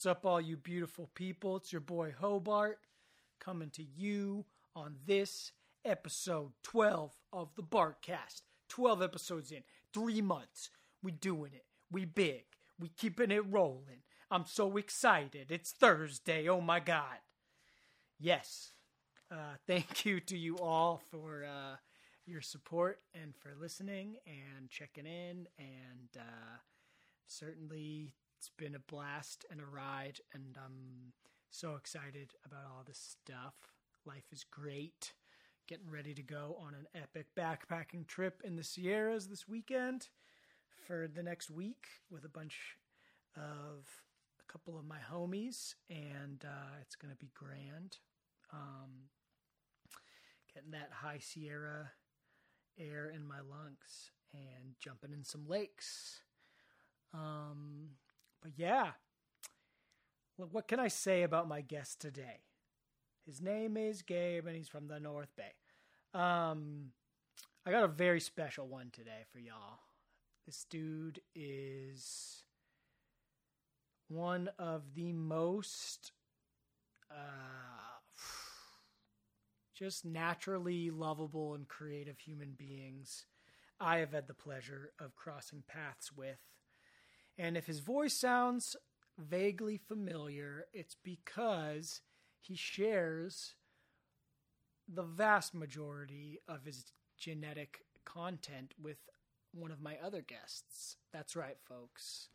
What's up, all you beautiful people? It's your boy Hobart coming to you on this episode 12 of the Bartcast. 12 episodes in, three months. We doing it. We big. We keeping it rolling. I'm so excited. It's Thursday. Oh my God. Yes. Uh, thank you to you all for uh, your support and for listening and checking in. And uh, certainly it's been a blast and a ride, and I'm so excited about all this stuff. Life is great. Getting ready to go on an epic backpacking trip in the Sierras this weekend for the next week with a bunch of a couple of my homies, and uh, it's going to be grand. Um, getting that high Sierra air in my lungs and jumping in some lakes. Um, but yeah, what can I say about my guest today? His name is Gabe, and he's from the North Bay. Um, I got a very special one today for y'all. This dude is one of the most uh, just naturally lovable and creative human beings I have had the pleasure of crossing paths with and if his voice sounds vaguely familiar, it's because he shares the vast majority of his genetic content with one of my other guests. That's right, folks.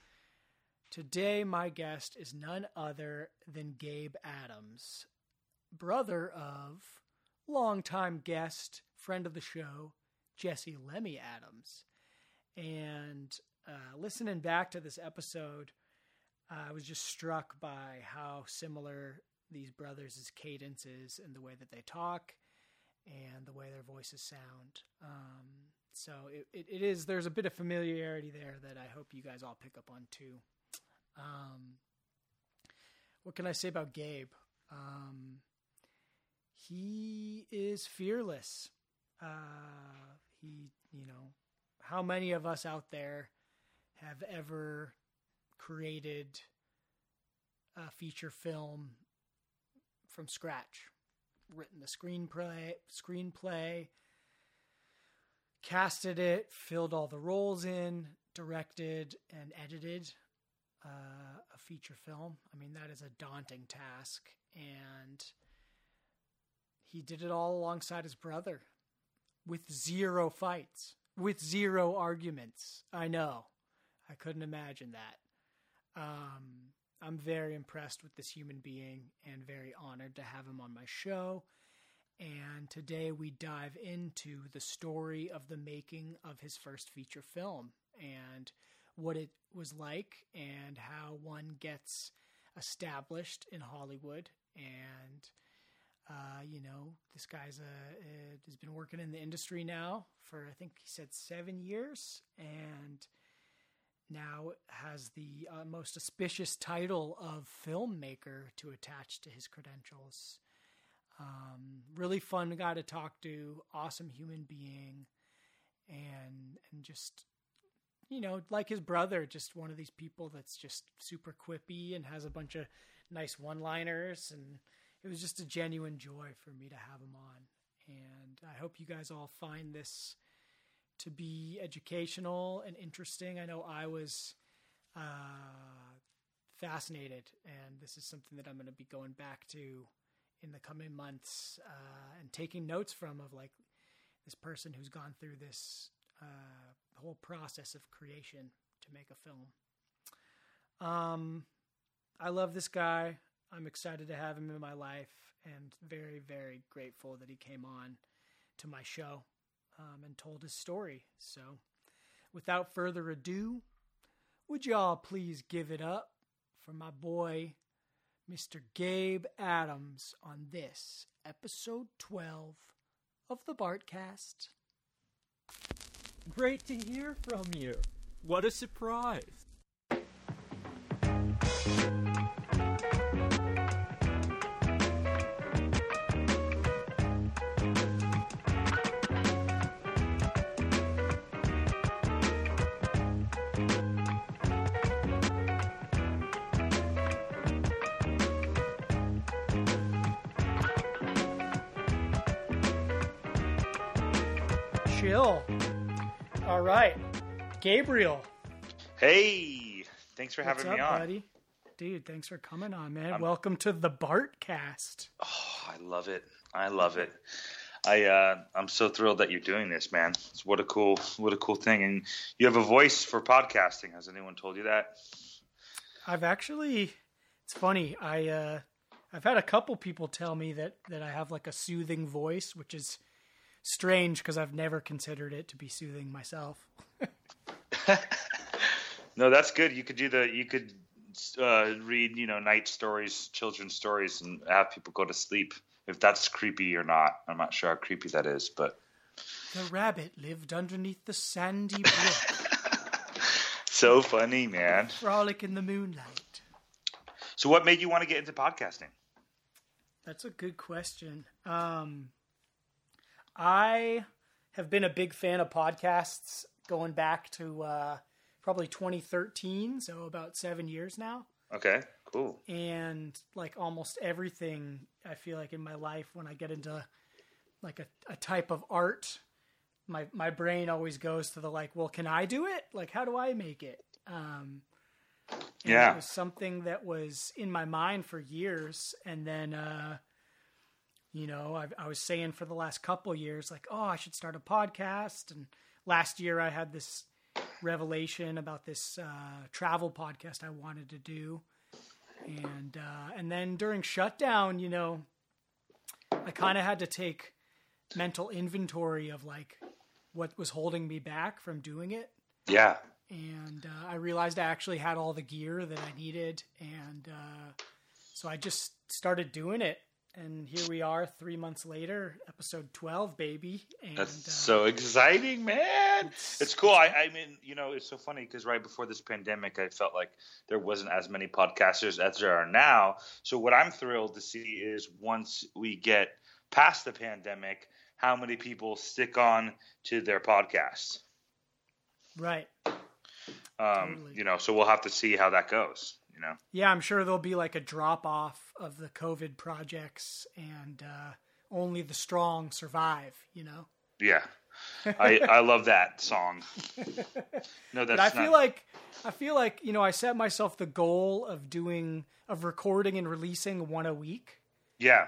Today, my guest is none other than Gabe Adams, brother of longtime guest, friend of the show, Jesse Lemme Adams. And uh, listening back to this episode, uh, I was just struck by how similar these brothers' cadence is in the way that they talk and the way their voices sound. Um, so it, it, it is there's a bit of familiarity there that I hope you guys all pick up on too. Um, what can I say about Gabe? Um, he is fearless. Uh, he, you know, how many of us out there have ever created a feature film from scratch, written the screenplay, screenplay, casted it, filled all the roles in, directed and edited uh, a feature film. I mean, that is a daunting task, and he did it all alongside his brother with zero fights, with zero arguments. I know. I couldn't imagine that. Um, I'm very impressed with this human being and very honored to have him on my show. And today we dive into the story of the making of his first feature film and what it was like and how one gets established in Hollywood. And, uh, you know, this guy's a, a, has been working in the industry now for, I think he said seven years. And, now has the uh, most auspicious title of filmmaker to attach to his credentials. Um, really fun guy to talk to, awesome human being, and and just you know like his brother, just one of these people that's just super quippy and has a bunch of nice one-liners, and it was just a genuine joy for me to have him on. And I hope you guys all find this to be educational and interesting. I know I was uh, fascinated, and this is something that I'm going to be going back to in the coming months uh, and taking notes from of like this person who's gone through this uh, whole process of creation to make a film. Um, I love this guy. I'm excited to have him in my life and very, very grateful that he came on to my show um, and told his story. So, without further ado, would y'all please give it up for my boy, Mr. Gabe Adams, on this episode 12 of the Bartcast? Great to hear from you. What a surprise. Right, Gabriel. Hey, thanks for What's having up, me on. buddy? Dude, thanks for coming on, man. Welcome to the Bartcast. Oh, I love it. I love it. I uh, I'm so thrilled that you're doing this, man. It's what a cool what a cool thing. And you have a voice for podcasting. Has anyone told you that? I've actually, it's funny. I uh, I've had a couple people tell me that that I have like a soothing voice, which is strange because I've never considered it to be soothing myself. No, that's good. You could do the you could uh, read you know night stories, children's stories, and have people go to sleep. If that's creepy or not, I'm not sure how creepy that is, but The rabbit lived underneath the sandy brook, so funny, man. frolic in the moonlight. So, what made you want to get into podcasting? That's a good question. Um, I have been a big fan of podcasts going back to uh, probably 2013, so about seven years now. Okay, cool. And like almost everything, I feel like in my life, when I get into like a, a type of art, my my brain always goes to the like, well, can I do it? Like, how do I make it? Um, Yeah. it was something that was in my mind for years, and then uh, you know, I, I was saying for the last couple years, like, oh, I should start a podcast. And last year, I had this revelation about this uh, travel podcast I wanted to do, and uh, and then during shutdown, you know, I kind of had to take mental inventory of like what was holding me back from doing it Yeah, and uh, I realized I actually had all the gear that I needed, and uh, so I just started doing it. And here we are, three months later, episode twelve, baby. And That's uh, so exciting, man. it's- It's, cool. I, I mean, you know, it's so funny because right before this pandemic, I felt like there wasn't as many podcasters as there are now. So, what I'm thrilled to see is once we get past the pandemic, how many people stick on to their podcasts. right, Um, Totally. You know, so we'll have to see how that goes. You know, yeah, I'm sure there'll be like a drop off of the COVID projects, and uh, only the strong survive. You know. yeah. I I love that song. No, that's But I feel not, like I feel like you know I set myself the goal of doing of recording and releasing one a week. yeah.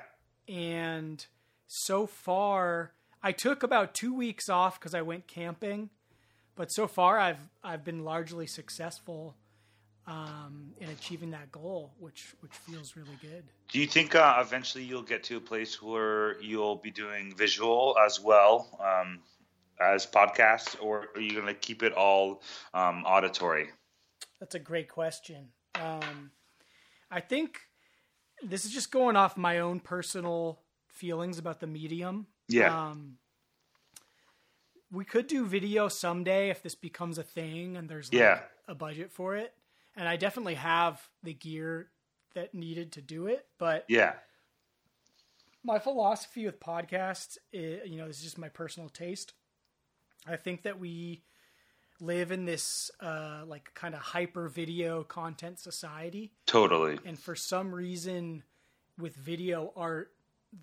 and so far I took about 2 weeks off cuz I went camping but so far I've I've been largely successful um, in achieving that goal which which feels really good. Do you think uh, eventually you'll get to a place where you'll be doing visual as well um, as podcasts, or are you going to keep it all um, auditory? That's a great question. Um, I think this is just going off my own personal feelings about the medium. Yeah. Um, we could do video someday if this becomes a thing and there's like Yeah. a budget for it. And I definitely have the gear that needed to do it. But Yeah, my philosophy with podcasts, i you know, this is just my personal taste. I think that we live in this uh, like kind of hyper video content society, totally. and for some reason, with video art,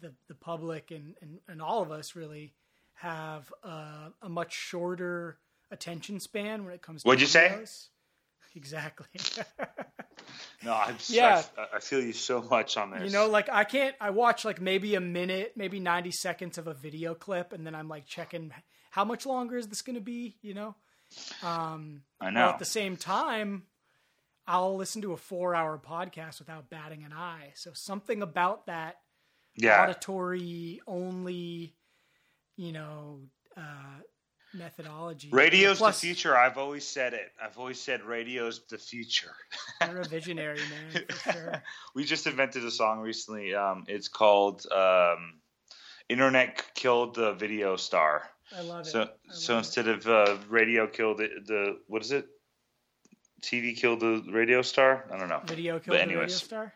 the the public and and, and all of us really have uh, a much shorter attention span when it comes to What'd you say? Exactly. No, I'm Yeah. I, I feel you so much on this. You know, like I can't. I watch like maybe a minute, maybe ninety seconds of a video clip, and then I'm like checking how much longer is this going to be. You know. Um, I know. at the same time, I'll listen to a four-hour podcast without batting an eye. So something about that yeah, auditory only, you know, uh, methodology. radio's Plus, the future. I've always said it. I've always said radio's the future. You're a visionary man for sure. we just invented a song recently. Um, it's called um, "Internet Killed the Video Star." I love it. So, I so love it. instead of uh, radio killed the, the what is it? TV killed the radio star. I don't know. video but killed the radio star.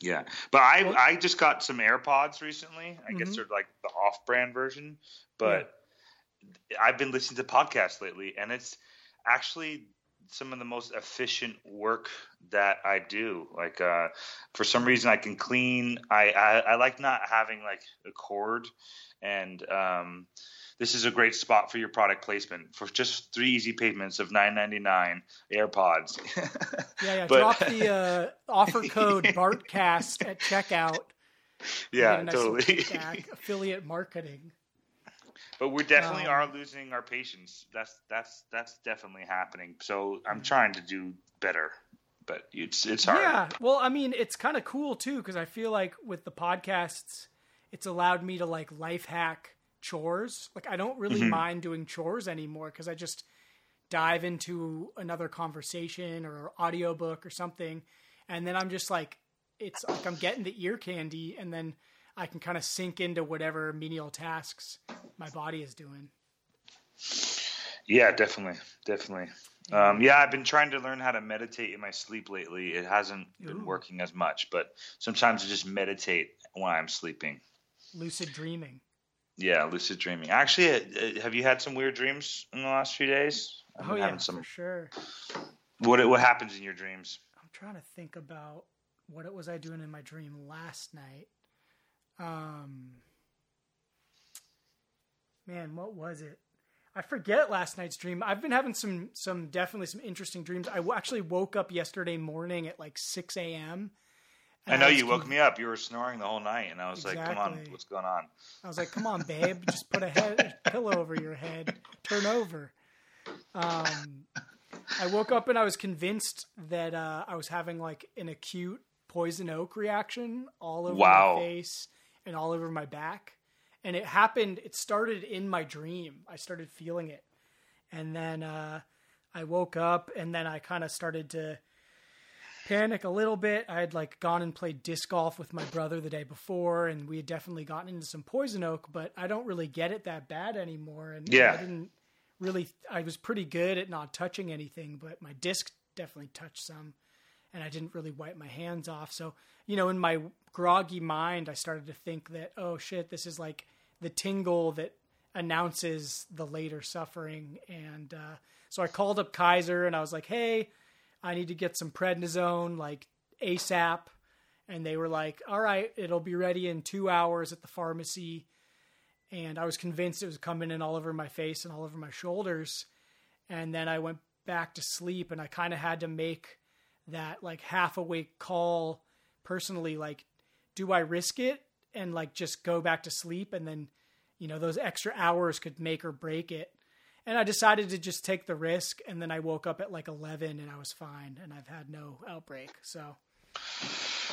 Yeah, but I I just got some AirPods recently. I guess Mhm. they're like the off-brand version, but I've been listening to podcasts lately, and it's actually some of the most efficient work that I do. Like uh, for some reason, I can clean. I, I I like not having like a cord, and um, this is a great spot for your product placement for just three easy payments of nine ninety nine AirPods. yeah, yeah. But, Drop the uh, offer code Bartcast at checkout. Yeah, nice totally. affiliate marketing. But we definitely um, are losing our patience. That's that's that's definitely happening. So I'm trying to do better, but it's it's hard. Yeah. Well, I mean, it's kind of cool too because I feel like with the podcasts, it's allowed me to like life hack chores. Like I don't really mm-hmm. mind doing chores anymore because I just dive into another conversation or audiobook or something and then I'm just like it's like I'm getting the ear candy and then I can kind of sink into whatever menial tasks my body is doing. Yeah, definitely. Definitely. Um, yeah, I've been trying to learn how to meditate in my sleep lately. It hasn't Ooh. been working as much, but sometimes I just meditate when I'm sleeping. Lucid dreaming. Yeah, lucid dreaming. Actually, uh, uh, have you had some weird dreams in the last few days? I've oh yeah, some... for sure. What what happens in your dreams? I'm trying to think about what it was I doing in my dream last night. Um, man, what was it? I forget last night's dream. I've been having some some definitely some interesting dreams. I actually woke up yesterday morning at like six a.m. I know I you woke me up. You were snoring the whole night, and I was exactly. like, "Come on, what's going on?" I was like, "Come on, babe, just put a head a pillow over your head, turn over." Um, I woke up and I was convinced that uh, I was having like an acute poison oak reaction all over wow. my face and all over my back, and it happened. It started in my dream. I started feeling it, and then uh, I woke up, and then I kind of started to panic a little bit. I had like gone and played disc golf with my brother the day before, and we had definitely gotten into some poison oak, but I don't really get it that bad anymore. And yeah. I didn't really. I was pretty good at not touching anything, but my disc definitely touched some, and I didn't really wipe my hands off. So you know, in my groggy mind, I started to think that oh shit, this is like the tingle that announces the later suffering, and uh, so I called up Kaiser and I was like, hey I need to get some prednisone like ASAP. And they were like, all right, it'll be ready in two hours at the pharmacy. And I was convinced it was coming in all over my face and all over my shoulders. And then I went back to sleep and I kind of had to make that like half awake call personally like do I risk it and like just go back to sleep and then you know those extra hours could make or break it and I decided to just take the risk. And then I woke up at like 11 and I was fine and I've had no outbreak. So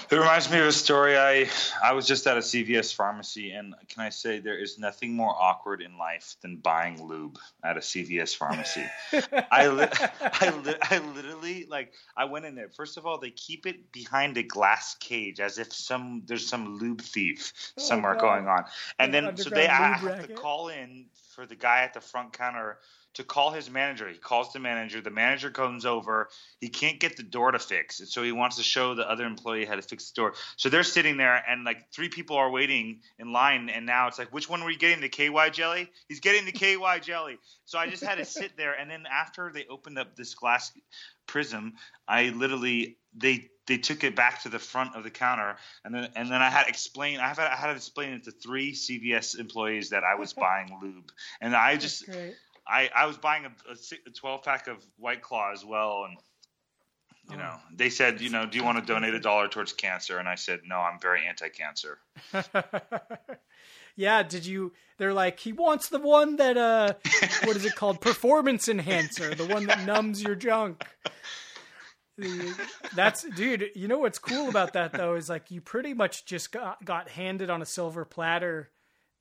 it reminds me of a story. I I was just at a CVS pharmacy, and can I say there is nothing more awkward in life than buying lube at a CVS pharmacy. I li- I, li- I literally like I went in there. First of all, they keep it behind a glass cage as if some there's some lube thief oh, somewhere oh, going on, and then so they I have to call in for the guy at the front counter to call his manager. He calls the manager. The manager comes over. He can't get the door to fix, so he wants to show the other employee how to fix the door. So they're sitting there, and like three people are waiting in line, and now it's like, which one were you getting? The KY jelly? He's getting the KY jelly. So I just had to sit there, and then after they opened up this glass prism, I literally they they took it back to the front of the counter, and then and then I had to explain. I have I had to explain it to three CVS employees that I was buying lube, and I just I, I was buying a, a 12 pack of White Claw as well, and you know, oh. they said, you know, do you want to donate a dollar towards cancer? And I said, no, I'm very anti-cancer. yeah. Did you? They're like, he wants the one that, uh, what is it called? Performance enhancer, the one that numbs your junk. That's dude. You know what's cool about that though is like you pretty much just got got handed on a silver platter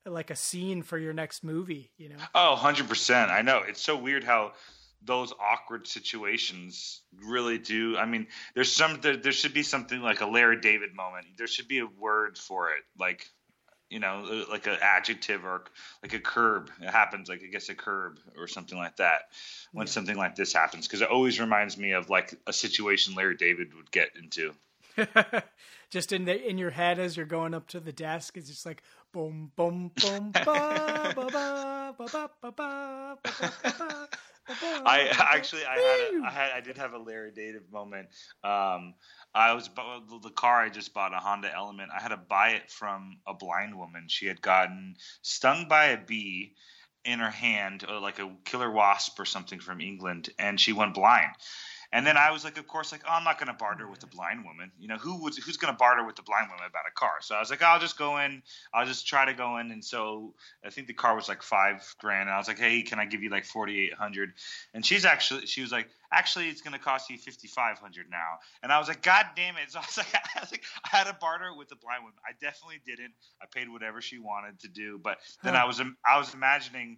like a scene for your next movie, you know? Oh, 100%. I know. It's so weird how those awkward situations really do. I mean, there's some, there, there should be something like a Larry David moment. There should be a word for it. Like, you know, uh, like an adjective or like a curb. It happens, like I guess a curb or something like that when yeah. something like this happens, because it always reminds me of like a situation Larry David would get into. just in the in your head as you're going up to the desk, it's just like boom, boom, boom, ba, ba, ba, ba, ba, ba, ba, ba, I actually I had, a, I had I did have a Larry David moment. Um, I was the car I just bought a Honda Element. I had to buy it from a blind woman. She had gotten stung by a bee in her hand, uh, like a killer wasp or something from England, and she went blind. And then I was like, of course, like, oh, I'm not going to barter with the blind woman. You know, who would, who's going to barter with the blind woman about a car? So I was like, I'll just go in. I'll just try to go in. And so I think the car was like five grand. And I was like, hey, can I give you like 4,800? And she's actually, she was like, actually, it's going to cost you 5,500 now. And I was like, God damn it. So I was like, I, was like, I had to barter with the blind woman. I definitely didn't. I paid whatever she wanted to do. But then huh. I was, I was imagining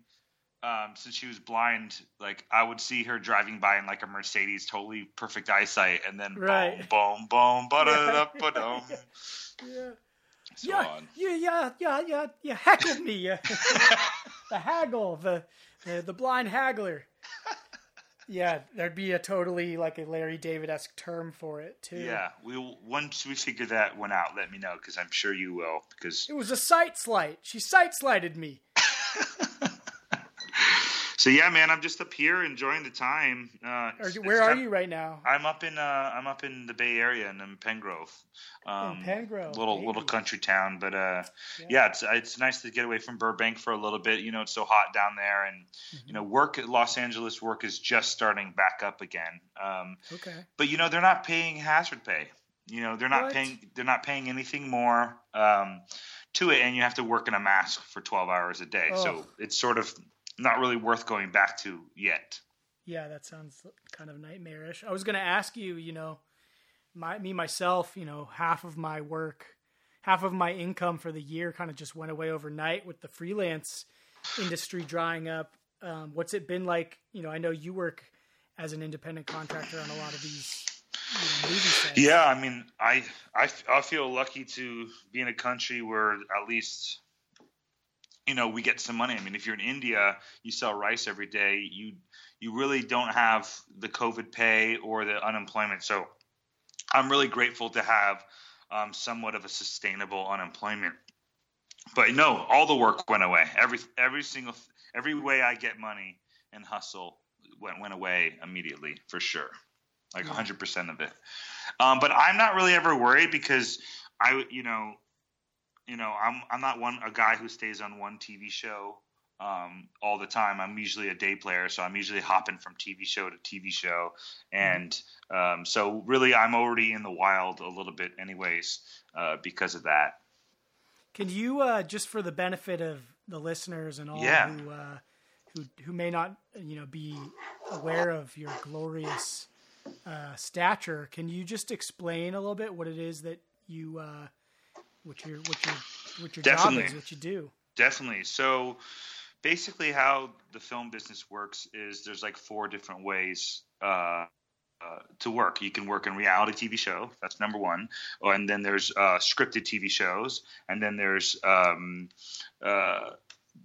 um, since she was blind, like I would see her driving by in like a Mercedes, totally perfect eyesight, and then right. boom, boom, boom, ba ba dum. Yeah. So yeah, on. yeah, yeah, yeah, yeah, yeah, heckled me. Yeah. the haggle, the, the the blind haggler. Yeah, there'd be a totally like a Larry David esque term for it too. Yeah, we'll once we figure that one out, let me know because I'm sure you will. Because it was a sight slight. She sight slighted me so yeah, man, I'm just up here enjoying the time. Uh, are you, where are you right now? I'm up in uh, I'm up in the Bay Area and in Penngrove. Um, in Penngrove, little baby. little country town, but uh, yeah. yeah. it's it's nice to get away from Burbank for a little bit. You know, it's so hot down there, and mm-hmm. you know, work at Los Angeles work is just starting back up again. Um, okay, but you know, they're not paying hazard pay. You know, they're not what? paying they're not paying anything more. Um, to it, and you have to work in a mask for 12 hours a day. Oh. So it's sort of not really worth going back to yet. Yeah, that sounds kind of nightmarish. I was going to ask you, you know, my me myself, you know, half of my work, half of my income for the year kind of just went away overnight with the freelance industry drying up. Um, what's it been like? You know, I know you work as an independent contractor on a lot of these you know. Yeah, I mean, I, I I feel lucky to be in a country where at least you know we get some money. I mean, if you're in India, you sell rice every day. You you really don't have the COVID pay or the unemployment. So I'm really grateful to have um, somewhat of a sustainable unemployment. But no, all the work went away. Every every single every way I get money and hustle went went away immediately for sure, like 100 percent of it. Um, but I'm not really ever worried because I you know you know, I'm I'm not one a guy who stays on one TV show um, all the time. I'm usually a day player, so I'm usually hopping from TV show to TV show, and um, so really I'm already in the wild a little bit, anyways, uh, because of that. Can you uh, just for the benefit of the listeners and all yeah. who uh, who who may not you know be aware of your glorious uh, stature, can you just explain a little bit what it is that you uh, what your what your what your Definitely. job is, what you do. Definitely. So basically how the film business works is there's like four different ways uh, uh, to work. You can work in reality TV show. That's number one. Oh, and then there's uh, scripted TV shows, and then there's um, uh,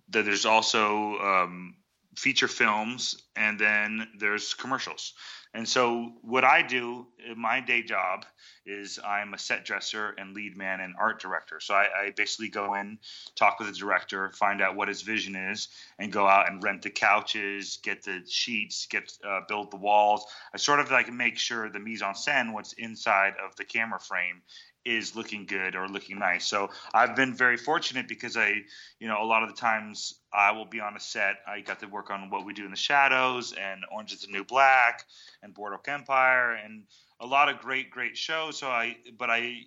then there's also um, feature films, and then there's commercials. And so, what I do in my day job is I'm a set dresser and lead man and art director. So I, I, basically go in, talk with the director, find out what his vision is, and go out and rent the couches, get the sheets, get uh, build the walls. I sort of like make sure the mise en scène, what's inside of the camera frame, is looking good or looking nice. So I've been very fortunate because I, you know, a lot of the times I will be on a set. I got to work on what we do in the shadows and Orange is the New Black and Boardwalk Empire and a lot of great, great shows. So I, but I,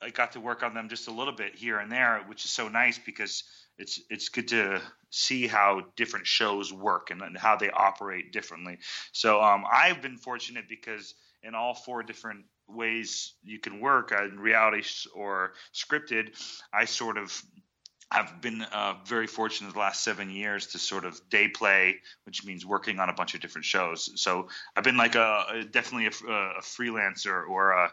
I got to work on them just a little bit here and there, which is so nice because it's it's good to see how different shows work and, and how they operate differently. So um, I've been fortunate because in all four different ways you can work in reality or scripted, I sort of have been uh, very fortunate the last seven years to sort of day play, which means working on a bunch of different shows. So I've been like a, definitely a, a, freelancer or a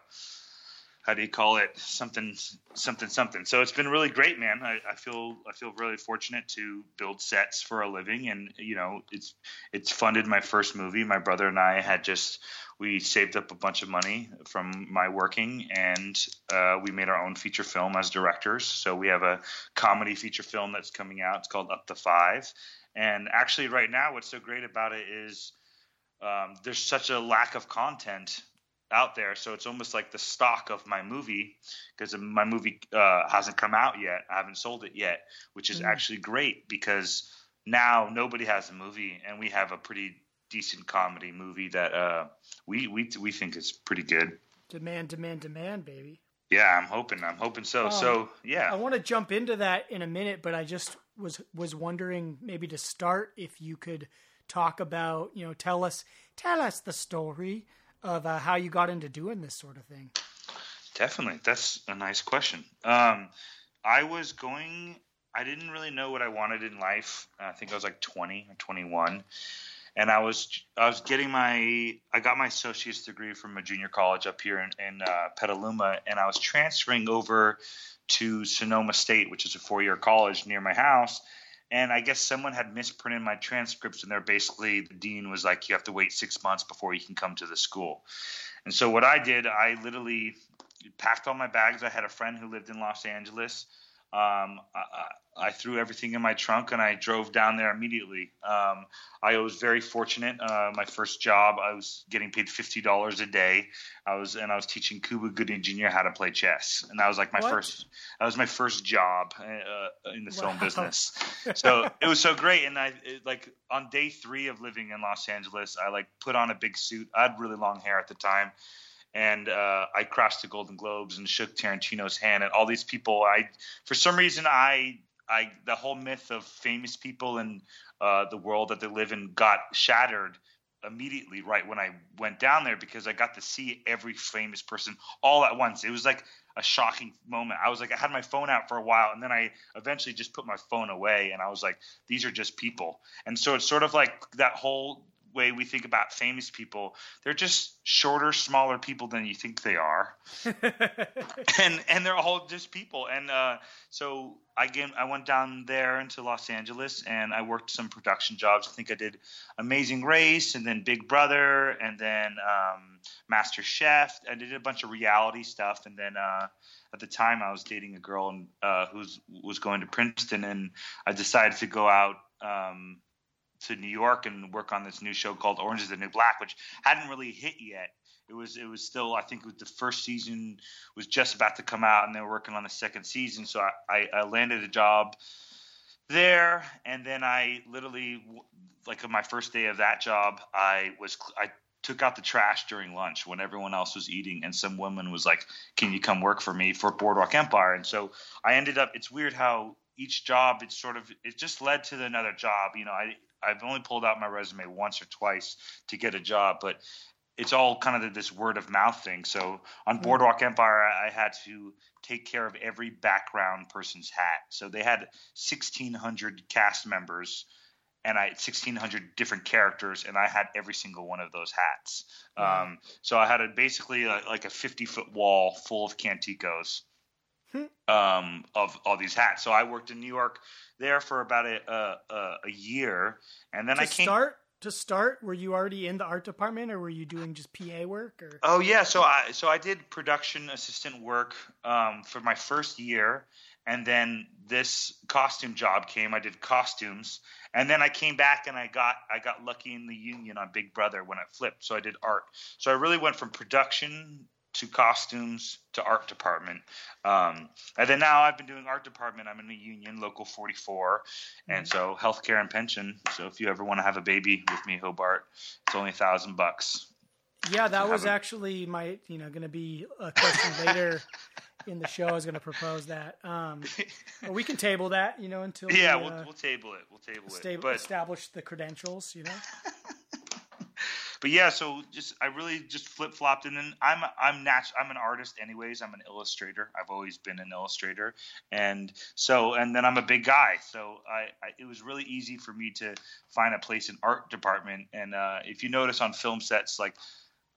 how do you call it? Something something something. So it's been really great man. I, I, feel i feel really fortunate to build sets for a living and you know it's it's funded my first movie. My brother and i had just we saved up a bunch of money from my working and uh, we made our own feature film as directors so we have a comedy feature film that's coming out it's called Up the 5 and actually right now what's so great about it is um, there's such a lack of content out there. So it's almost like the stock of my movie because my movie uh, hasn't come out yet. I haven't sold it yet, which is mm. actually great because now nobody has a movie, and we have a pretty decent comedy movie that uh, we we we think is pretty good. Demand, demand, demand, baby. Yeah, I'm hoping. I'm hoping so. Um, so yeah, I want to jump into that in a minute, but I just was was wondering maybe to start if you could talk about you know tell us tell us the story of uh, how you got into doing this sort of thing. definitely. That's a nice question. Um, I was going. I didn't really know what I wanted in life. I think I was like 20 or 21, and I was I was getting my I got my associate's degree from a junior college up here in, in uh, Petaluma, and I was transferring over to Sonoma State, which is a four year college near my house. And I guess someone had misprinted my transcripts, and they're basically the dean was like, "You have to wait six months before you can come to the school." And so what I did, I literally packed all my bags. I had a friend who lived in Los Angeles. Um, I, I threw everything in my trunk and I drove down there immediately. Um, I was very fortunate. Uh, my first job, I was getting paid fifty dollars a day. I was and I was teaching Cuba Gooding Jr. how to play chess, and that was like my What? first. That was my first job uh, in the film business. So it was so great, and I it, like on day three of living in Los Angeles, I like put on a big suit. I had really long hair at the time and uh, I crossed the Golden Globes and shook Tarantino's hand, and all these people. I, for some reason, I, I, the whole myth of famous people and uh, the world that they live in got shattered immediately right when I went down there because I got to see every famous person all at once. It was like a shocking moment. I was like, I had my phone out for a while, and then I eventually just put my phone away, and I was like, these are just people. And so it's sort of like that whole way we think about famous people. They're just shorter, smaller people than you think they are, and and they're all just people. And uh, so I get, I went down there into Los Angeles, and I worked some production jobs. I think I did Amazing Race, and then Big Brother, and then um, Master Chef. I did a bunch of reality stuff, and then. Uh, at the time, I was dating a girl uh, who was going to Princeton, and I decided to go out um, to New York and work on this new show called Orange is the New Black, which hadn't really hit yet. It was it was still I think the first season was just about to come out, and they were working on the second season. So I, I, I landed a job there, and then I literally like on my first day of that job, I was I took out the trash during lunch when everyone else was eating, and some woman was like, "Can you come work for me for Boardwalk Empire?" And so I ended up. It's weird how each job it's sort of it just led to another job. You know, I I've only pulled out my resume once or twice to get a job, but it's all kind of this word of mouth thing. So on hmm. Boardwalk Empire, I had to take care of every background person's hat. So they had 1,600 cast members and I had 1,600 different characters, and I had every single one of those hats. Wow. Um, so I had a, basically a, like a 50 foot wall full of Canticos um, of all these hats. So I worked in New York there for about a, a, a, year, and then to I came. start, to start, were you already in the art department, or were you doing just PA work? Or Oh yeah, so I so I did production assistant work um, for my first year, and then this costume job came. I did costumes, and then I came back and I got I got lucky in the union on Big Brother when it flipped. So I did art. So I really went from production to costumes to art department. Um, and then now I've been doing art department. I'm in a union, local 44, and so healthcare and pension. So if you ever want to have a baby with me, Hobart, it's only a thousand bucks. yeah, that was haven't- actually my you know going to be a question later in the show. I was going to propose that. Um, but we can table that, you know, until Yeah, we, we'll, uh, we'll table it. We'll table sta- it. But establish the credentials. You know. But yeah, so just I really just flip flopped, and then I'm I'm nat- I'm an artist anyways. I'm an illustrator. I've always been an illustrator, and so and then I'm a big guy, so I, I it was really easy for me to find a place in art department. And uh, if you notice on film sets, like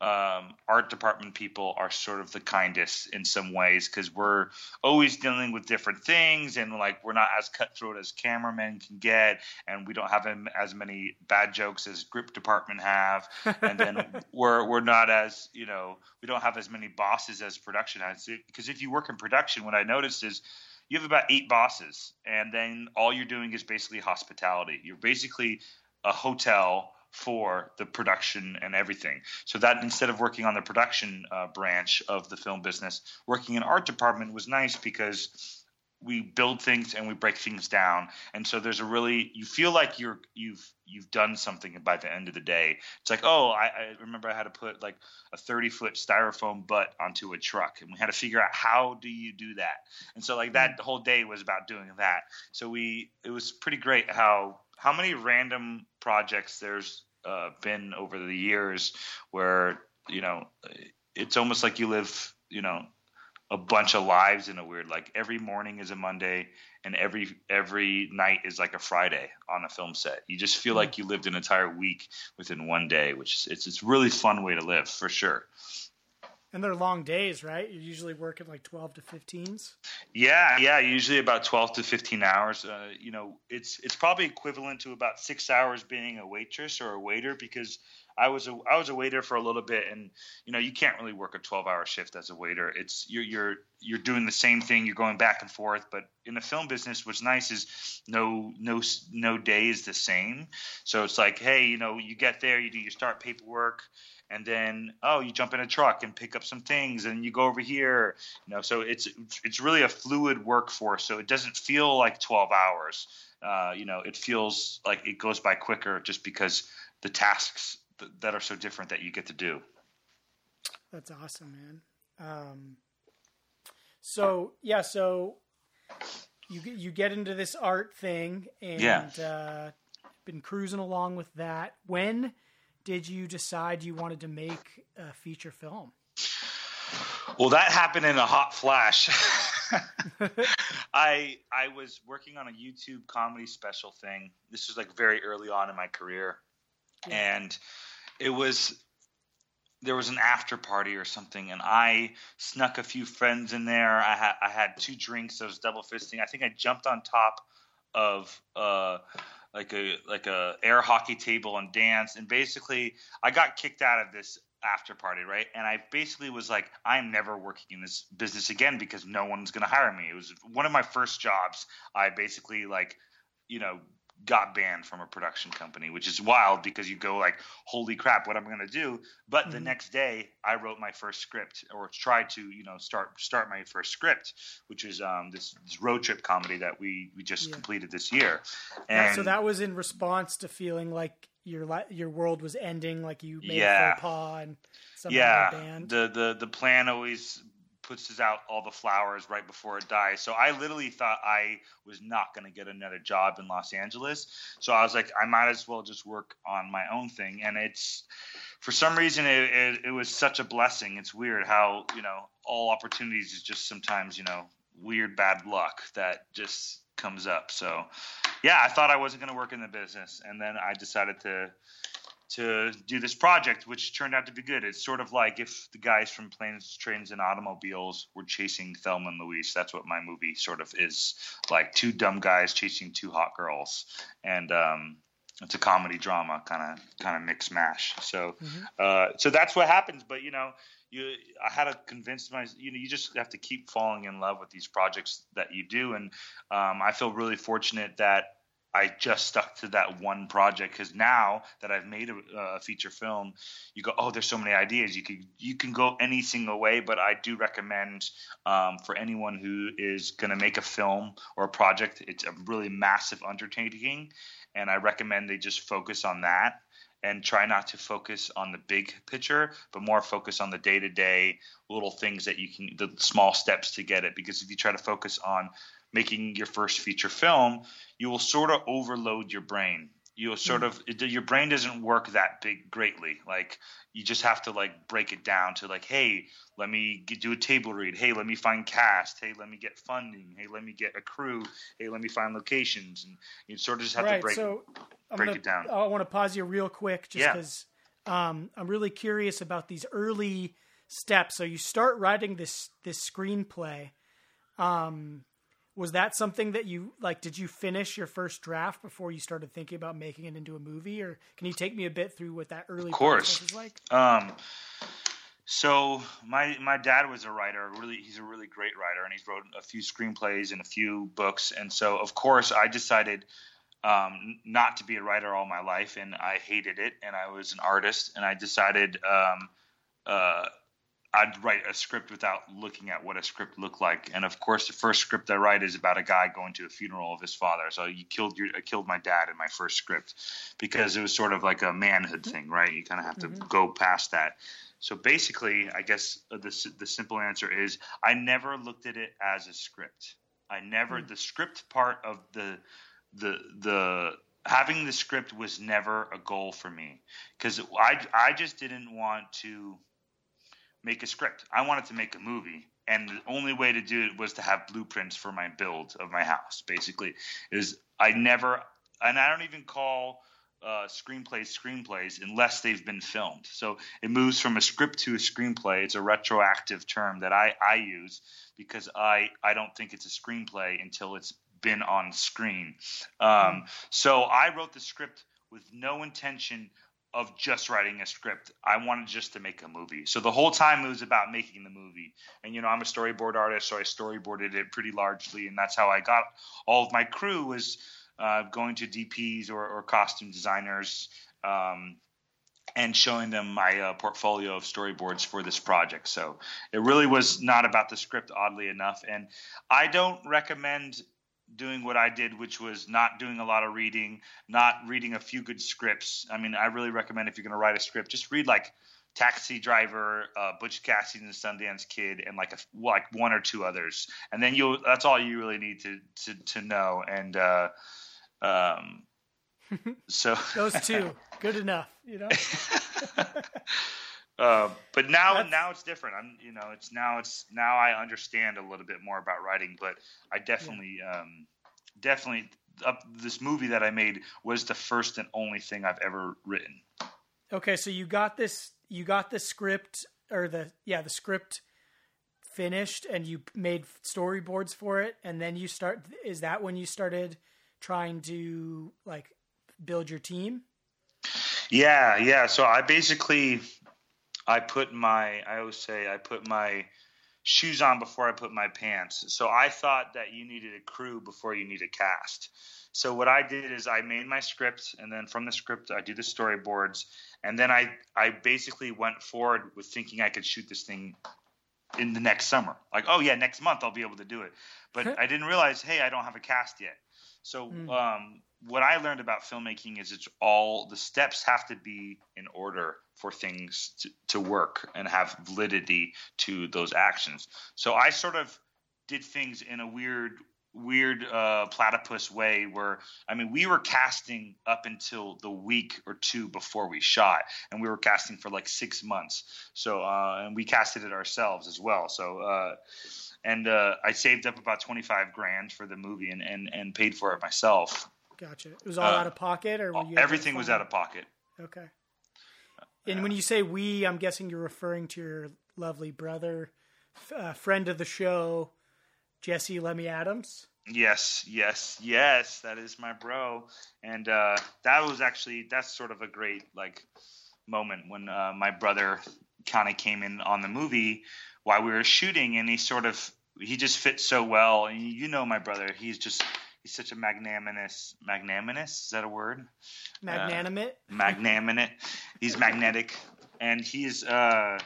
um, art department people are sort of the kindest in some ways because we're always dealing with different things and like we're not as cutthroat as cameramen can get and we don't have as many bad jokes as grip department have. And then we're we're not as you know we don't have as many bosses as production has. Because if you work in production what i noticed is you have about eight bosses and then all you're doing is basically hospitality. You're basically a hotel for the production and everything. So that instead of working on the production uh, branch of the film business, working in art department was nice because we build things and we break things down. And so there's a really you feel like you're you've you've done something by the end of the day. It's like oh i, I remember i had to put like a 30 foot styrofoam butt onto a truck and we had to figure out how do you do that? And so like that whole day was about doing that. So we it was pretty great how how many random projects there's uh, been over the years where you know it's almost like you live you know a bunch of lives in a weird like every morning is a monday and every every night is like a friday on a film set. You just feel like you lived an entire week within one day which is it's it's really fun way to live for sure and they're long days, right? You usually work at like 12 to 15s. Yeah, yeah, usually about 12 to 15 hours. Uh, you know, it's it's probably equivalent to about six hours being a waitress or a waiter because I was a I was a waiter for a little bit, and you know you can't really work a 12 hour shift as a waiter. It's you're you're you're doing the same thing. You're going back and forth. But in the film business, what's nice is no no no day is the same. So it's like, hey, you know, you get there, you do your start paperwork and then oh you jump in a truck and pick up some things and you go over here you know so it's it's really a fluid workforce. So it doesn't feel like 12 hours. Uh, you know it feels like it goes by quicker just because the tasks th- that are so different that you get to do. That's awesome man. Um, so yeah so you you get into this art thing and yeah. uh, been cruising along with that. When did you decide you wanted to make a feature film? Well, that happened in a hot flash. I I was working on a YouTube comedy special thing. This was like very early on in my career, yeah. and it was there was an after party or something, and I snuck a few friends in there. I had I had two drinks. I was double fisting. I think I jumped on top of uh, like a like a air hockey table and dance and basically I got kicked out of this after party, right? And I basically was like, I'm never working in this business again because no one's gonna hire me. It was one of my first jobs. I basically like, you know, got banned from a production company, which is wild because you go like, "Holy crap, what am I going to do?" But mm-hmm. the next day, I wrote my first script, or tried to, you know, start start my first script, which is um, this, this road trip comedy that we we just yeah. completed this year. And so that was in response to feeling like your your world was ending, like you made yeah. a faux pas and yeah. The the the plan always puts out all the flowers right before it dies. So I literally thought I was not going to get another job in Los Angeles. So I was like, I might as well just work on my own thing. And it's for some reason it, it, it was such a blessing. It's weird how you know all opportunities is just sometimes you know weird bad luck that just comes up. So yeah, I thought I wasn't going to work in the business, and then I decided to to do this project, which turned out to be good. It's sort of like if the guys from Planes, Trains, and Automobiles were chasing Thelma and Louise. That's what my movie sort of is like two dumb guys chasing two hot girls. And um, it's a comedy drama kind of kind of mix mash. So mm-hmm. uh, so that's what happens. But you know, you I had to convince my you know you just have to keep falling in love with these projects that you do. And um, I feel really fortunate that I just stuck to that one project because now that I've made a, a, feature film, you go, oh, there's so many ideas. You can you can go any single way, but I do recommend um, for anyone who is going to make a film or a project, it's a really massive undertaking, and I recommend they just focus on that and try not to focus on the big picture, but more focus on the day to day little things that you can, the small steps to get it. Because if you try to focus on making your first feature film, you will sort of overload your brain. You'll sort mm. of it, your brain doesn't work that big greatly. Like you just have to like break it down to like, hey, let me get, do a table read. Hey, let me find cast. Hey, let me get funding. Hey, let me get a crew. Hey, let me find locations. And you sort of just have right, to break so break gonna, it down. I want to pause you real quick just because yeah. um, I'm really curious about these early steps. So you start writing this this screenplay. Um, was that something that you like did you finish your first draft before you started thinking about making it into a movie? Or can you take me a bit through what that early of course. process was like? Um so my my dad was a writer really he's a really great writer and he's wrote a few screenplays and a few books. And so of course i decided um, not to be a writer all my life and i hated it and i was an artist and i decided um, uh, I'd write a script without looking at what a script looked like. And of course, the first script I write is about a guy going to a funeral of his father. So you killed your, I killed my dad in my first script because it was sort of like a manhood thing, right? You kind of have to mm-hmm. go past that. So basically, I guess the the simple answer is I never looked at it as a script. I never mm-hmm. the script part of the the the having the script was never a goal for me because I I just didn't want to make a script. I wanted to make a movie, and the only way to do it was to have blueprints for my build of my house. Basically, is I never, and I don't even call uh, screenplays screenplays unless they've been filmed. So it moves from a script to a screenplay. It's a retroactive term that I I use because I I don't think it's a screenplay until it's been on screen. Um, so I wrote the script with no intention of just writing a script. I wanted just to make a movie. So the whole time it was about making the movie. And you know, I'm a storyboard artist, so I storyboarded it pretty largely, and that's how I got all of my crew was uh, going to DPs or, or costume designers. Um, and showing them my uh, portfolio of storyboards for this project. So it really was not about the script, oddly enough. And I don't recommend doing what I did, which was not doing a lot of reading, not reading a few good scripts. I mean, I really recommend if you're going to write a script, just read like Taxi Driver, uh, Butch Cassidy and the Sundance Kid, and like a, like one or two others, and then you'll. That's all you really need to to, to know. And uh, um, so those two, good enough, you know. Uh, but now That's... now it's different. I'm you know it's now it's now I understand a little bit more about writing. But I definitely yeah. um, definitely uh, this movie that I made was the first and only thing I've ever written. Okay, so you got this you got the script or the yeah the script finished and you made storyboards for it and then you start is that when you started trying to like build your team yeah yeah so i basically I put my I always say I put my shoes on before I put my pants. So I thought that you needed a crew before you need a cast. So what I did is I made my script and then from the script I do the storyboards and then I I basically went forward with thinking I could shoot this thing in the next summer. Like, oh yeah, next month I'll be able to do it. But I didn't realize, hey, I don't have a cast yet. So mm. um, what I learned about filmmaking is it's all the steps have to be in order for things to, to work and have validity to those actions. So I sort of did things in a weird weird uh, platypus way where I mean we were casting up until the week or two before we shot, and we were casting for like six months. So uh, and we casted it ourselves as well. So uh, and uh, I saved up about twenty five grand for the movie and, and and paid for it myself. Gotcha. It was all uh, out of pocket, or everything was out of pocket. Okay. And when you say we, I'm guessing you're referring to your lovely brother, uh, friend of the show, Jesse Lemme Adams. Yes, yes, yes. That is my bro, and uh, that was actually that's sort of a great like moment when uh, my brother kind of came in on the movie while we were shooting, and he sort of he just fits so well. And you know my brother, he's just he's such a magnanimous magnanimous is that a word? Magnanimate? Uh, magnanimate. He's magnetic. And he's uh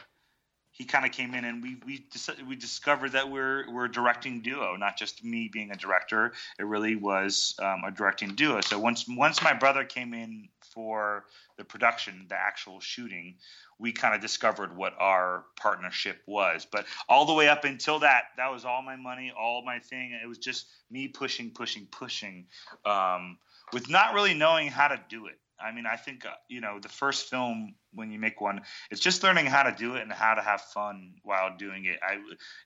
he kind of came in and we we we discovered that we're we're a directing duo not just me being a director it really was um, a directing duo so once once my brother came in for the production the actual shooting we kind of discovered what our partnership was. But all the way up until that, that was all my money, all my thing. It was just me pushing, pushing, pushing, um, with not really knowing how to do it. I mean, I think uh, you know the first film when you make one, it's just learning how to do it and how to have fun while doing it. I,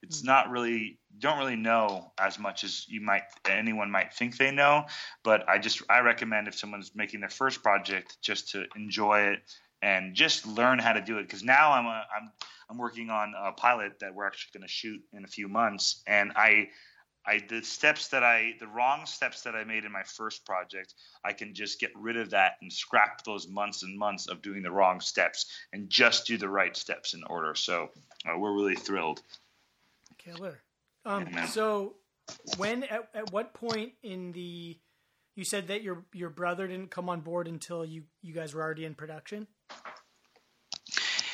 it's mm. not really don't really know as much as you might anyone might think they know. But I just I recommend if someone's making their first project just to enjoy it and just learn how to do it. Because now I'm a, I'm I'm working on a pilot that we're actually going to shoot in a few months, and I. I the steps that I the wrong steps that I made in my first project, I can just get rid of that and scrap those months and months of doing the wrong steps and just do the right steps in order. So uh, we're really thrilled. Killer. Um, yeah, so when at, at what point in the you said that your your brother didn't come on board until you you guys were already in production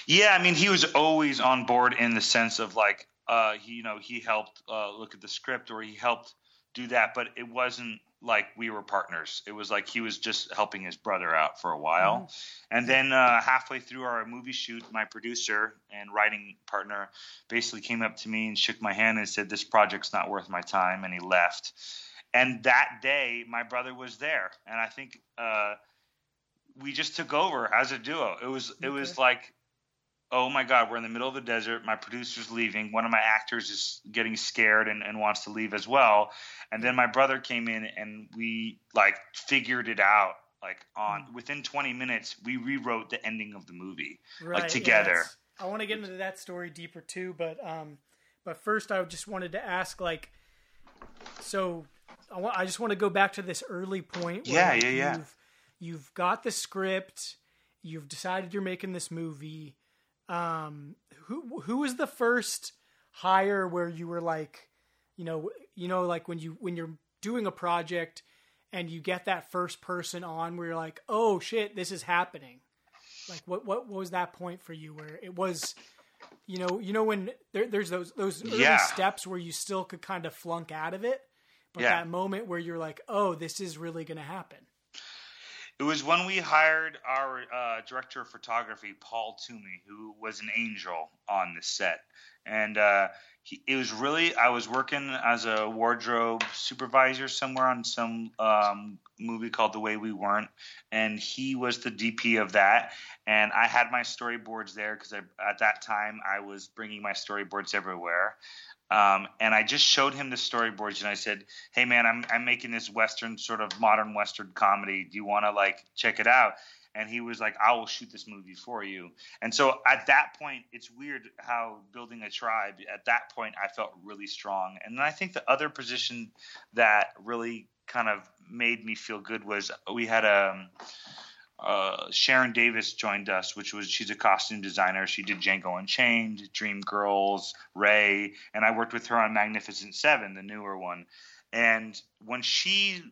Yeah, I mean, he was always on board in the sense of like, uh, he, you know, he helped uh, look at the script or he helped do that, but it wasn't like we were partners. It was like he was just helping his brother out for a while. Mm-hmm. And then uh, halfway through our movie shoot, my producer and writing partner basically came up to me and shook my hand and said, This project's not worth my time. And he left. And that day, my brother was there. And I think uh, we just took over as a duo. It was, it was like, oh my god we're in the middle of the desert. My producer's leaving. One of my actors is getting scared and, and wants to leave as well. And then my brother came in and we like figured it out like on mm. within 20 minutes we rewrote the ending of the movie right, like together i want to get into that story deeper too but um but first i just wanted to ask like so i, want, I just want to go back to this early point yeah yeah yeah. you've, you've got the script you've decided you're making this movie um, who who was the first hire where you were like, you know, you know, like when you when you're doing a project and you get that first person on where you're like, oh shit, this is happening. Like what what, what was that point for you where it was you know, you know when there, there's those those early yeah. steps where you still could kind of flunk out of it, but yeah. that moment where you're like, oh, this is really going to happen. It was when we hired our uh, director of photography, Paul Toomey, who was an angel on the set, and uh, he, it was really I was working as a wardrobe supervisor somewhere on some um, movie called The Way We Weren't, and he was the DP of that, and I had my storyboards there because at that time I was bringing my storyboards everywhere. Um, and I just showed him the storyboards, and I said, "Hey, man, I'm I'm making this western sort of modern western comedy. Do you want to like check it out?" And he was like, "I will shoot this movie for you." And so at that point, it's weird how building a tribe. At that point, I felt really strong, and then I think the other position that really kind of made me feel good was we had a. Um, uh, Sharen Davis joined us, which was she's a costume designer. She did Django Unchained, Dreamgirls, Ray, and I worked with her on Magnificent Seven, the newer one. And when she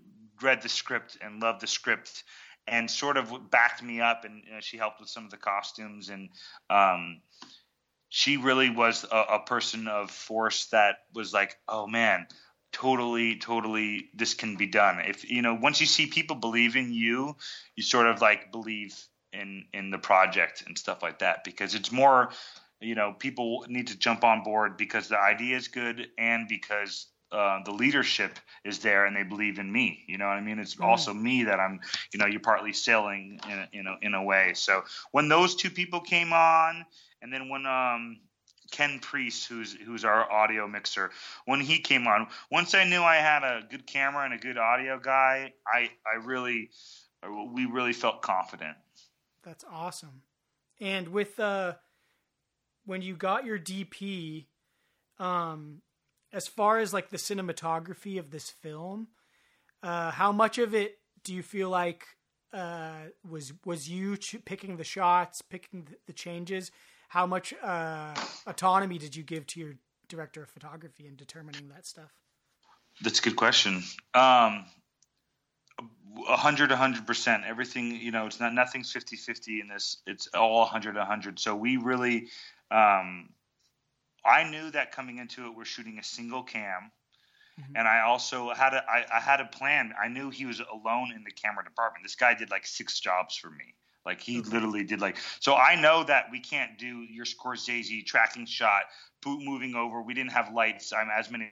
read the script and loved the script, and sort of backed me up, and you know, she helped with some of the costumes, and um, she really was a, a person of force that was like, oh man, totally totally this can be done if you know once you see people believe in you you sort of like believe in in the project and stuff like that because it's more you know people need to jump on board because the idea is good and because uh, the leadership is there and they believe in me. You know what I mean? It's mm. also me that I'm, you know, you're partly selling in a, in a, in a way. So when those two people came on, and then when um, Ken Priest, who's who's our audio mixer, when he came on, once I knew I had a good camera and a good audio guy, I I really we really felt confident. That's awesome. And with uh when you got your DP, um, as far as like the cinematography of this film, uh, how much of it do you feel like uh, was was you ch- picking the shots, picking the changes? How much uh, autonomy did you give to your director of photography in determining that stuff? That's a good question. Um, 100 100% everything you know it's not nothing's 50 50 in this. It's all 100 100 so we really um, i knew that coming into it we're shooting a single cam. Mm-hmm. and i also had a I, I had a plan. I knew he was alone in the camera department. This guy did like six jobs for me like he literally did like so I know that we can't do your Scorsese tracking shot, boot moving over. We didn't have lights. I'm as many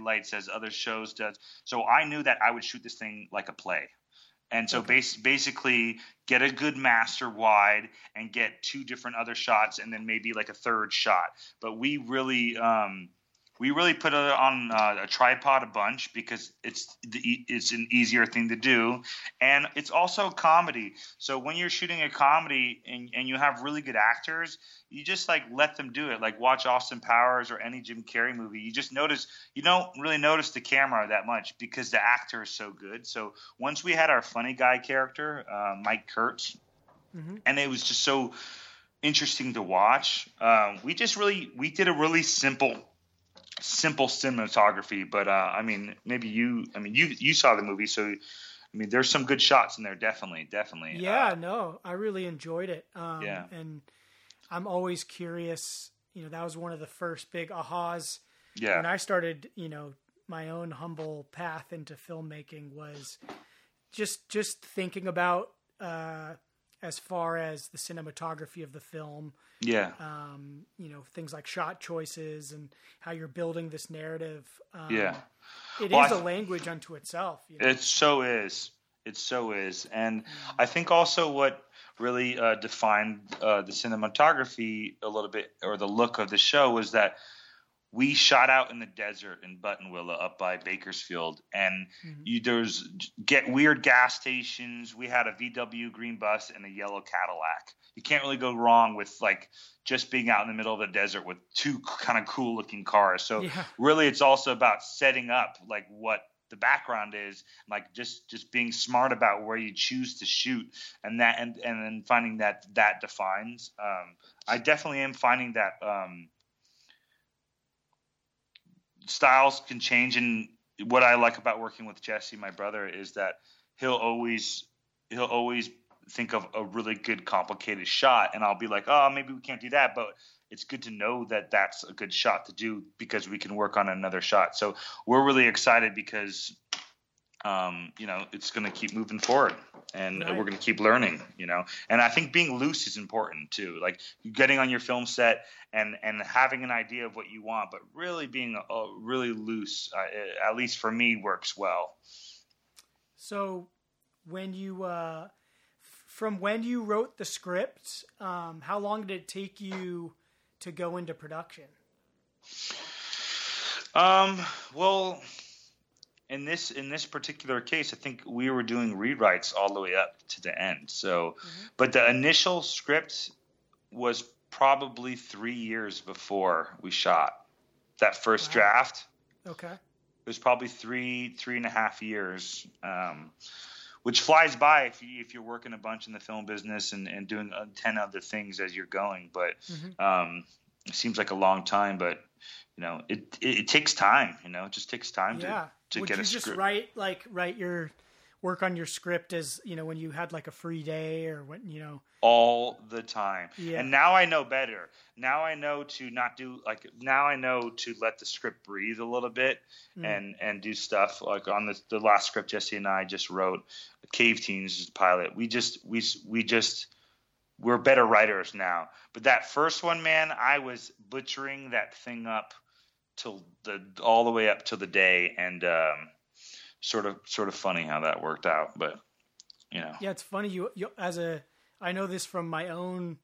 lights as other shows does. So I knew that I would shoot this thing like a play. And so okay. bas- basically get a good master wide and get two different other shots and then maybe like a third shot. But we really um we really put it on uh, a tripod a bunch because it's the, it's an easier thing to do, and it's also comedy. So when you're shooting a comedy and, and you have really good actors, you just like let them do it. Like watch Austin Powers or any Jim Carrey movie. You just notice you don't really notice the camera that much because the actor is so good. So once we had our funny guy character, uh, Mike Kurtz, mm-hmm. and it was just so interesting to watch. Um, we just really we did a really simple simple cinematography, but uh, I mean, maybe you, I mean, you you saw the movie, so I mean, there's some good shots in there, definitely, definitely. Yeah, uh, no, I really enjoyed it. Um, yeah, and I'm always curious. You know, that was one of the first big ahas Yeah. when I started. You know, my own humble path into filmmaking was just just thinking about uh, as far as the cinematography of the film. yeah. Um, you know, things like shot choices and how you're building this narrative. Um, Yeah. it is Well, I a language unto itself. You know? It so is. It so is. And I think also what really uh, defined uh, the cinematography a little bit, or the look of the show, was that we shot out in the desert in Buttonwillow up by Bakersfield, and Mhm. you, there's get weird gas stations. We had a VW green bus and a yellow Cadillac. You can't really go wrong with like just being out in the middle of the desert with two kind of cool looking cars. So Yeah. really it's also about setting up like what the background is like just just being smart about where you choose to shoot and that and and then finding that that defines um i definitely am finding that um styles can change and what i like about working with jesse my brother is that he'll always he'll always think of a really good complicated shot and i'll be like oh maybe we can't do that but it's good to know that that's a good shot to do because we can work on another shot. So we're really excited because um, you know it's going to keep moving forward and Right. we're going to keep learning you know and i think being loose is important too like getting on your film set and and having an idea of what you want but really being uh, really loose uh, at least for me works well So, when you uh, from when you wrote the script, um, how long did it take you to go into production? Um, well, in this in this particular case, I think we were doing rewrites all the way up to the end. So, but the initial script was probably three years before we shot that first Wow. draft. Okay. It was probably three three and a half years, um, which flies by if you if you're working a bunch in the film business and, and doing uh, ten other things as you're going. But Mhm. um, it seems like a long time, but you know it it, it takes time. You know, it just takes time Yeah. to to Would get you a just write like write your work on your script as you know when you had like a free day or when you know? all the time. Yeah. And now I know better. Now I know to not do like now I know to let the script breathe a little bit Mm. and and do stuff like on the the last script Jesse and I just wrote Cave Teens pilot. We just we we just we're better writers now. But that first one, man, I was butchering that thing up till the all the way up to the day and um sort of sort of funny how that worked out, but you know. Yeah, it's funny. You, you as a I know this from my own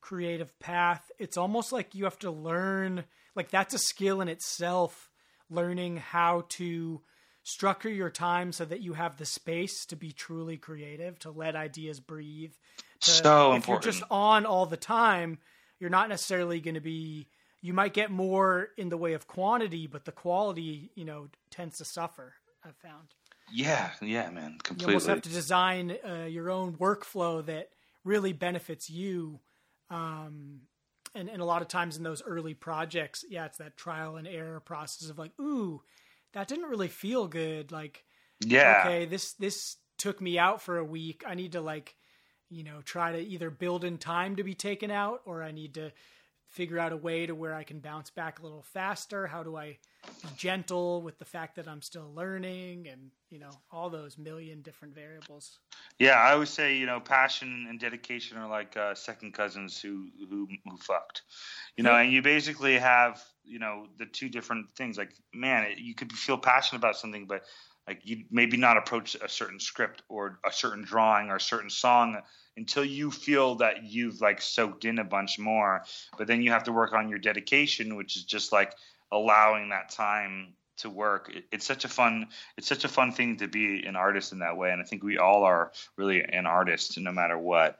creative path. It's almost like you have to learn. Like that's a skill in itself. Learning how to structure your time so that you have the space to be truly creative, to let ideas breathe. To, So if important. you're just on all the time, you're not necessarily going to be. You might get more in the way of quantity, but the quality, you know, tends to suffer. I've found Yeah, yeah, man, completely. you almost have to design uh, your own workflow that really benefits you. Um, and, and a lot of times in those early projects, yeah, it's that trial and error process of like, ooh, that didn't really feel good. Like, yeah, okay, this this took me out for a week. I need to like, you know, try to either build in time to be taken out, or I need to figure out a way to where I can bounce back a little faster. How do I be gentle with the fact that I'm still learning, and you know, all those million different variables. yeah. I always say, you know, passion and dedication are like uh, second cousins who who who fucked, you know. Yeah. And you basically have, you know, the two different things. Like, man, it, you could feel passionate about something, but like you maybe not approach a certain script or a certain drawing or a certain song until you feel that you've like soaked in a bunch more. But then you have to work on your dedication, which is just like allowing that time to work. It, it's such a fun it's such a fun thing to be an artist in that way, and I think we all are really an artist no matter what.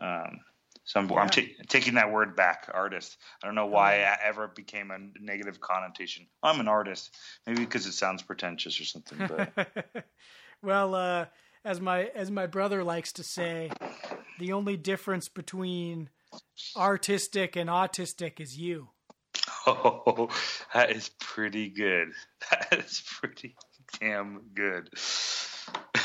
Um, so I'm, I'm Yeah. ta- taking that word back, artist. I don't know why it ever became a negative connotation. I'm an artist, maybe because it sounds pretentious or something. But well, uh, as my as my brother likes to say, the only difference between artistic and autistic is you. oh, that is pretty good. That is pretty damn good.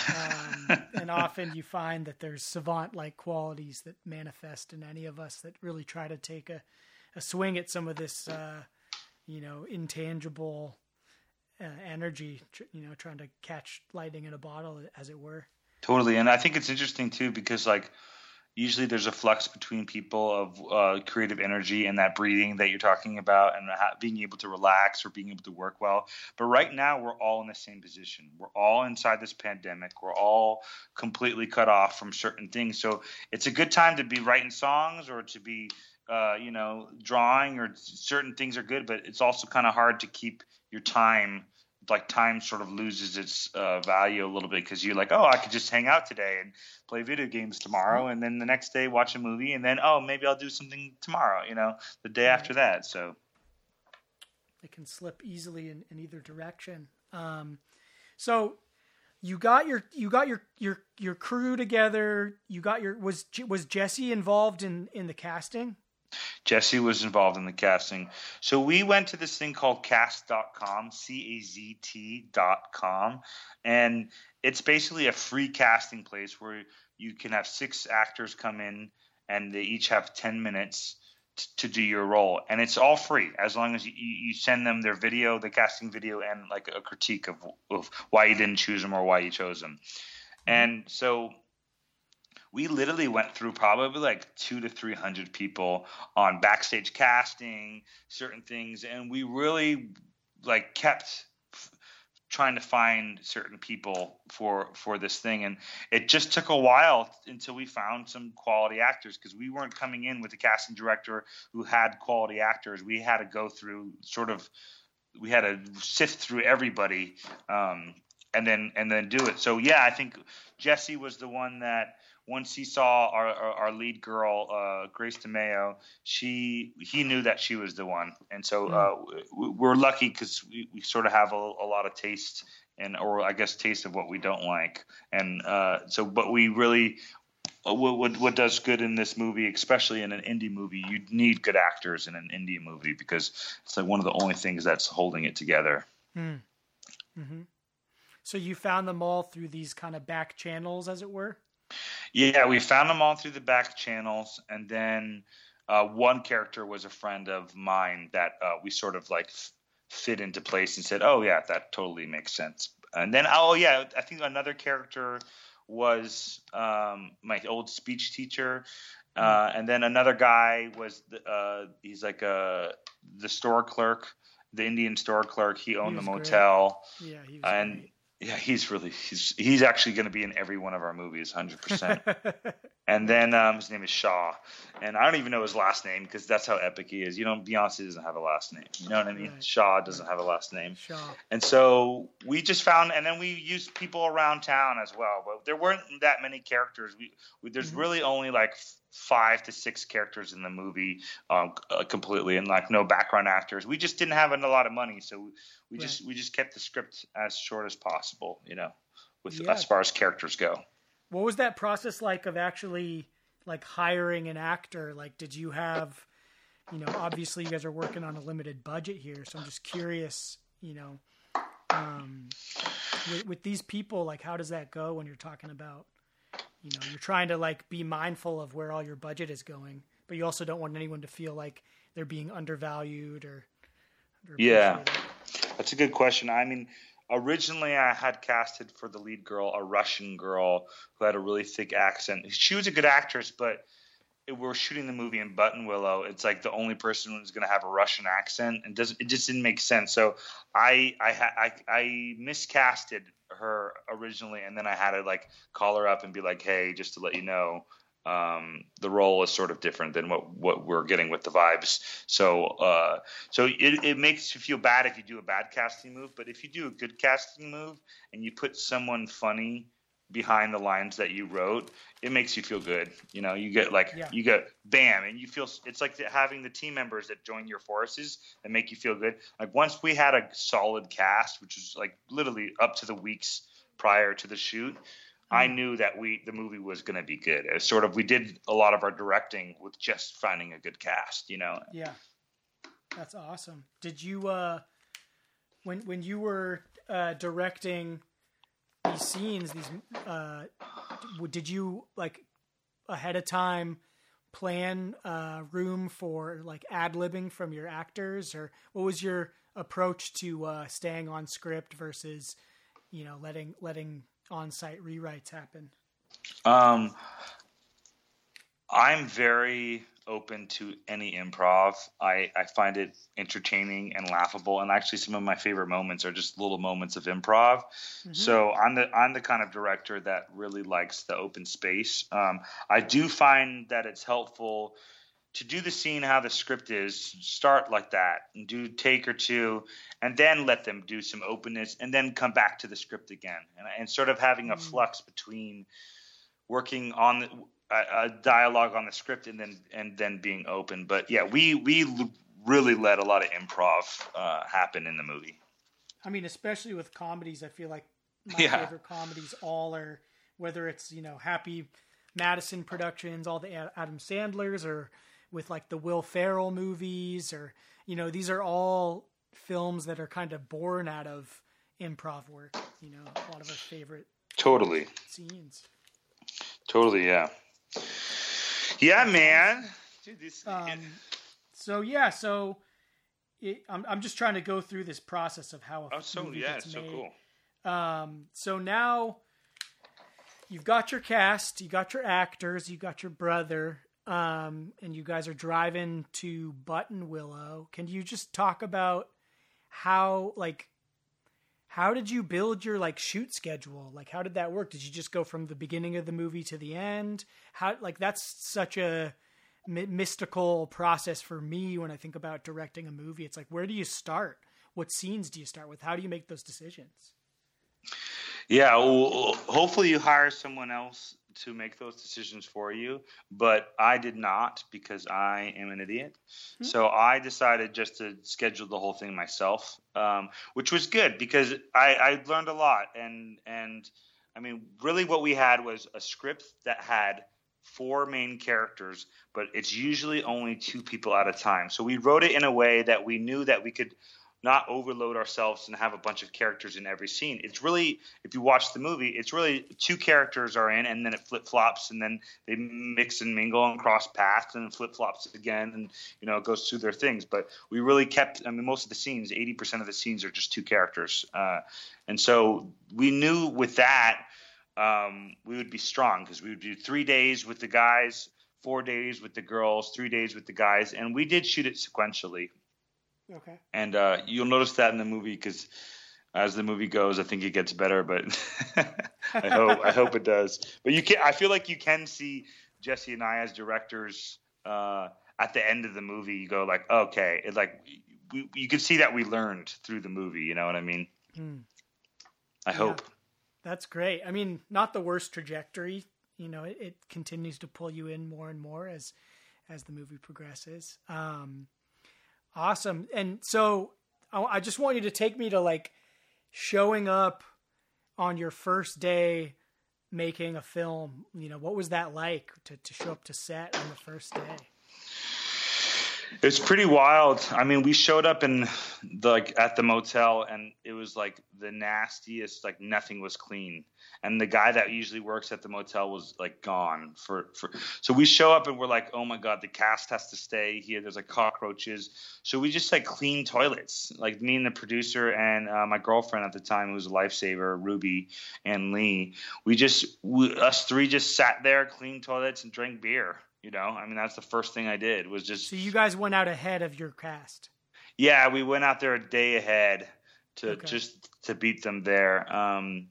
Um, and often you find that there's savant like qualities that manifest in any of us that really try to take a, a swing at some of this, uh, you know, intangible uh, energy, you know, trying to catch lightning in a bottle, as it were. Totally, and I think it's interesting too because like usually there's a flux between people of uh, creative energy and that breathing that you're talking about and ha- being able to relax or being able to work well. But right now we're all in the same position. We're all inside this pandemic. We're all completely cut off from certain things. So it's a good time to be writing songs or to be uh, you know drawing or certain things are good but it's also kind of hard to keep your time like time sort of loses its uh, value a little bit because you're like, oh, I could just hang out today and play video games tomorrow, and then the next day watch a movie, and then oh, maybe I'll do something tomorrow, you know, the day right. after that. So it can slip easily in, in either direction. Um, so you got your you got your your your crew together. You got your was was Jesse involved in in the casting? Jesse was involved in the casting. So we went to this thing called cazt.com, C A Z T.com. And it's basically a free casting place where you can have six actors come in and they each have 10 minutes t- to do your role. And it's all free as long as you, you send them their video, the casting video, and like a critique of, of why you didn't choose them or why you chose them. Mm-hmm. And so we literally went through probably like two to three hundred people on backstage casting certain things and we really like kept trying to find certain people for for this thing and it just took a while until we found some quality actors because we weren't coming in with a casting director who had quality actors. We had to go through sort of we had to sift through everybody um, and then and then do it. So yeah i think jesse was the one that once he saw our our, our lead girl, uh, Grace DeMayo, she he knew that she was the one, and so hmm. uh, we're lucky because we, we sort of have a, a lot of taste and or I guess taste of what we don't like, and uh, so but we really. Uh, what, what, what does good in this movie, especially in an indie movie, you need good actors in an indie movie because it's like one of the only things that's holding it together. Mm. Mm-hmm. So you found them all through these kind of back channels, as it were. Yeah, we found them all through the back channels, and then uh, one character was a friend of mine that uh, we sort of like f- fit into place and said, "Oh yeah, that totally makes sense." And then, oh yeah, I think another character was um, my old speech teacher, uh, hmm. and then another guy was the, uh, he's like a the store clerk, the Indian store clerk. He owned he the motel. Great. Yeah, he was and great. Yeah, he's really he's he's actually going to be in every one of our movies, hundred percent. And then um, his name is Shaw, and I don't even know his last name because that's how epic he is. You know, Beyonce doesn't have a last name. You know what I mean? Right. Shaw doesn't have a last name. Shaw. And so we just found, and then we used people around town as well. But there weren't that many characters. We, we there's mm-hmm. really only like five to six characters in the movie um, uh, completely, and like no background actors. We just didn't have a lot of money, so we, we right. just we just kept the script as short as possible. You know, with yeah. as far as characters go. What was that process like of actually like hiring an actor? Like, did you have, you know, obviously you guys are working on a limited budget here, so I'm just curious, you know, um, with, with these people, like, how does that go when you're talking about, you know, you're trying to like be mindful of where all your budget is going, but you also don't want anyone to feel like they're being undervalued or. yeah, that's a good question. I mean, originally I had casted for the lead girl a Russian girl who had a really thick accent. She was a good actress, but it, we are shooting the movie in Buttonwillow. It's like the only person who's going to have a Russian accent, and doesn't it just didn't make sense. So I I I, I miscasted her originally, and then I had to like call her up and be like, hey, just to let you know, um, the role is sort of different than what, what we're getting with the vibes. So uh, so it, it makes you feel bad if you do a bad casting move, but if you do a good casting move and you put someone funny behind the lines that you wrote, it makes you feel good. You know, you get like yeah. you get bam, and you feel it's like having the team members that join your forces that make you feel good. Like once we had a solid cast, which was like literally up to the weeks prior to the shoot I mm. knew that we the movie was going to be good. It's sort of we did a lot of our directing with just finding a good cast, you know. Yeah. That's awesome. Did you uh when when you were uh directing these scenes, these uh, did you like ahead of time plan uh, room for like ad libbing from your actors, or what was your approach to uh, staying on script versus you know letting letting on site rewrites happen? Um, I'm very open to any improv. I, I find it entertaining and laughable, and actually, some of my favorite moments are just little moments of improv. Mm-hmm. So I'm the I'm the kind of director that really likes the open space. Um, I do find that it's helpful to do the scene how the script is. Start like that and do take or two, and then let them do some openness, and then come back to the script again, and, and sort of having a mm. flux between working on the a, a dialogue on the script and then and then being open. But yeah, we we really let a lot of improv uh, happen in the movie. I mean, especially with comedies, I feel like my yeah. favorite comedies all are whether it's you know Happy Madison Productions, all the Adam Sandler's, or with like the Will Ferrell movies, or you know these are all films that are kind of born out of improv work. You know, a lot of our favorite totally scenes. Totally, yeah. Yeah, man. Dude, this, um, so yeah, so it, I'm I'm just trying to go through this process of how a oh, so movie yeah, gets so made. cool. Um, so now you've got your cast, you got your actors, you got your brother, um, and you guys are driving to Buttonwillow. Can you just talk about how like how did you build your like shoot schedule? Like how did that work? Did you just go from the beginning of the movie to the end? How like that's such a mystical process for me when i think about directing a movie. It's like where do you start? What scenes do you start with? How do you make those decisions? Yeah well, hopefully you hire someone else to make those decisions for you, but I did not because I am an idiot. Mm-hmm. So I decided just to schedule the whole thing myself, um, which was good because I, I learned a lot. And and I mean, really, what we had was a script that had four main characters, but it's usually only two people at a time. So we wrote it in a way that we knew that we could not overload ourselves and have a bunch of characters in every scene. It's really, if you watch the movie, it's really two characters are in, and then it flip flops, and then they mix and mingle and cross paths, and flip flops again, and you know it goes through their things. But we really kept. I mean, most of the scenes, eighty percent of the scenes are just two characters, uh, and so we knew with that um, we would be strong because we would do three days with the guys. Four days with the girls, three days with the guys, and we did shoot it sequentially. Okay. And uh, you'll notice that in the movie because as the movie goes, I think it gets better, but I hope I hope it does. But you can I feel like you can see Jesse and I as directors uh, at the end of the movie. You go like, okay, it like we, you can see that we learned through the movie. You know what I mean? Mm. I yeah. hope. That's great. I mean, not the worst trajectory. You know, it, it, continues to pull you in more and more as as the movie progresses. Um, Awesome. And so I just want you to take me to like showing up on your first day making a film. You know, what was that like to, to show up to set on the first day? It's pretty wild. I mean, we showed up in the, like at the motel, and it was like the nastiest. Like nothing was clean, and the guy that usually works at the motel was like gone for for. So we show up and we're like, oh my god, the cast has to stay here. There's like cockroaches. So we just like clean toilets. Like me and the producer and uh, my girlfriend at the time, who was a lifesaver, Ruby and Lee. We just we, us three just sat there, cleaned toilets, and drank beer. You know, I mean, that's the first thing I did was just. So you guys went out ahead of your cast. Yeah, we went out there a day ahead to okay. just to beat them there. Um,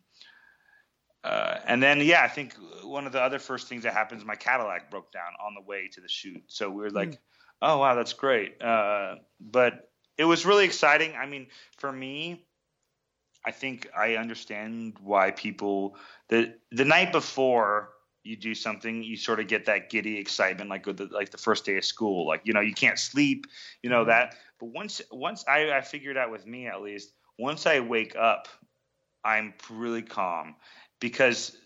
uh, and then, yeah, I think one of the other first things that happens, my Cadillac broke down on the way to the shoot. So we were like, mm. "Oh wow, that's great!" Uh, but it was really exciting. I mean, for me, I think I understand why people the the night before you do something, you sort of get that giddy excitement, like with the, like the first day of school. Like you know, you can't sleep, you know mm-hmm. that. But once once I, I figured out with me at least, once I wake up, I'm really calm because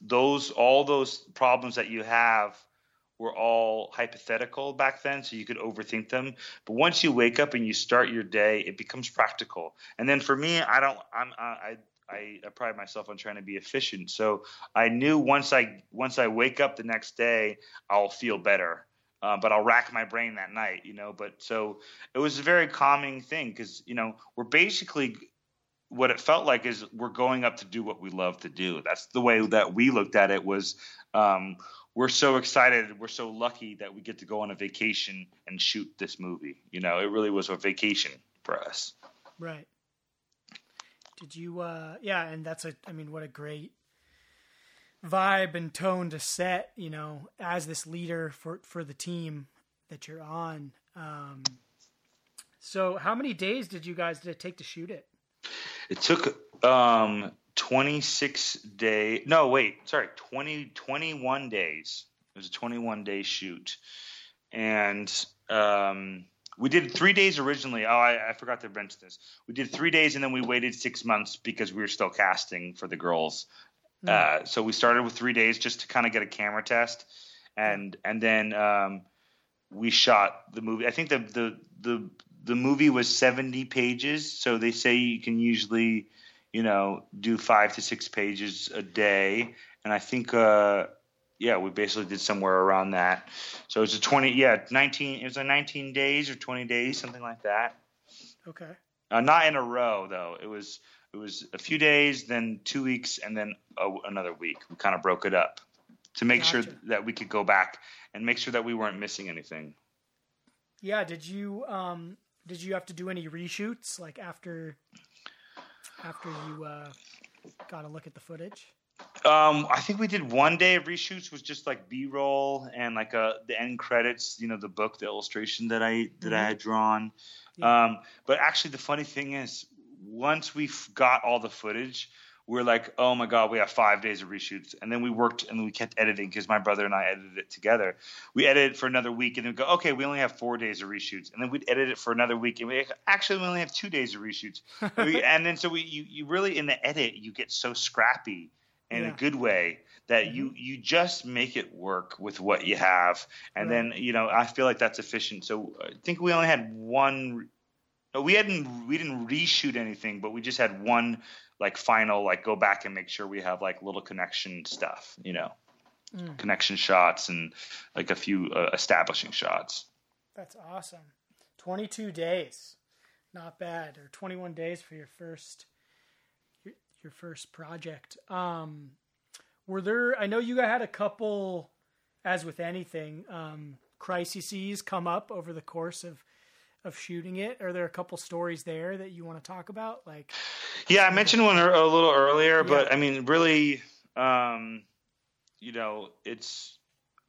those all those problems that you have were all hypothetical back then, so you could overthink them. But once you wake up and you start your day, it becomes practical. And then for me, I don't, I'm, I, I, I pride myself on trying to be efficient. So I knew once I once I wake up the next day, I'll feel better. Uh, but I'll rack my brain that night, you know. But so it was a very calming thing because you know we're basically what it felt like is we're going up to do what we love to do. That's the way that we looked at it. Was um, we're so excited, we're so lucky that we get to go on a vacation and shoot this movie. You know, it really was a vacation for us. Right. Did you? uh Yeah, and that's a. I mean, what a great vibe and tone to set. You know, as this leader for for the team that you're on. Um, so, how many days did you guys did it take to shoot it? It took um 26 day. No, wait, sorry, 20 21 days. It was a 21 day shoot, and um, we did three days originally. Oh, I, I forgot to mention this. We did three days, and then we waited six months because we were still casting for the girls. Uh, so we started with three days just to kind of get a camera test, and and then um, we shot the movie. I think the the the the movie was 70 pages, so they say you can usually, you know, do five to six pages a day, and I think. Uh, yeah, we basically did somewhere around that. So it's a 20, yeah, 19, it was a 19 days or 20 days, something like that. Okay. Uh, not in a row though. It was it was a few days, then two weeks, and then a, another week. We kind of broke it up to make sure that we could go back and make sure that we weren't missing anything. Yeah. Did you um did you have to do any reshoots like after after you uh got a look at the footage? Um, I think we did one day of reshoots was just like B roll and like uh the end credits, you know, the book, the illustration that I that I had drawn. Yeah. Um, but actually, the funny thing is, once we got all the footage, we are like, oh my god, we have five days of reshoots, and then we worked and we kept editing because my brother and I edited it together. We edited for another week, and then we go, okay, we only have four days of reshoots, and then we'd edit it for another week, and we actually we only have two days of reshoots, We- and then so we you, you really in the edit you get so scrappy in Yeah. a good way that you you just make it work with what you have and Right. then you know i feel like that's efficient so i think we only had one no, we hadn't we didn't reshoot anything but we just had one like final like go back and make sure we have like little connection stuff you know Mm. connection shots and like a few uh, establishing shots That's awesome. 22 days. Not bad. Or 21 days for your first your, first project. Um were there I know you had a couple as with anything um crises come up over the course of of shooting it. Are there a couple stories there that you want to talk about like Yeah, I mentioned one a little earlier, Yeah. but I mean, really, um, you know, it's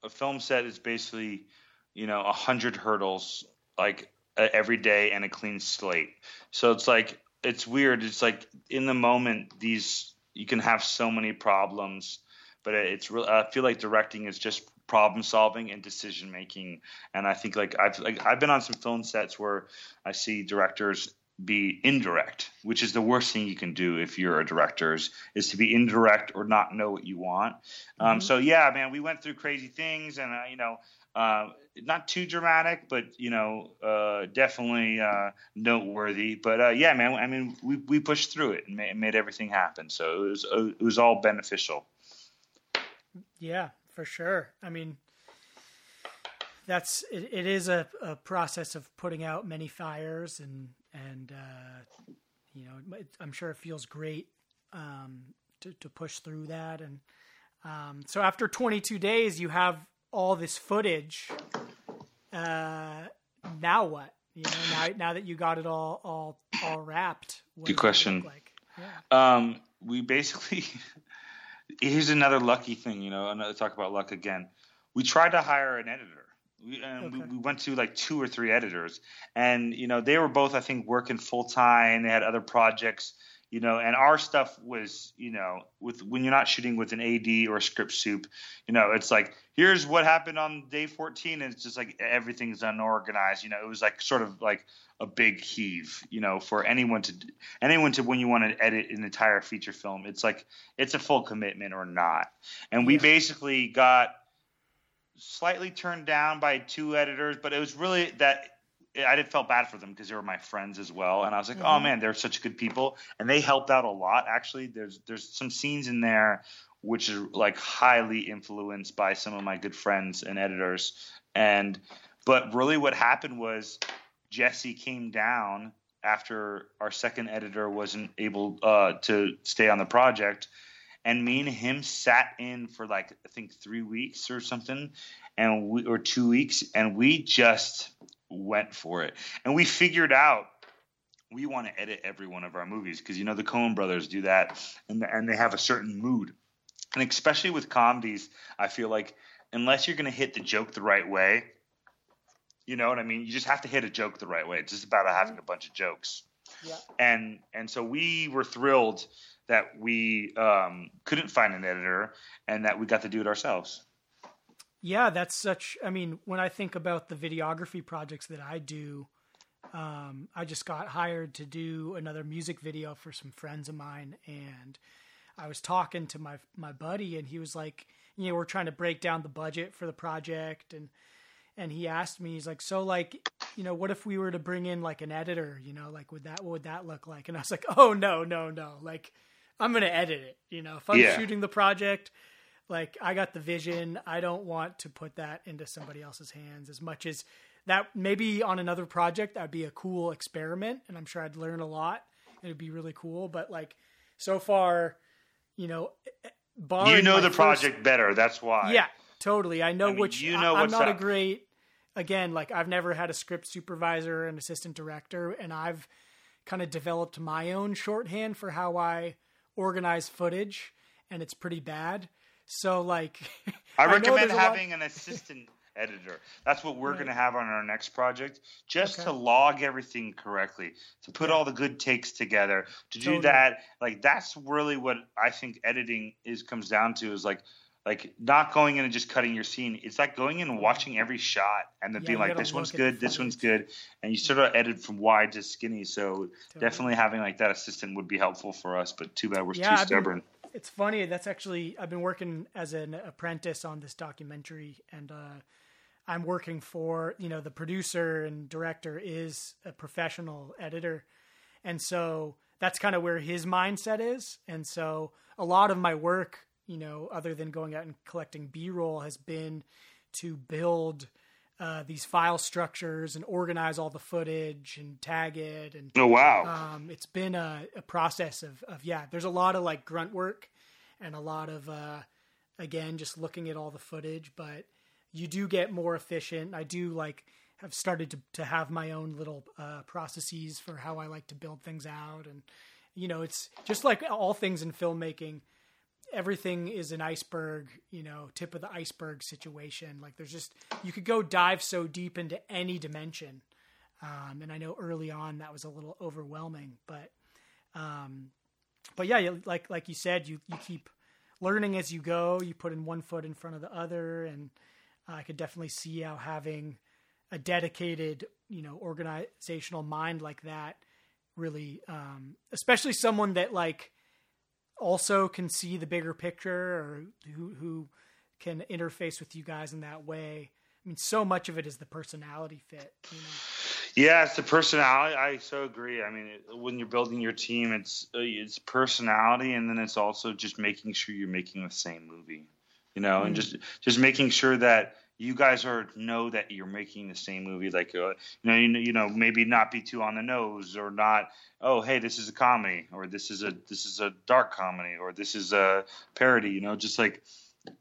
a film set is basically, you know, a hundred hurdles like every day and a clean slate. So it's like it's weird. It's like in the moment, these you can have so many problems, but it's real. I feel like directing is just problem solving and decision making. And I think like I've like I've been on some film sets where I see directors be indirect, which is the worst thing you can do if you're a director is, is to be indirect or not know what you want. Um, so yeah, man, we went through crazy things, and uh, you know, uh, not too dramatic, but you know, uh, definitely uh, noteworthy. But uh, yeah, man, I mean, we we pushed through it and made, made everything happen. So it was uh, it was all beneficial. Yeah, for sure. I mean, that's it, it is a, a process of putting out many fires and and uh, you know I'm sure it feels great um, to to push through that and um, so after 22 days you have all this footage. Uh, now what? You know, now now that you got it all all all wrapped. What Good does that look question. Like? Yeah. Um, we basically here's another lucky thing. You know, another talk about luck again. We tried to hire an editor. We, and Okay. we, we went to like two or three editors, and you know they were both I think working full time. They had other projects, you know, and our stuff was you know with when you're not shooting with an AD or a script supe, you know, it's like here's what happened on day 14, and it's just like everything's unorganized. You know, it was like sort of like a big heave, you know, for anyone to anyone to when you want to edit an entire feature film, it's like it's a full commitment or not. And we basically got slightly turned down by two editors, but it was really that I did felt bad for them because they were my friends as well, and I was like, oh Mhm. man, they're such good people, and they helped out a lot. Actually, there's there's some scenes in there which are like highly influenced by some of my good friends and editors, and but really what happened was Jesse came down after our second editor wasn't able uh, to stay on the project, and me and him sat in for like I think three weeks or something, and we or two weeks, and we just went for it, and we figured out we want to edit every one of our movies because you know the Coen Brothers do that, and and they have a certain mood, and especially with comedies, I feel like unless you're going to hit the joke the right way. You know what I mean? You just have to hit a joke the right way. It's just about having a bunch of jokes Yeah. and and so we were thrilled that we um, couldn't find an editor and that we got to do it ourselves. Yeah, that's such. I mean, when I think about the videography projects that I do, um, I just got hired to do another music video for some friends of mine, and I was talking to my my buddy, and he was like, you know, we're trying to break down the budget for the project, and and he asked me, he's like, so like, you know, what if we were to bring in like an editor, you know, like would that what would that look like? And I was like, oh no, no, no, like I'm gonna edit it, you know, if I'm Yeah. shooting the project like I got the vision. I don't want to put that into somebody else's hands as much as that maybe on another project that'd be a cool experiment and I'm sure I'd learn a lot. It'd be really cool, but like so far, you know, eh, eh, barring you know the first- project better. That's why. Yeah, totally. I know I mean, which you know I, am not a great again, like I've never had a script supervisor and assistant director and I've kind of developed my own shorthand for how I organize footage and it's pretty bad. So like I recommend a lot- having an assistant editor. That's what we're Right. going to have on our next project, just Okay. to log everything correctly, to put all the good takes together, to do Totally. that. Like that's really what I think editing is comes down to is like like not going in and just cutting your scene. It's like going in and watching every shot and then Yeah, being like, this one's look at the good, this one's good, and you sort of edit from wide to skinny. So definitely having like that assistant would be helpful for us. But too bad we're Yeah, too I've been- stubborn. It's funny. That's actually I've been working as an apprentice on this documentary, and uh, I'm working for you know the producer and director is a professional editor, and so that's kind of where his mindset is. And so a lot of my work, you know, other than going out and collecting B-roll, has been to build. Uh, these file structures and organize all the footage and tag it and Oh wow. um, it's been a, a process of, of yeah there's a lot of like grunt work and a lot of uh, again just looking at all the footage but you do get more efficient i do like have started to, to have my own little uh, processes for how i like to build things out and you know it's just like all things in filmmaking everything is an iceberg, you know, tip of the iceberg situation. Like there's just you could go dive so deep into any dimension. Um, and I know early on that was a little overwhelming, but um, but yeah, like like you said, you you keep learning as you go. You put in one foot in front of the other, and I could definitely see how having a dedicated, you know, organizational mind like that really, um, especially someone that like also can see the bigger picture or who who can interface with you guys in that way. I mean, so much of it is the personality fit. You know? Yeah, it's the personality. I so agree. I mean, it, when you're building your team, it's uh, it's personality, and then it's also just making sure you're making the same movie, you know, and Mm. just just making sure that you guys are know that you're making the same movie. Like, uh, you know, you you know, maybe not be too on the nose, or not. Oh, hey, this is a comedy, or this is a this is a dark comedy, or this is a parody. You know, just like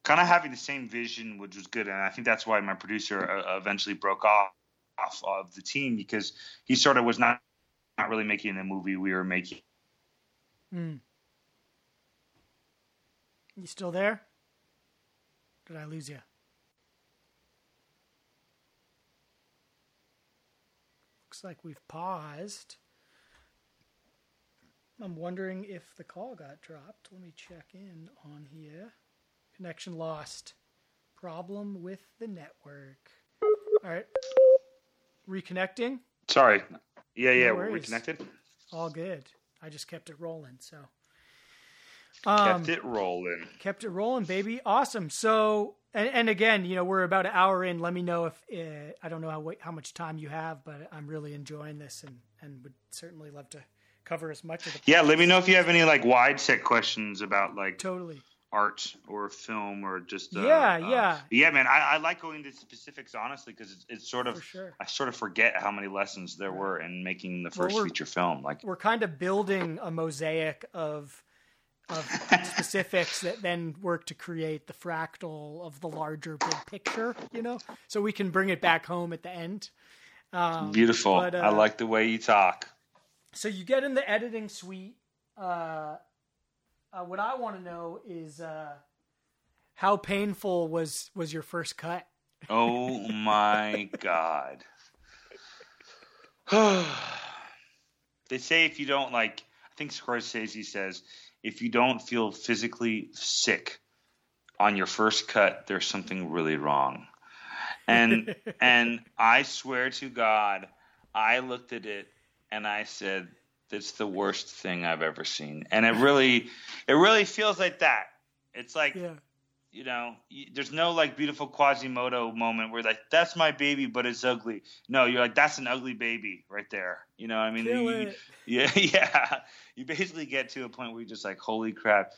kind of having the same vision, which was good, and I think that's why my producer uh, eventually broke off off of the team because he sort of was not not really making the movie we were making. Mm. You still there? Did I lose you? Looks like we've paused. I'm wondering if the call got dropped. Let me check in on here. Connection lost. Problem with the network. All right. Reconnecting. Sorry. Yeah, yeah, No we're reconnected. All good. I just kept it rolling. So. Um, Kept it rolling. kept it rolling, baby. Awesome. So And, and again, you know, we're about an hour in. Let me know if uh, I don't know how how much time you have, but I'm really enjoying this and and would certainly love to cover as much of the. Yeah, let me know if you have any like wide set questions about like Totally. art or film or just uh, Yeah, uh, yeah. yeah, man. I, I like going into specifics honestly because it's, it's sort of sure. I sort of forget how many lessons there were in making the first we're- feature film. Like We're kind of building a mosaic of of specifics that then work to create the fractal of the larger big picture. You know, so we can bring it back home at the end. Um, beautiful. but, I uh, like the way you talk. So you get in the editing suite. Uh, uh, what I want to know is uh, how painful was was your first cut? Oh my god. they say if you don't like, I think Scorsese says, if you don't feel physically sick on your first cut, there's something really wrong. And and I swear to God, I looked at it and I said, "That's the worst thing I've ever seen." And it really, it really feels like that. It's like Yeah, you know, there's no like beautiful Quasimodo moment where like that's my baby, but it's ugly. No, you're like that's an ugly baby right there. You know, what I mean, you- yeah, yeah. You basically get to a point where you're just like, holy crap,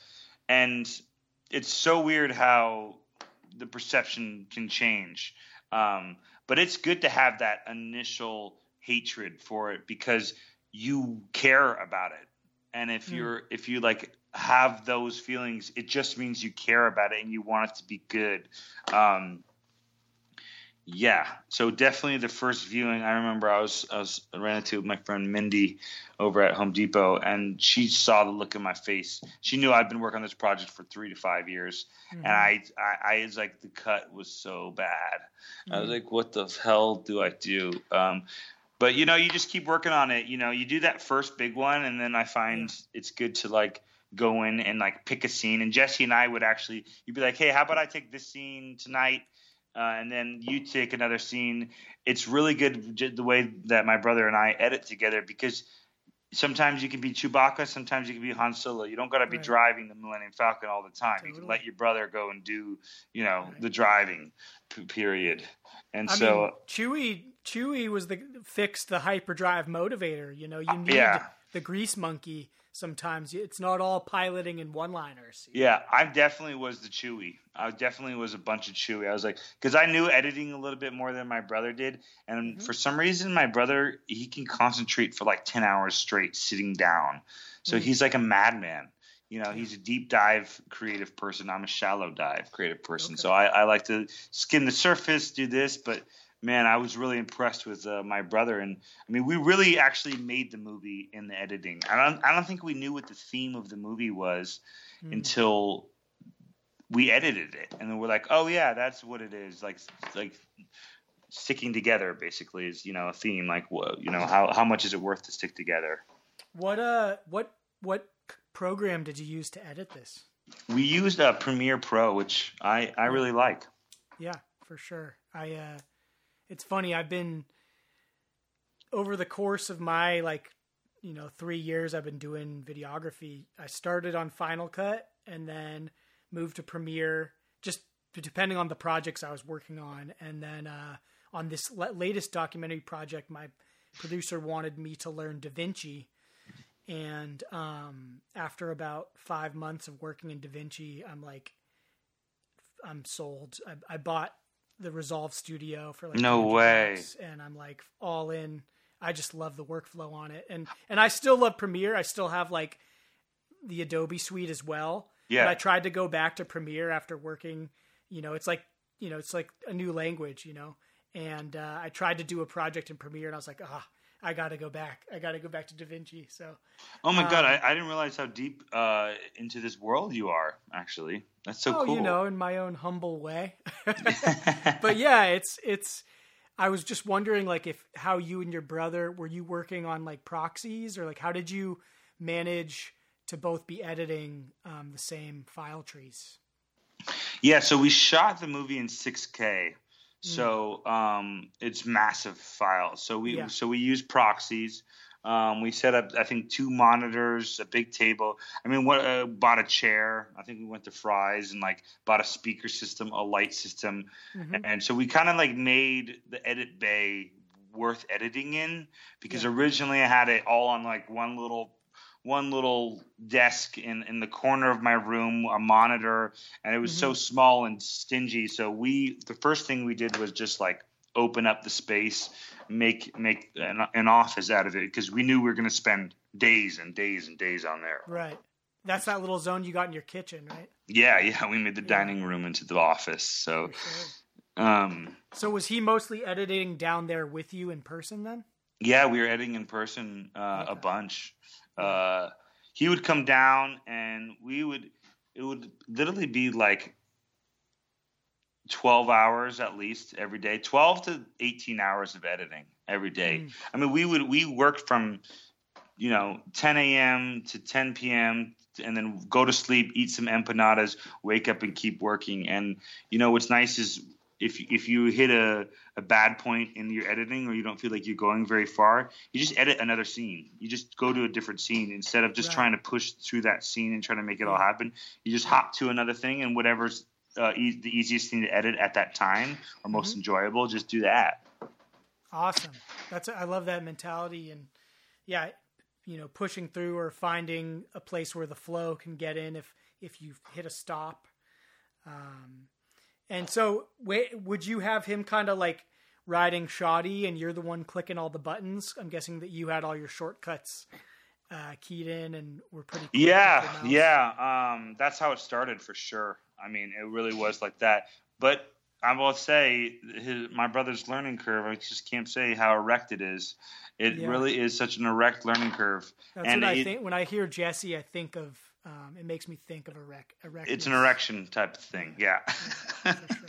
and it's so weird how the perception can change. Um, but it's good to have that initial hatred for it because you care about it, and if Mm. you're if you like have those feelings, it just means you care about it and you want it to be good. Um, yeah, so definitely the first viewing. I remember I was I was I ran into my friend Mindy over at Home Depot, and she saw the look in my face. She knew I'd been working on this project for three to five years, and I, I I was like the cut was so bad. I was like, what the hell do I do? Um, but you know, you just keep working on it. You know, you do that first big one, and then I find it's good to like go in and like pick a scene. And Jesse and I would actually, you'd be like, hey, how about I take this scene tonight? Uh, and then you take another scene. It's really good the way that my brother and I edit together because sometimes you can be Chewbacca, sometimes you can be Han Solo. You don't got to be Right. driving the Millennium Falcon all the time. You can let your brother go and do, you know, Right. the driving. Period. And I so, mean, Chewie Chewie was the fixed the hyperdrive motivator. You know, you need yeah. the grease monkey. Sometimes it's not all piloting and one liners. Yeah, I definitely was the Chewie. I definitely was a bunch of Chewie. I was like, because I knew editing a little bit more than my brother did, and mm-hmm. for some reason, my brother he can concentrate for like ten hours straight sitting down. So mm-hmm. he's like a madman. You know, he's a deep dive creative person. I'm a shallow dive creative person. So I, I like to skim the surface, do this, but man, I was really impressed with uh, my brother, and I mean, we really actually made the movie in the editing. I don't, I don't think we knew what the theme of the movie was until we edited it, and then we're like, oh yeah, that's what it is. Like, like sticking together basically is you know a theme. Like, you know, how how much is it worth to stick together? What uh, what what program did you use to edit this? We used uh, Premiere Pro, which I I really like. Yeah, for sure. I uh it's funny, I've been over the course of my like, you know, 3 years I've been doing videography. I started on Final Cut and then moved to Premiere just depending on the projects I was working on and then uh on this latest documentary project my producer wanted me to learn DaVinci and um after about 5 months of working in DaVinci I'm like I'm sold. I, I bought the Resolve Studio for like No way. and I'm like all in. I just love the workflow on it, and and I still love Premiere. I still have like the Adobe Suite as well. Yeah. But I tried to go back to Premiere after working. You know, it's like you know, it's like a new language. You know, and uh, I tried to do a project in Premiere, and I was like, ah, I got to go back. I got to go back to DaVinci. So Oh my god, Um, I, I didn't realize how deep uh, into this world you are. Actually, that's so oh, cool. you know, in my own humble way. but yeah, it's it's. I was just wondering, like, if how you and your brother were you working on like proxies, or like how did you manage to both be editing um, the same file trees? Yeah, so we shot the movie in 6K. So um, it's massive files. So we Yeah. so we use proxies. Um, we set up, I think, two monitors, a big table. I mean, what uh, bought a chair. I think we went to Fry's and like bought a speaker system, a light system, Mhm. and so we kind of like made the edit bay worth editing in because Yeah. originally I had it all on like one little one little desk in in the corner of my room, a monitor, and it was so small and stingy. So we the first thing we did was just like open up the space, make make an, an office out of it because we knew we were going to spend days and days and days on there. Right. That's that little zone you got in your kitchen, right? Yeah, yeah, we made the Yeah. dining room into the office. So, sure. um, So was he mostly editing down there with you in person then? yeah, we were editing in person uh, a bunch. Uh, he would come down, and we would. It would literally be like twelve hours at least every day, twelve to eighteen hours of editing every day. Mm. I mean, we would we worked from you know 10 a.m. to 10 p.m. and then go to sleep, eat some empanadas, wake up and keep working. And you know what's nice is if if you hit a, a bad point in your editing or you don't feel like you're going very far, you just edit another scene. You just go to a different scene instead of just Right. trying to push through that scene and trying to make it all happen. You just hop to another thing and whatever's uh, e- the easiest thing to edit at that time or most Mm-hmm. enjoyable, just do that. Awesome. That's I love that mentality and yeah, you know, pushing through or finding a place where the flow can get in if if you hit a stop. Um, and so, would you have him kind of like riding shoddy, and you're the one clicking all the buttons? I'm guessing that you had all your shortcuts uh, keyed in and were pretty. Yeah, yeah. Um, that's how it started for sure. I mean, it really was like that. But I will say, his, my brother's learning curve. I just can't say how erect it is. It Yeah. really is such an erect learning curve. That's and what I think when I hear Jesse. I think of um, it makes me think of erect. erect It's an erection type of thing. Yeah. for sure.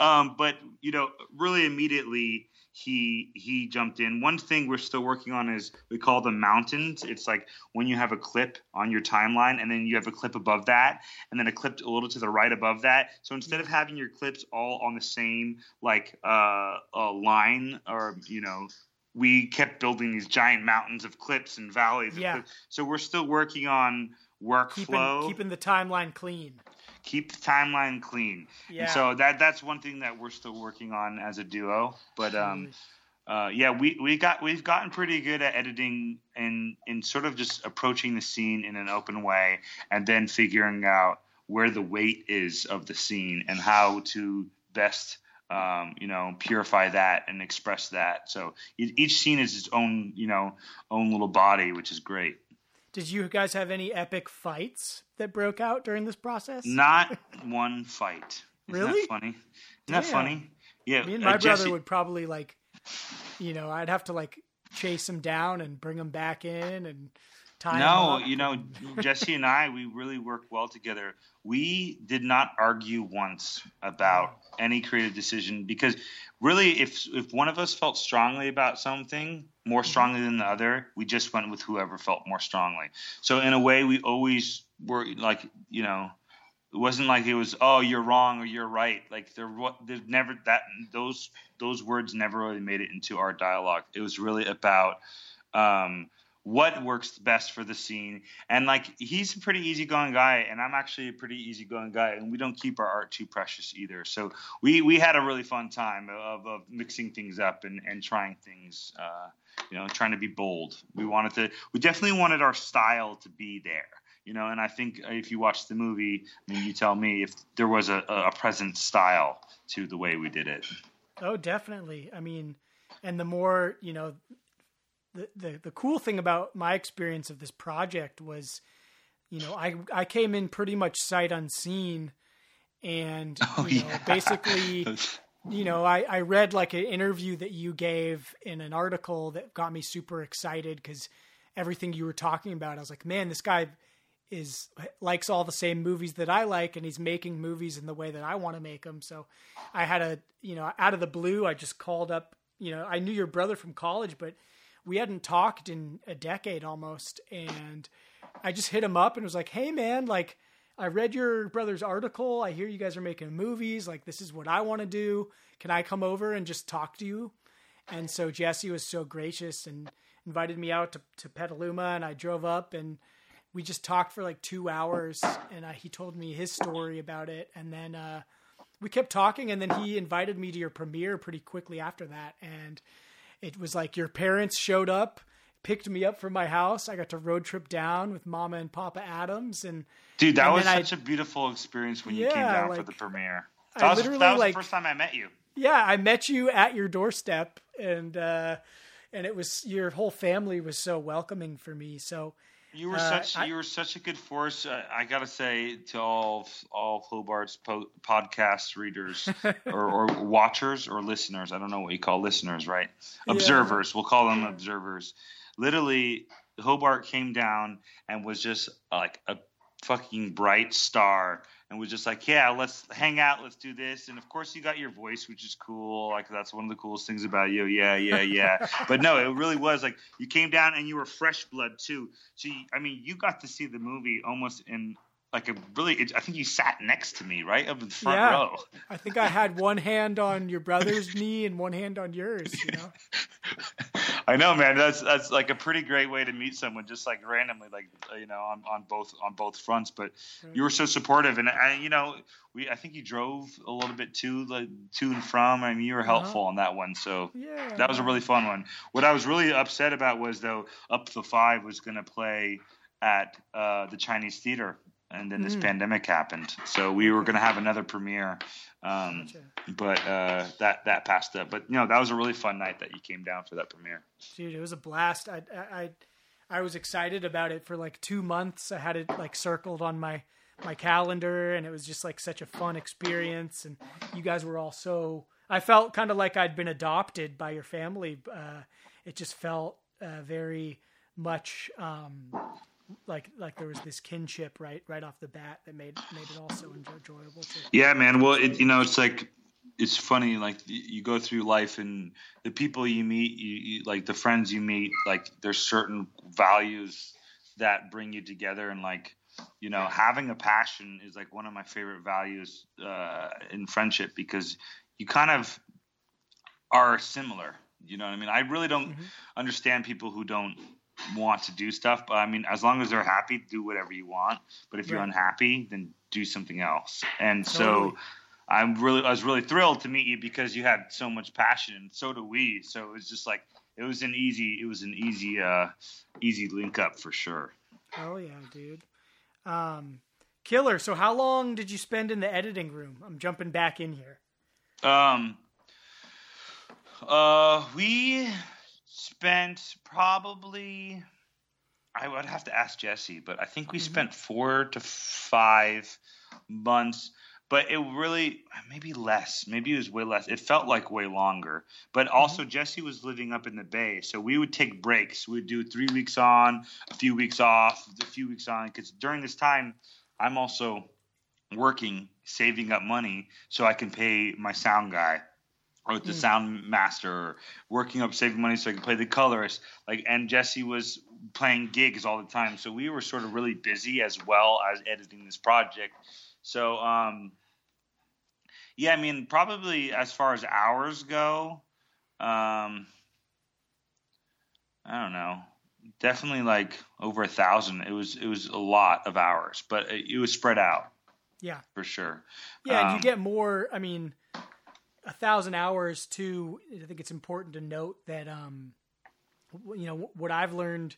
um, but you know, really immediately he he jumped in. One thing we're still working on is we call them mountains. It's like when you have a clip on your timeline, and then you have a clip above that, and then a clip a little to the right above that. So instead of having your clips all on the same like uh, uh, line, or you know. We kept building these giant mountains of clips and valleys. Yeah. clips. So we're still working on workflow keeping the timeline clean. keep the timeline clean. Yeah. And so that that's one thing that we're still working on as a duo. But um, uh, yeah, we we got we've gotten pretty good at editing and and sort of just approaching the scene in an open way, and then figuring out where the weight is of the scene and how to best. Um, you know, purify that and express that. So each scene is its own, you know, own little body, which is great. Did you guys have any epic fights that broke out during this process? Not one fight. Isn't Really? that funny? Isn't that funny? Yeah. Me and uh, my brother Jesse- would probably like, you know, I'd have to like chase him down and bring him back in and him No, you know, Jesse and I, we really work well together. We did not argue once about any creative decision because really, if if one of us felt strongly about something more strongly than the other, we just went with whoever felt more strongly. So in a way, we always were like, you know, it wasn't like it was oh you're wrong or you're right. Like there, there's never that those those words never really made it into our dialogue. It was really about um, what works best for the scene. And like he's a pretty easygoing guy, and I'm actually a pretty easygoing guy, and we don't keep our art too precious either. So we we had a really fun time of, of mixing things up and and trying things. Uh, you know, trying to be bold. We wanted to. We definitely wanted our style to be there. You know, and I think if you watch the movie, I mean, you tell me if there was a, a present style to the way we did it. Oh, definitely. I mean, and the more you know, the the the cool thing about my experience of this project was, you know, I I came in pretty much sight unseen, and Oh, you know, yeah. basically. you know, I, I read like an interview that you gave in an article that got me super excited because everything you were talking about, I was like, man, this guy is likes all the same movies that I like, and he's making movies in the way that I want to make them. So I had a, you know, out of the blue, I just called up. You know, I knew your brother from college, but we hadn't talked in a decade almost, and I just hit him up and was like, hey, man, like. I read your brother's article. I hear you guys are making movies. Like, this is what I want to do. Can I come over and just talk to you? And so Jesse was so gracious and invited me out to, to Petaluma, and I drove up and we just talked for like two hours, and he told me his story about it, and then uh, we kept talking, and then he invited me to your premiere pretty quickly after that, and it was like your parents showed up picked me up from my house. I got to road trip down with Mama and Papa Adams, and dude, that and was such a beautiful experience when you came down like, for the premiere. I That was, literally, that was like- the first time I met you. yeah, I met you at your doorstep, and uh, and it was your whole family was so welcoming for me. So You were Uh, such I- you were such a good force. Uh, I gotta say to all all Hobart's po- podcast readers or, or watchers or listeners. I don't know what you call listeners, right? Yeah. Observers. We'll call them observers. Literally, Hobart came down and was just like a fucking bright star and was just like, yeah, let's hang out, let's do this. And of course, you got your voice, which is cool. Like that's one of the coolest things about you. Yeah, yeah, yeah. but no, it really was like you came down and you were fresh blood too. So you, I mean, you got to see the movie almost in like a really. It, I think you sat next to me, right, up in the front Yeah. row. I think I had one hand on your brother's knee and one hand on yours. You know, I know, man. That's that's like a pretty great way to meet someone, just like randomly, like you know, on, on both on both fronts. But you were so supportive, and I, you know, we I think you drove a little bit too, like to and from. I mean, you were Uh-huh. helpful on that one, so yeah, that was a really fun one. What I was really upset about was though, Up the Five was going to play at uh, the Chinese theater, and then this Mm. pandemic happened, so we were going to have another premiere. Um, Gotcha. but uh, that that passed up. But you know, that was a really fun night that you came down for that premiere. dude, it was a blast. I, I I was excited about it for like two months. I had it like circled on my my calendar, and it was just like such a fun experience. And you guys were all so. I felt kind of like I'd been adopted by your family. Uh, it just felt uh, very much um, like like there was this kinship right right off the bat that made made it also enjoy- enjoyable to Yeah, man. Well, it, you know, it's like it's funny. Like you go through life, and the people you meet, you, you like the friends you meet. Like there's certain values that bring you together, and like you know, having a passion is like one of my favorite values uh, in friendship because you kind of are similar. You know what I mean? I really don't Mhm. understand people who don't want to do stuff, but I mean, as long as they're happy, do whatever you want. But if you're unhappy, then do something else. And Totally. so, I'm really, I was really thrilled to meet you because you had so much passion, and so do we. So it was just like it was an easy, it was an easy, uh, easy link up for sure. Oh yeah, dude. Um, killer. So how long did you spend in the editing room? I'm jumping back in here. Um, uh, we spent probably. I would have to ask Jesse, but I think we Mhm. spent four to five months. But it really, maybe less. Maybe it was way less. It felt like way longer. But also, Jesse was living up in the Bay, so we would take breaks. We'd do three weeks on, a few weeks off, a few weeks on. Because during this time, I'm also working, saving up money so I can pay my sound guy or the Mm. sound master, working up saving money so I could play the colorist. Like, and Jesse was playing gigs all the time, so we were sort of really busy as well as editing this project. So, um, yeah, I mean, probably as far as hours go, um, I don't know. Definitely like over a thousand. It was it was a lot of hours, but it, it was spread out Yeah, for sure. yeah. and Um, you get more. I mean, a thousand hours too. I think it's important to note that um, you know what I've learned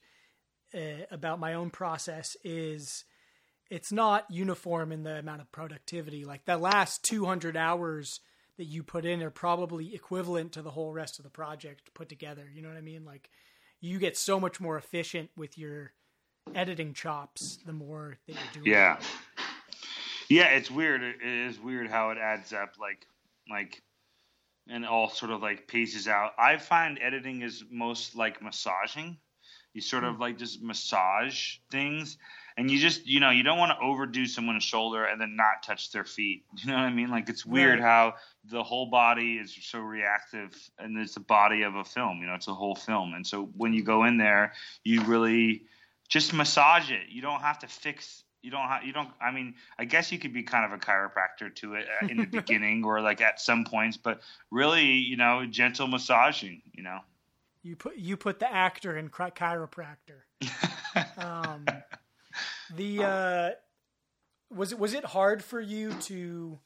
uh, about my own process is it's not uniform in the amount of productivity. Like the last 200 hours that you put in are probably equivalent to the whole rest of the project put together. You know what I mean? Like you get so much more efficient with your editing chops the more that you're doing. Yeah. Yeah, it's weird. It it is weird how it adds up like like and all sort of like paces out. I find editing is most like massaging. You sort of hmm. like just massage things and you just you know, you don't want to overdo someone's shoulder and then not touch their feet. You know what I mean? Like it's weird Right. how the whole body is so reactive and it's the body of a film, you know, it's a whole film. And so when you go in there, you really just massage it. You don't have to fix. You don't have. You don't. I mean, I guess you could be kind of a chiropractor to it uh, in the beginning or like at some points, but really, you know, gentle massaging. You know. You put you put the actor in chi- chiropractor. um, the uh, was it was it hard for you to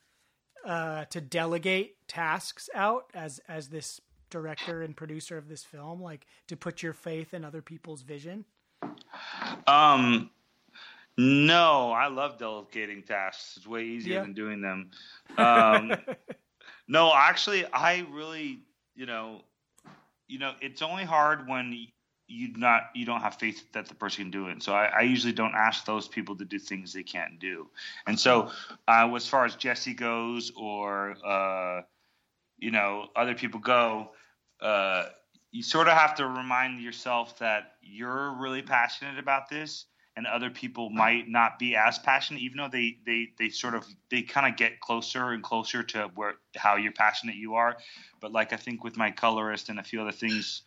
uh, to delegate tasks out as as this director and producer of this film, like to put your faith in other people's vision? Um, no, I love delegating tasks. It's way easier Yeah. than doing them. Um, no, actually, I really, you know, you know, it's only hard when you not you don't have faith that the person can do it. So I, I usually don't ask those people to do things they can't do. And so, uh, as far as Jesse goes, or uh, you know, other people go, uh, you sort of have to remind yourself that you're really passionate about this and other people might not be as passionate even though they they they sort of they kind of get closer and closer to where how you're passionate you are. But like i think with my colorist and a few other things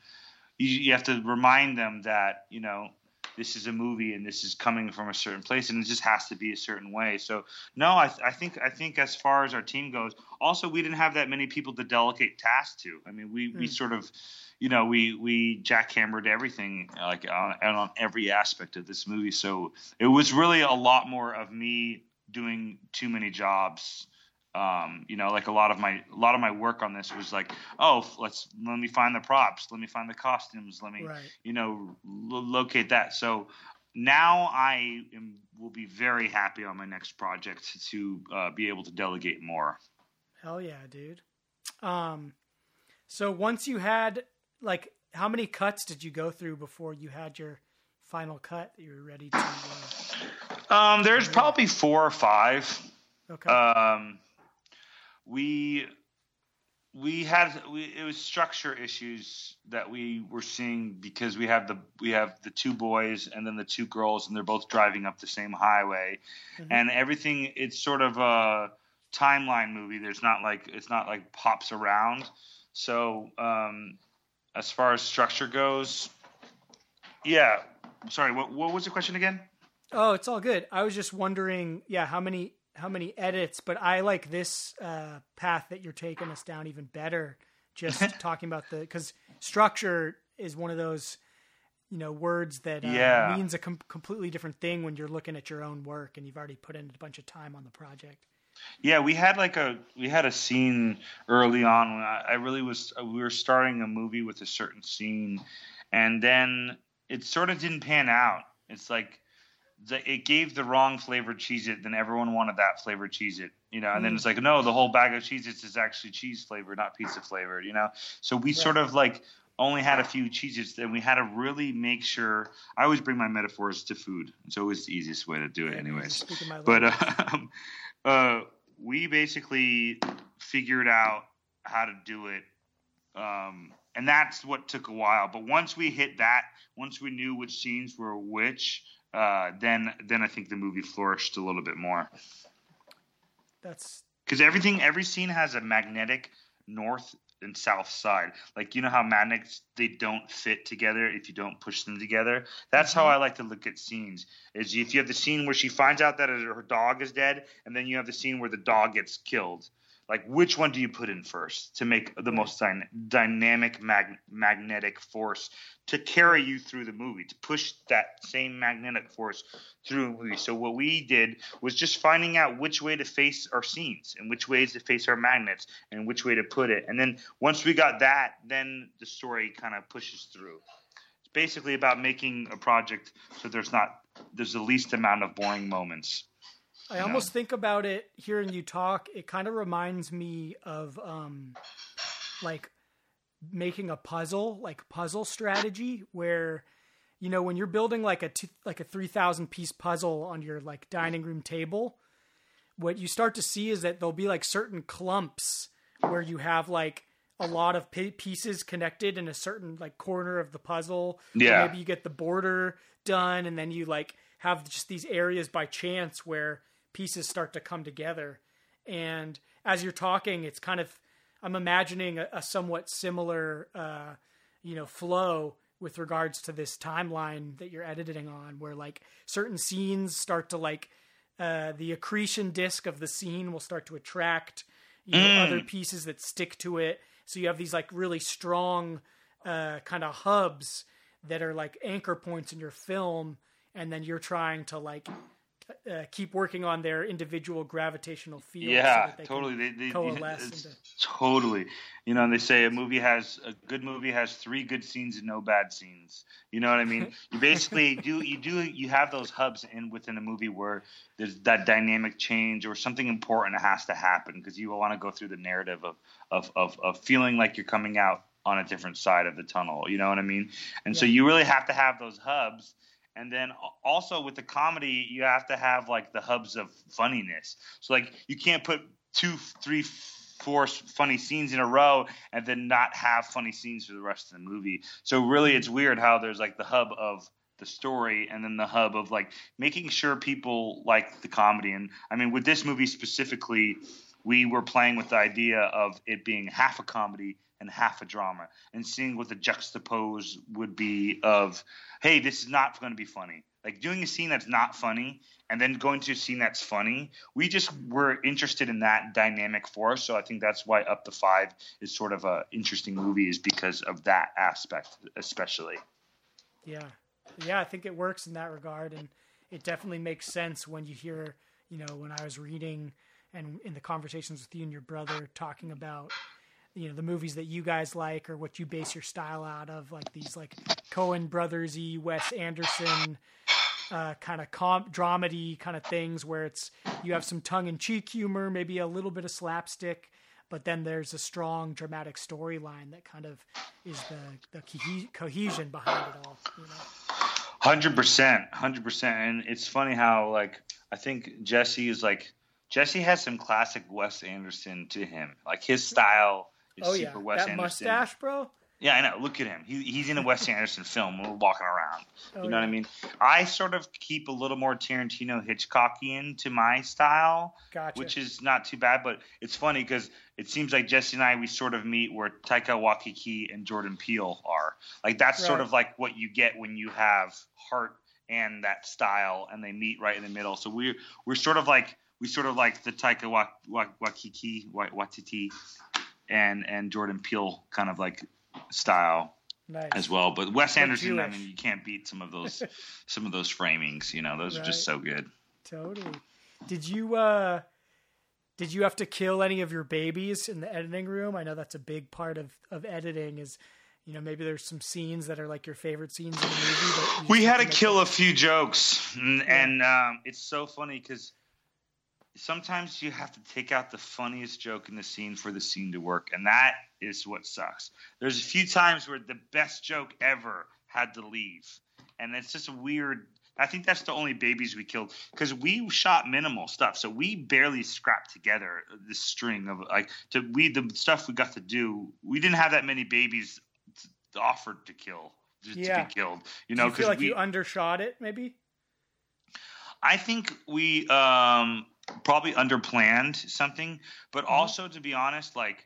you, you have to remind them that you know this is a movie and this is coming from a certain place and it just has to be a certain way. So no i, I think i think as far as our team goes also we didn't have that many people to delegate tasks to. I mean we we Mm. sort of you know, we we jackhammered everything like on, and on every aspect of this movie. So it was really a lot more of me doing too many jobs. Um, you know, like a lot of my a lot of my work on this was like, oh, let's let me find the props, let me find the costumes, let me Right. you know lo- locate that. So now I am, will be very happy on my next project to uh, be able to delegate more. Hell yeah, dude. Um, so once you had like, how many cuts did you go through before you had your final cut that you were ready to? Uh, Um, there's probably four or five. okay. um, we we had we, it was structure issues that we were seeing because we have the we have the two boys and then the two girls and they're both driving up the same highway Mhm. and everything it's sort of a timeline movie there's not like it's not like pops around so um as far as structure goes yeah sorry what what was the question again Oh, it's all good. I was just wondering, yeah, how many how many edits, but I like this uh, path that you're taking us down even better. Just talking about the because structure is one of those you know words that uh, Yeah. means a com- completely different thing when you're looking at your own work and you've already put in a bunch of time on the project. Yeah, we had like a we had a scene early on when I, I really was we were starting a movie with a certain scene, and then it sort of didn't pan out. It's like the, it gave the wrong flavored Cheez-It, then everyone wanted that flavored Cheez-It, you know, and then Mm. it's like no, the whole bag of Cheez-Its is actually cheese flavored, not pizza flavored, you know. So we sort of like only had a few cheeses, and we had to really make sure. I always bring my metaphors to food. It's always the easiest way to do it, anyways but um, uh, we basically figured out how to do it um, and that's what took a while. But once we hit that once we knew which scenes were which uh, then then i think the movie flourished a little bit more. That's because everything every scene has a magnetic north and south side. Like you know how magnets they don't fit together if you don't push them together? That's how mm-hmm. i like to look at scenes is if you have the scene where she finds out that her dog is dead and then you have the scene where the dog gets killed like which one do you put in first to make the most dyna- dynamic mag- magnetic force to carry you through the movie to push that same magnetic force through a movie? So what we did was just finding out which way to face our scenes and which ways to face our magnets and which way to put it. And then once we got that then the story kind of pushes through. It's basically about making a project so there's not there's the least amount of boring moments I you know? almost think about it hearing you talk. It kind of reminds me of um, like making a puzzle, like puzzle strategy, where you know when you're building like a two, like a three thousand piece puzzle on your like dining room table, what you start to see is that there'll be like certain clumps where you have like a lot of pi- pieces connected in a certain like corner of the puzzle. Or Yeah. maybe you get the border done, and then you like have just these areas by chance where pieces start to come together. And as you're talking, it's kind of I'm imagining a, a somewhat similar, uh, you know, flow with regards to this timeline that you're editing on, where like certain scenes start to like uh, the accretion disk of the scene will start to attract you know, Mm. other pieces that stick to it. So you have these like really strong uh, kind of hubs that are like anchor points in your film, and then you're trying to like uh, keep working on their individual gravitational fields. Yeah, so they totally. They, they, coalesce into- totally. You know, and they say a movie has a good movie has three good scenes and no bad scenes. You know what I mean? You basically do you do you have those hubs in within a movie where there's that dynamic change or something important has to happen because you want to go through the narrative of, of of of feeling like you're coming out on a different side of the tunnel. You know what I mean? And so you really have to have those hubs. And then also with the comedy, you have to have like the hubs of funniness. So like you can't put two, three, four funny scenes in a row and then not have funny scenes for the rest of the movie. So really, it's weird how there's like the hub of the story and then the hub of like making sure people like the comedy. And I mean, with this movie specifically, we were playing with the idea of it being half a comedy and half a drama. And seeing what the juxtapose would be of hey this is not going to be funny. Like doing a scene that's not funny and then going to a scene that's funny we just were interested in that dynamic for us. So i think that's why Up the Five is sort of a interesting movie is because of that aspect especially. Yeah, yeah, I think it works in that regard, and it definitely makes sense when you hear, you know, when I was reading and in the conversations with you and your brother talking about, you know, the movies that you guys like or what you base your style out of, like these like Coen brothersy, Wes Anderson. Uh, kind of com- dramedy kind of things where it's you have some tongue-in-cheek humor, maybe a little bit of slapstick, but then there's a strong dramatic storyline that kind of is the the cohe- cohesion behind it all. You know? Hundred percent, hundred percent, and it's funny how like I think Jesse is like Jesse has some classic Wes Anderson to him. Like his style is Oh yeah, super Wes that Anderson. mustache, bro. Yeah, I know. Look at him. He, he's in a Wes Anderson film we're walking around. Oh, you know what I mean? I sort of keep a little more Tarantino Hitchcockian to my style, Gotcha. which is not too bad. But it's funny because it seems like Jesse and I we sort of meet where Taika Waititi and Jordan Peele are. Like that's sort of like what you get when you have heart and that style, and they meet right in the middle. So we're we're sort of like we sort of like the Taika Wa- Wa- Waititi, Waititi, and and Jordan Peele kind of like style nice. as well. But Wes But Anderson, I mean, you can't beat some of those some of those framings. You know, those are just so good. Totally. Did you uh did you have to kill any of your babies in the editing room? I know that's a big part of of editing is you know maybe there's some scenes that are like your favorite scenes in the movie. But We had to kill them- a few jokes, and, and um, it's so funny because sometimes you have to take out the funniest joke in the scene for the scene to work, and that is what sucks. There's a few times where the best joke ever had to leave, and it's just a weird. I think that's the only babies we killed because we shot minimal stuff, so we barely scrapped together this string of like to we the stuff we got to do. We didn't have that many babies offered to kill to, to be killed. You know, you feel like we, you undershot it maybe? I think we um, probably underplanned something, but Mm-hmm. also to be honest, like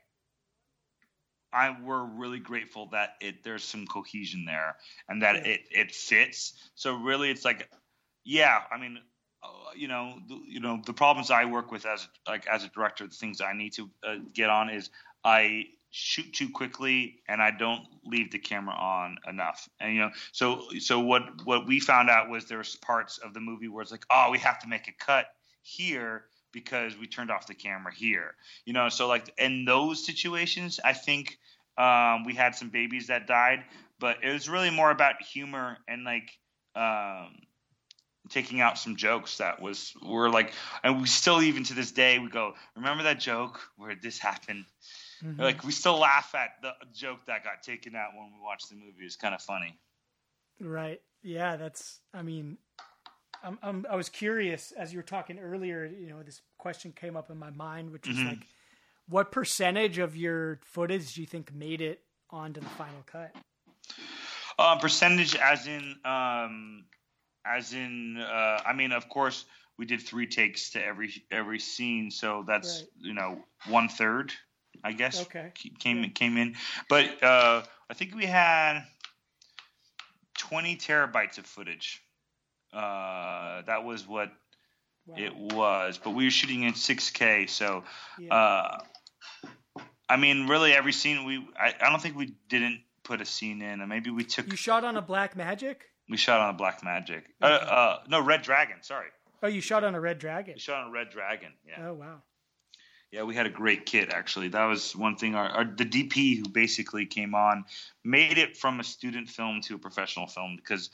I we're really grateful that it there's some cohesion there and that Yeah. it it fits. So really, it's like, yeah, I mean. Uh, you know, the, you know the problems I work with as like as a director, the things I need to uh, get on is I shoot too quickly and I don't leave the camera on enough. And you know, so so what what we found out was there's parts of the movie where it's like, oh, we have to make a cut here because we turned off the camera here. You know, so like in those situations, I think um, we had some babies that died, but it was really more about humor and like um, taking out some jokes that was were like, and we still even to this day we go, remember that joke where this happened? Mhm. Like we still laugh at the joke that got taken out when we watch the movie. It's kind of funny. Right. Yeah, that's I mean I'm, I'm I was curious as you were talking earlier, you know, this question came up in my mind which was Mhm. like what percentage of your footage do you think made it onto the final cut? Uh, percentage, as in, um, as in, uh, I mean, of course, we did three takes to every every scene, so that's Right. you know one third, I guess. Okay. Came came in, but uh, I think we had twenty terabytes of footage. Uh, that was what Wow. it was, but we were shooting in 6K, so yeah. uh, I mean, really every scene we I, I don't think we didn't put a scene in, and maybe we took You shot on a Blackmagic? we shot on a Blackmagic. Uh, uh, no, Red Dragon. Sorry, Oh, you shot on a Red Dragon. we shot on a Red Dragon. Yeah, Oh wow. yeah, we had a great kit actually. That was one thing. Our, our the DP who basically came on made it from a student film to a professional film because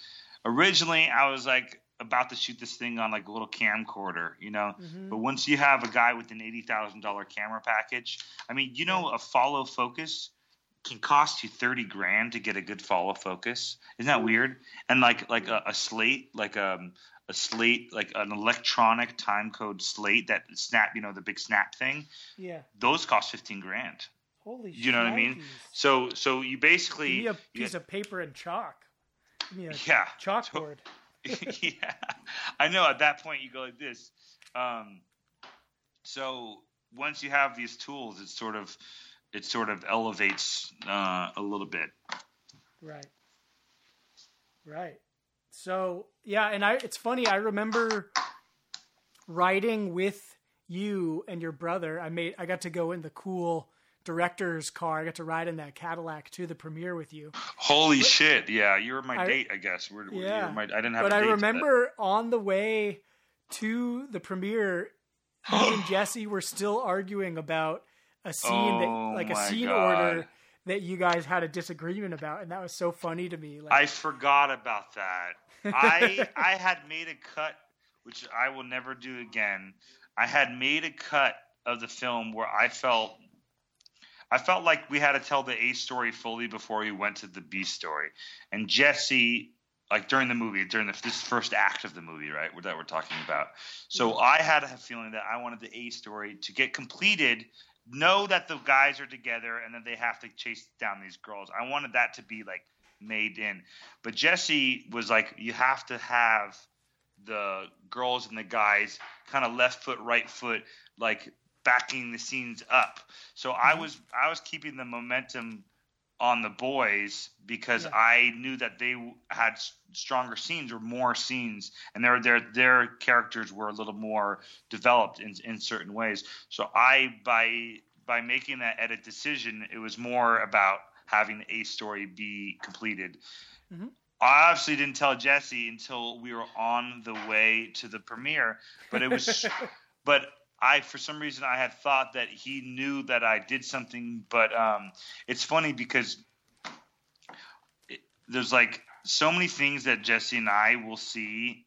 originally I was like about to shoot this thing on like a little camcorder, you know. Mhm. But once you have a guy with an eighty thousand dollar camera package, I mean, you know, a follow focus can cost you thirty grand to get a good follow focus. Isn't that weird? And like like a, a slate, like um, a slate, like an electronic time code slate that snap, you know, the big snap thing. Yeah. Those cost fifteen grand. Holy You know what I mean? So so you basically Give me a you- piece of paper and chalk. Me a yeah chalkboard. yeah, I know. At that point, you go like this. Um, so once you have these tools, it sort of it sort of elevates uh, a little bit. Right. Right. So yeah, and I it's funny, I remember riding with you and your brother. I made I got to go in the cool director's car. I got to ride in that Cadillac to the premiere with you. Holy shit! Yeah, you were my I- date, I guess. We're, Yeah. my, I didn't have. But I remember on the way to the premiere, me and Jesse were still arguing about a scene Oh, that like a scene God. order that you guys had a disagreement about, and that was so funny to me. Like I forgot about that. I I had made a cut, which I will never do again. I had made a cut of the film where I felt I felt like we had to tell the A story fully before we went to the B story. And Jesse, like during the movie, during the, this first act of the movie, right, that we're talking about. So mm-hmm. I had a feeling that I wanted the A story to get completed. Know that the guys are together and that they have to chase down these girls. I wanted that to be like made in. But Jesse was like, you have to have the girls and the guys kind of left foot, right foot, like backing the scenes up. So I was I was keeping the momentum on the boys because Yeah. I knew that they had stronger scenes or more scenes, and their their their characters were a little more developed in in certain ways. So I by by making that edit decision, it was more about having a story be completed. Mhm. I obviously didn't tell Jesse until we were on the way to the premiere, but it was but I for some reason I had thought that he knew that I did something, but um, it's funny because it, there's like so many things that Jesse and I will see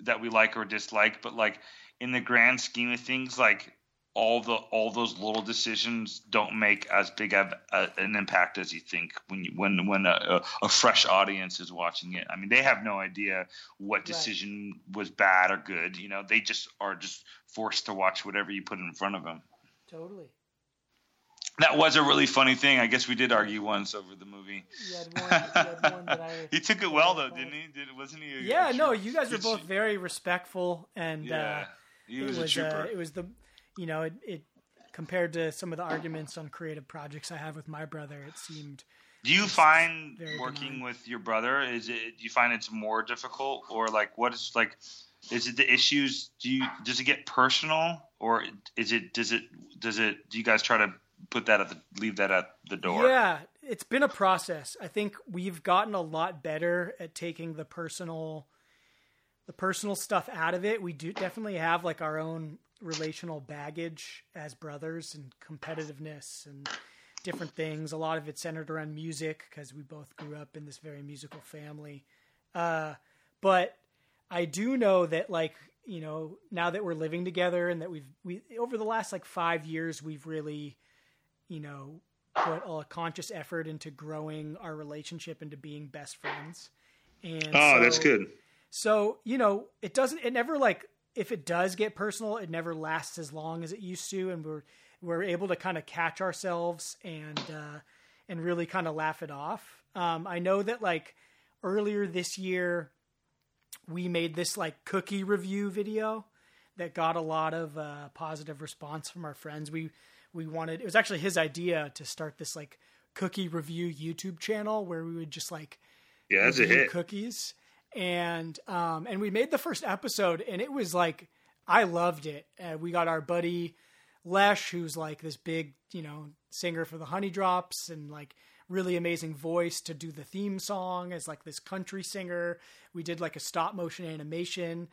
that we like or dislike, but like in the grand scheme of things, like all the all those little decisions don't make as big of a, an impact as you think when you when when a, a, fresh audience is watching it. I mean, they have no idea what decision was bad or good. You know, they just are just forced to watch whatever you put in front of them. totally. That was a really funny thing. I guess we did argue once over the movie. One, you had one that I. He took it well though, didn't he? Did, wasn't he? a- Yeah, a no, you guys were both very respectful, and Yeah, uh, he it was, was a uh, it was the, you know, it, it compared to some of the arguments on creative projects I have with my brother, it seemed Do you find working benign. with your brother is it? Do you find it's more difficult, or like what is like? Is it the issues? Do you does it get personal, or is it does it does it? Do you guys try to put that at the leave that at the door? Yeah, it's been a process. I think we've gotten a lot better at taking the personal the personal stuff out of it. We do definitely have like our own relational baggage as brothers and competitiveness and different things. A lot of it centered around music because we both grew up in this very musical family. Uh, but I do know that like you know now that we're living together and that we've we over the last like five years we've really you know put a conscious effort into growing our relationship into being best friends. And Oh, that's good. So you know, it doesn't. It never like if it does get personal, it never lasts as long as it used to, and we're we're able to kind of catch ourselves and uh, and really kind of laugh it off. Um, I know that like earlier this year, we made this like cookie review video that got a lot of uh, positive response from our friends. We we wanted it was actually his idea to start this like cookie review YouTube channel where we would just like Yeah, that's a hit. cookies and um and we made the first episode and it was like i loved it uh, we got our buddy Lech who's like this big you know singer for the Honeydrops and like really amazing voice to do the theme song as like this country singer. We did like a stop motion animation,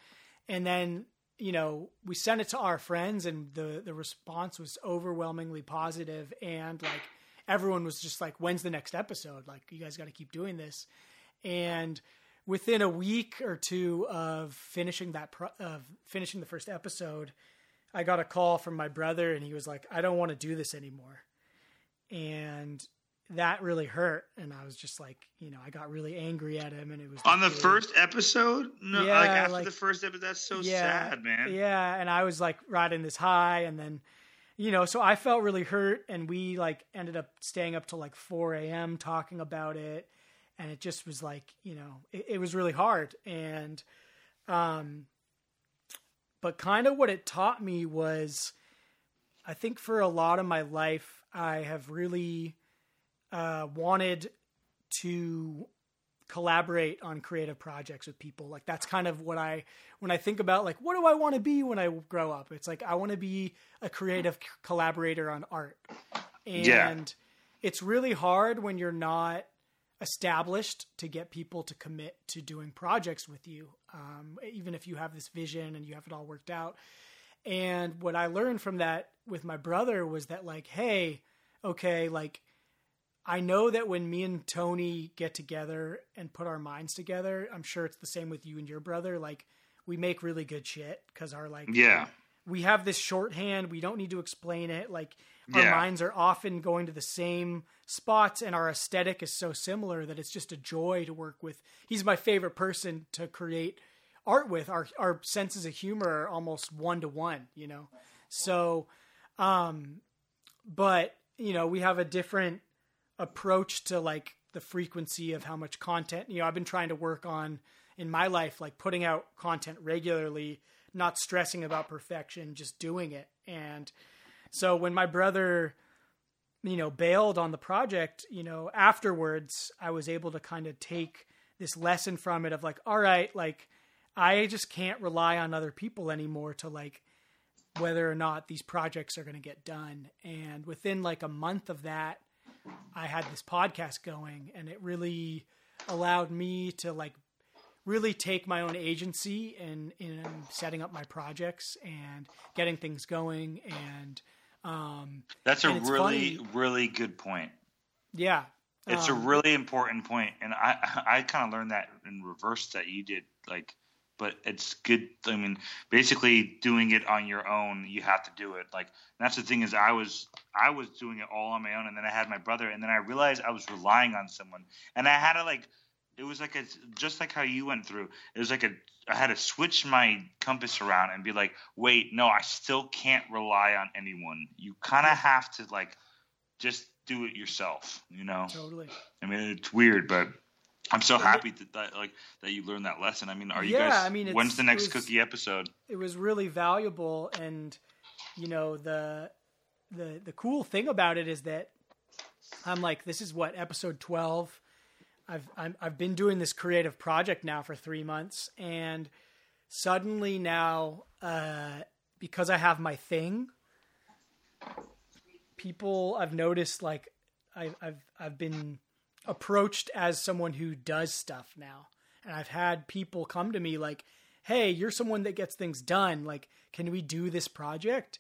and then you know we sent it to our friends, and the the response was overwhelmingly positive, and like everyone was just like, "When's the next episode? Like, you guys got to keep doing this." And within a week or two of finishing that pro- of finishing the first episode, I got a call from my brother, and he was like, "I don't want to do this anymore," and that really hurt and i was just like you know i got really angry at him and it was on the first episode? No Yeah, like after like- the first episode that's so yeah, sad man. Yeah, and I was like riding this high, and then, you know, so I felt really hurt, and we like ended up staying up till like 4 a.m. talking about it, and it just was like, you know, it, it was really hard, and, um, but kind of what it taught me was, I think for a lot of my life, I have really uh, wanted to collaborate on creative projects with people. Like that's kind of what i when i think about like what do i want to be when i grow up? It's like i want to be a creative c- collaborator on art. And Yeah. it's really hard when you're not established to get people to commit to doing projects with you um, even if you have this vision and you have it all worked out and what i learned from that with my brother was that like hey okay like I know that when me and Tony get together and put our minds together, I'm sure it's the same with you and your brother. Like we make really good shit because our like yeah we have this shorthand. We don't need to explain it. Like our Yeah. minds are often going to the same spots, and our aesthetic is so similar that it's just a joy to work with. He's my favorite person to create art with. Our our senses of humor are almost one to one. You know, so um, but you know we have a different approach to like the frequency of how much content you know i've been trying to work on in my life like putting out content regularly not stressing about perfection just doing it and so when my brother you know bailed on the project you know afterwards i was able to kind of take this lesson from it of like all right like i just can't rely on other people anymore to like whether or not these projects are going to get done. And within like a month of that I had this podcast going and it really allowed me to like really take my own agency in in setting up my projects and getting things going and um that's a really funny- really good point yeah It's um, a really important point, and I I kind of learned that in reverse that you did. Like, but it's good. I mean, basically doing it on your own, you have to do it. Like, that's the thing is, I was I was doing it all on my own, and then I had my brother, and then I realized I was relying on someone, and I had to like. It was like a just like how you went through. It was like a I had to switch my compass around and be like, wait, no, I still can't rely on anyone. You kind of have to like just do it yourself, you know. totally I mean, it's weird, but I'm so happy that, that like that you learned that lesson. I mean, are you Yeah, guys? I mean, when's the next was- cookie episode? it was really valuable and you know the the the cool thing about it is that I'm like this is what episode 12 I've I'm, I've been doing this creative project now for 3 months and suddenly now uh because I have my thing people I've noticed like I I've I've been approached as someone who does stuff now and I've had people come to me like hey, you're someone that gets things done. Like, can we do this project?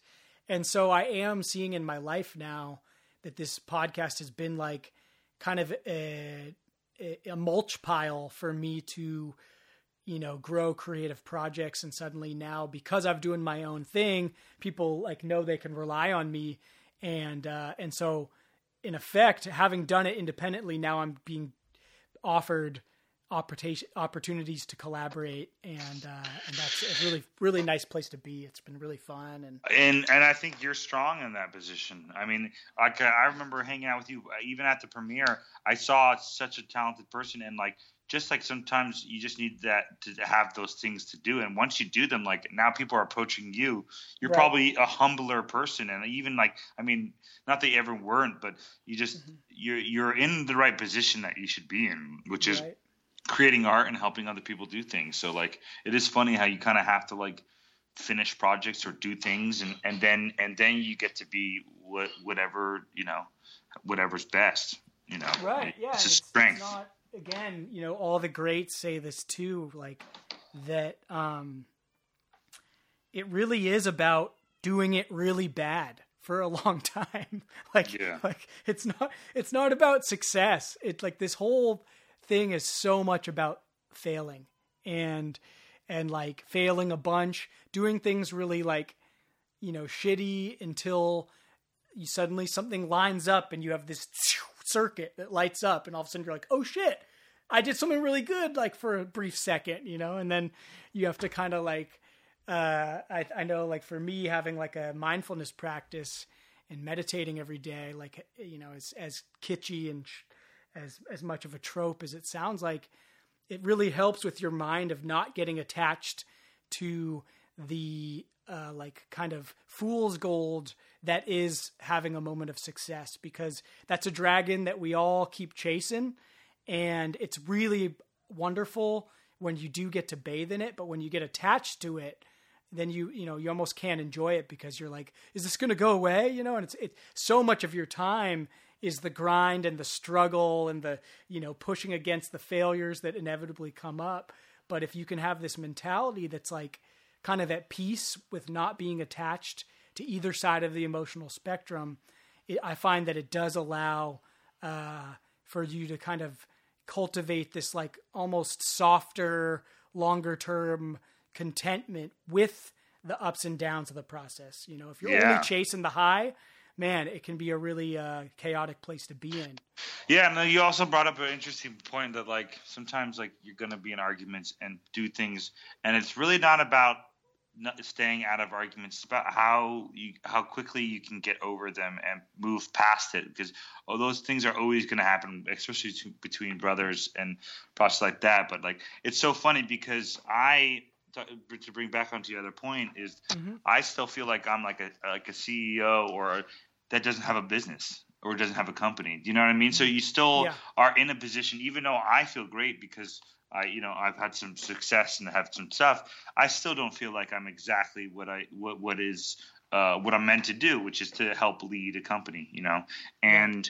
And so I am seeing in my life now that this podcast has been like kind of a, a, mulch pile for me to, you know, grow creative projects. And suddenly now, because I'm doing my own thing, people like know they can rely on me. And, uh, and so in effect, having done it independently, now I'm being offered opportunities to collaborate and uh, and that's a really really nice place to be it's been really fun and And and I think you're strong in that position. I mean, like I remember hanging out with you uh, even at the premiere. I saw such a talented person, and like just like sometimes you just need that to have those things to do. And once you do them, like now people are approaching you. You're Right. probably a humbler person, and even like I mean, not that you ever weren't, but you just you're you're in the right position that you should be in, which is right? Creating art and helping other people do things. So like it is funny how you kind of have to like finish projects or do things and and then and then you get to be what whatever, you know, whatever's best. You know, right? Yeah, it's a strength. It's not, again, you know, all the greats say this too, like that. Um, it really is about doing it really bad for a long time. like, Yeah. like it's not it's not about success. It's like this whole thing is so much about failing and and like failing a bunch, doing things really like you know shitty until you suddenly something lines up and you have this circuit that lights up and all of a sudden you're like, "Oh shit. I did something really good like for a brief second, you know?" And then you have to kind of like uh, I, I know like for me having like a mindfulness practice and meditating every day like you know as as kitschy and sh- as as much of a trope as it sounds like it really helps with your mind of not getting attached to the uh, like kind of fool's gold that is having a moment of success because that's a dragon that we all keep chasing and it's really wonderful when you do get to bathe in it but when you get attached to it then you you know you almost can't enjoy it because you're like is this going to go away? You know and it's it so much of your time is the grind and the struggle and the you know pushing against the failures that inevitably come up but if you can have this mentality that's like kind of at peace with not being attached to either side of the emotional spectrum it, i find that it does allow uh, for you to kind of cultivate this like almost softer longer term contentment with the ups and downs of the process you know if you're Yeah. only chasing the high man it can be a really uh, chaotic place to be in Yeah, no, you also brought up an interesting point that like sometimes like you're gonna be in arguments and do things, and it's really not about staying out of arguments. It's about how you how quickly you can get over them and move past it because oh, those things are always gonna happen, especially to, between brothers and process like that. But like it's so funny because I to to bring back onto the other point is Mhm. I still feel like I'm like a like a CEO or that doesn't have a business or doesn't have a company. Do you know what I mean? So you still Yeah. are in a position, even though I feel great because I, you know, I've had some success and have some stuff. I still don't feel like I'm exactly what I what what is uh, what I'm meant to do, which is to help lead a company. You know, and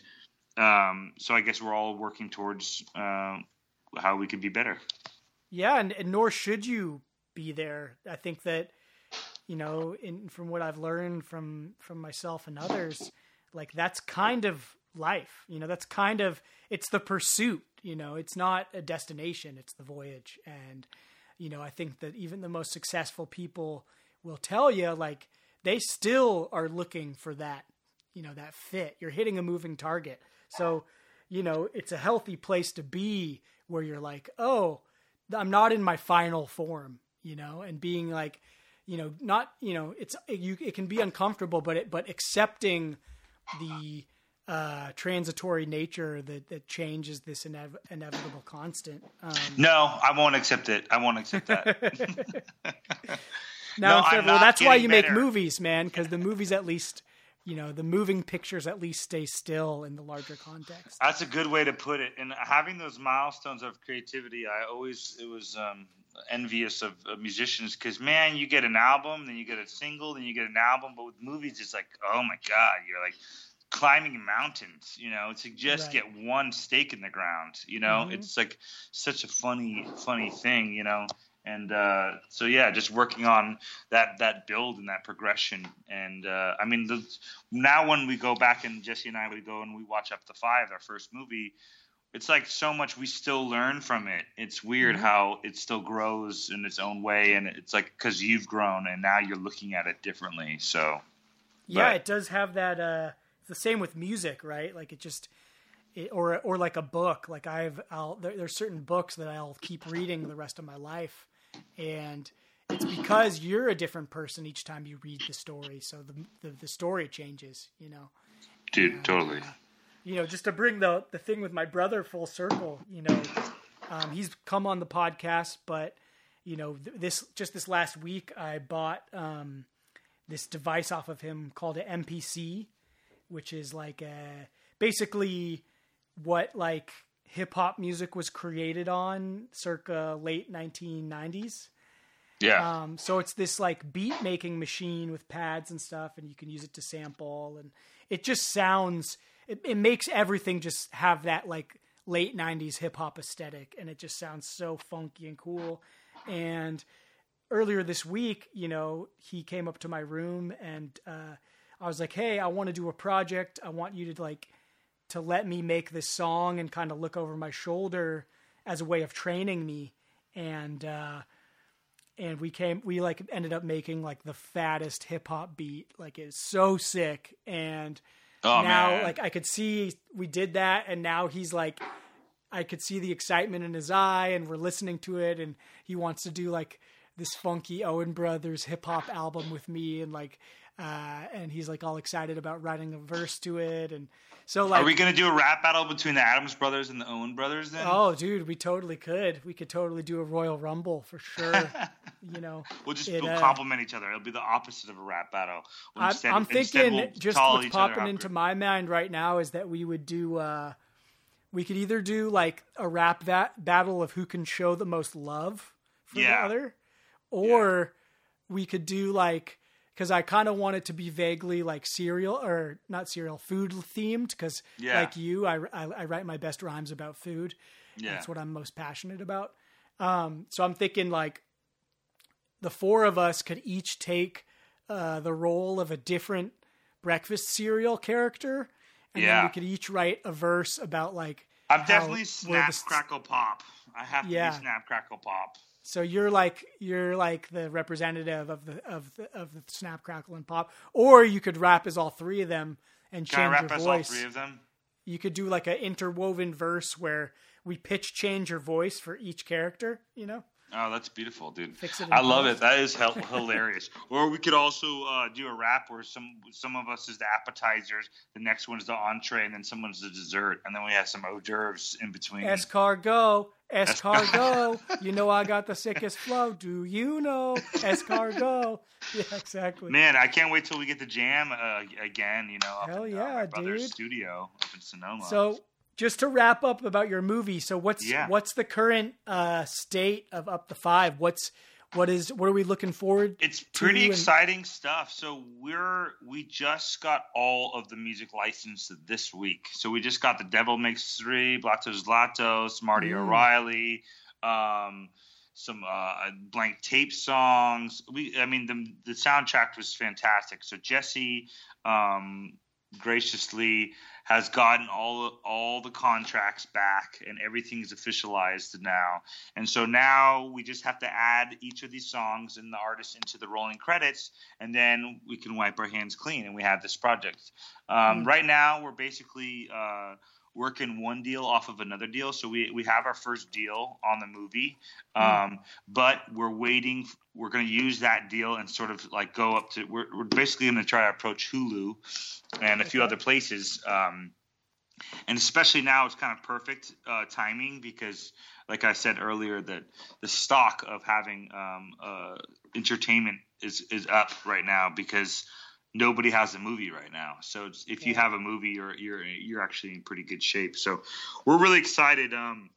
um, so I guess we're all working towards uh, how we could be better. Yeah, and, and nor should you be there. I think that you know, in from what I've learned from from myself and others, like that's kind of life. You know, that's kind of it's the pursuit. You know, it's not a destination; it's the voyage. And you know, I think that even the most successful people will tell you like they still are looking for that. You know, that fit. You're hitting a moving target, so you know it's a healthy place to be where you're like, oh, I'm not in my final form, you know, and being like, you know, not, you know, it's you. It can be uncomfortable, but it, but accepting the uh, transitory nature that that change is this inev- inevitable constant. Um, No, I won't accept it. I won't accept that. now, No, well, that's why you make movies, man, because the movies at least, you know, the moving pictures at least stay still in the larger context. That's a good way to put it. And having those milestones of creativity, I always it was um, envious of, of musicians because man, you get an album, then you get a single, then you get an album. But with movies, it's like, oh my god, you're like climbing mountains. You know, to just Right. get one stake in the ground. You know, Mhm. it's like such a funny, funny thing. You know. And uh, so yeah, just working on that that build and that progression. And uh, I mean, the, now when we go back and Jesse and I we go and we watch Up the Five, our first movie, it's like so much we still learn from it. It's weird Mhm. how it still grows in its own way, and it's like because you've grown and now you're looking at it differently. So Yeah, But- it does have that. Uh, it's the same with music, right? Like it just, it, or or like a book. Like I've, I'll there, there's certain books that I'll keep reading the rest of my life, and it's because you're a different person each time you read the story. So the the, the story changes, you know. dude, totally. You know, just to bring the the thing with my brother full circle, you know, um, he's come on the podcast, but you know, th- this just this last week, I bought um, this device off of him called an MPC, which is like a basically what like hip hop music was created on, circa late 1990s. Yeah, Um, so it's this like beat making machine with pads and stuff, and you can use it to sample, and it just sounds it, it makes everything just have that like late 90s hip hop aesthetic and it just sounds so funky and cool. And earlier this week you know he came up to my room and uh, i was like hey i want to do a project. I want you to like to let me make this song and kind of look over my shoulder as a way of training me. And uh and we came we like ended up making like the fattest hip hop beat. Like it's so sick. And Oh, now man. like I could see we did that and now he's like I could see the excitement in his eye and we're listening to it and he wants to do like this funky Owen Brothers hip hop album with me and like uh and he's like all excited about writing a verse to it and so like Are we gonna do a rap battle between the Adams brothers and the Owen brothers then? Oh dude, we totally could. We could totally do a Royal Rumble for sure. you know. We'll just it, we'll uh, compliment each other. It'll be the opposite of a rap battle. We'll I'm, instead- I'm thinking we'll just what's popping into my mind right now is that we would do uh we could either do like a rap va- battle of who can show the most love for Yeah. the other or we could do like because I kind of want it to be vaguely like cereal or not cereal food themed because Yeah. like you I, I, I write my best rhymes about food Yeah. that's what I'm most passionate about um, so I'm thinking like the four of us could each take uh, the role of a different breakfast cereal character and then we could each write a verse about like I'm definitely snap the crackle pop. I have to Yeah. be snap crackle pop. So you're like you're like the representative of the of the of the snap crackle and pop, or you could rap as all three of them and Can I change your voice. three of them? You could do like an interwoven verse where we pitch change your voice for each character. You know, Oh, that's beautiful, dude. Fix it I love it. That is hilarious. Or we could also uh, do a rap where some some of us is the appetizers, the next one's the entree, and then someone's the dessert, and then we have some hors d'oeuvres in between. escargot, escargot. you know I got the sickest flow. Do you know escargot? Yeah, exactly. Man, I can't wait till we get the jam uh, again. You know, up Hell in, uh, yeah, brother's dude. studio up in Sonoma. So just to wrap up about your movie, so what's Yeah. what's the current uh, state of Up the Five? What's what is what are we looking forward? It's pretty and- exciting stuff. So we're we just got all of the music licensed this week. So we just got the Devil Makes Three, Blatos Latos, Marty Mm. O'Reilly, um, some uh, blank tape songs. We I mean the the soundtrack was fantastic. So Jesse um, graciously has gotten all all the contracts back and everything's officialized now. And so now we just have to add each of these songs and the artists into the rolling credits, and then we can wipe our hands clean and we have this project. Um, Right now, we're basically uh, working one deal off of another deal. So we, we have our first deal on the movie, um, but we're waiting. We're going to use that deal and sort of like go up to. We're, we're basically going to try to approach Hulu and a few other places. Um, and especially now it's kind of perfect uh, timing because like i said earlier that the stock of having um, uh, entertainment is, is up right now because nobody has a movie right now so it's, if you have a movie you're, you're you're actually in pretty good shape so we're really excited um,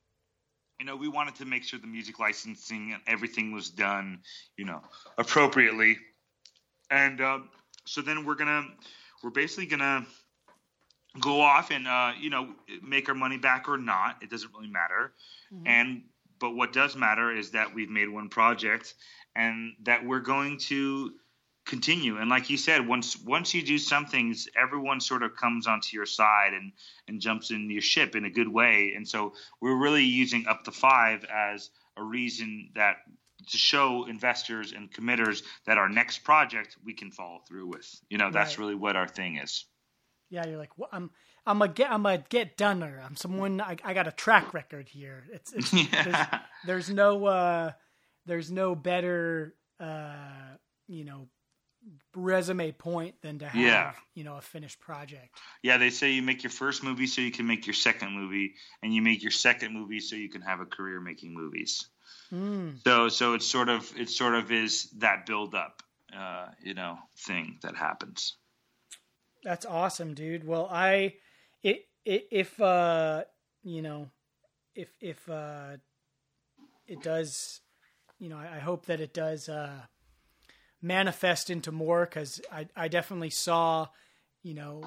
you know we wanted to make sure the music licensing and everything was done you know appropriately and um, so then we're gonna we're basically gonna go off and uh, you know make our money back or not. It doesn't really matter. And but what does matter is that we've made one project and that we're going to continue. And like you said, once once you do some things, everyone sort of comes onto your side and and jumps in your ship in a good way. And so we're really using up the five as a reason that to show investors and committers that our next project we can follow through with. You know, that's Right. really what our thing is. Yeah, you're like, well, I'm I'm a get I'm a get doneer. I'm someone I, I got a track record here. It's, it's there's, there's no uh there's no better uh you know resume point than to have Yeah. you know a finished project. Yeah, they say you make your first movie so you can make your second movie, and you make your second movie so you can have a career making movies. Mm. So, so it's sort of it sort of is that build up, uh, you know, thing that happens. That's awesome, dude. Well, I, it, it, if uh, you know, if if uh, it does, you know, I, I hope that it does uh, manifest into more because I I definitely saw, you know,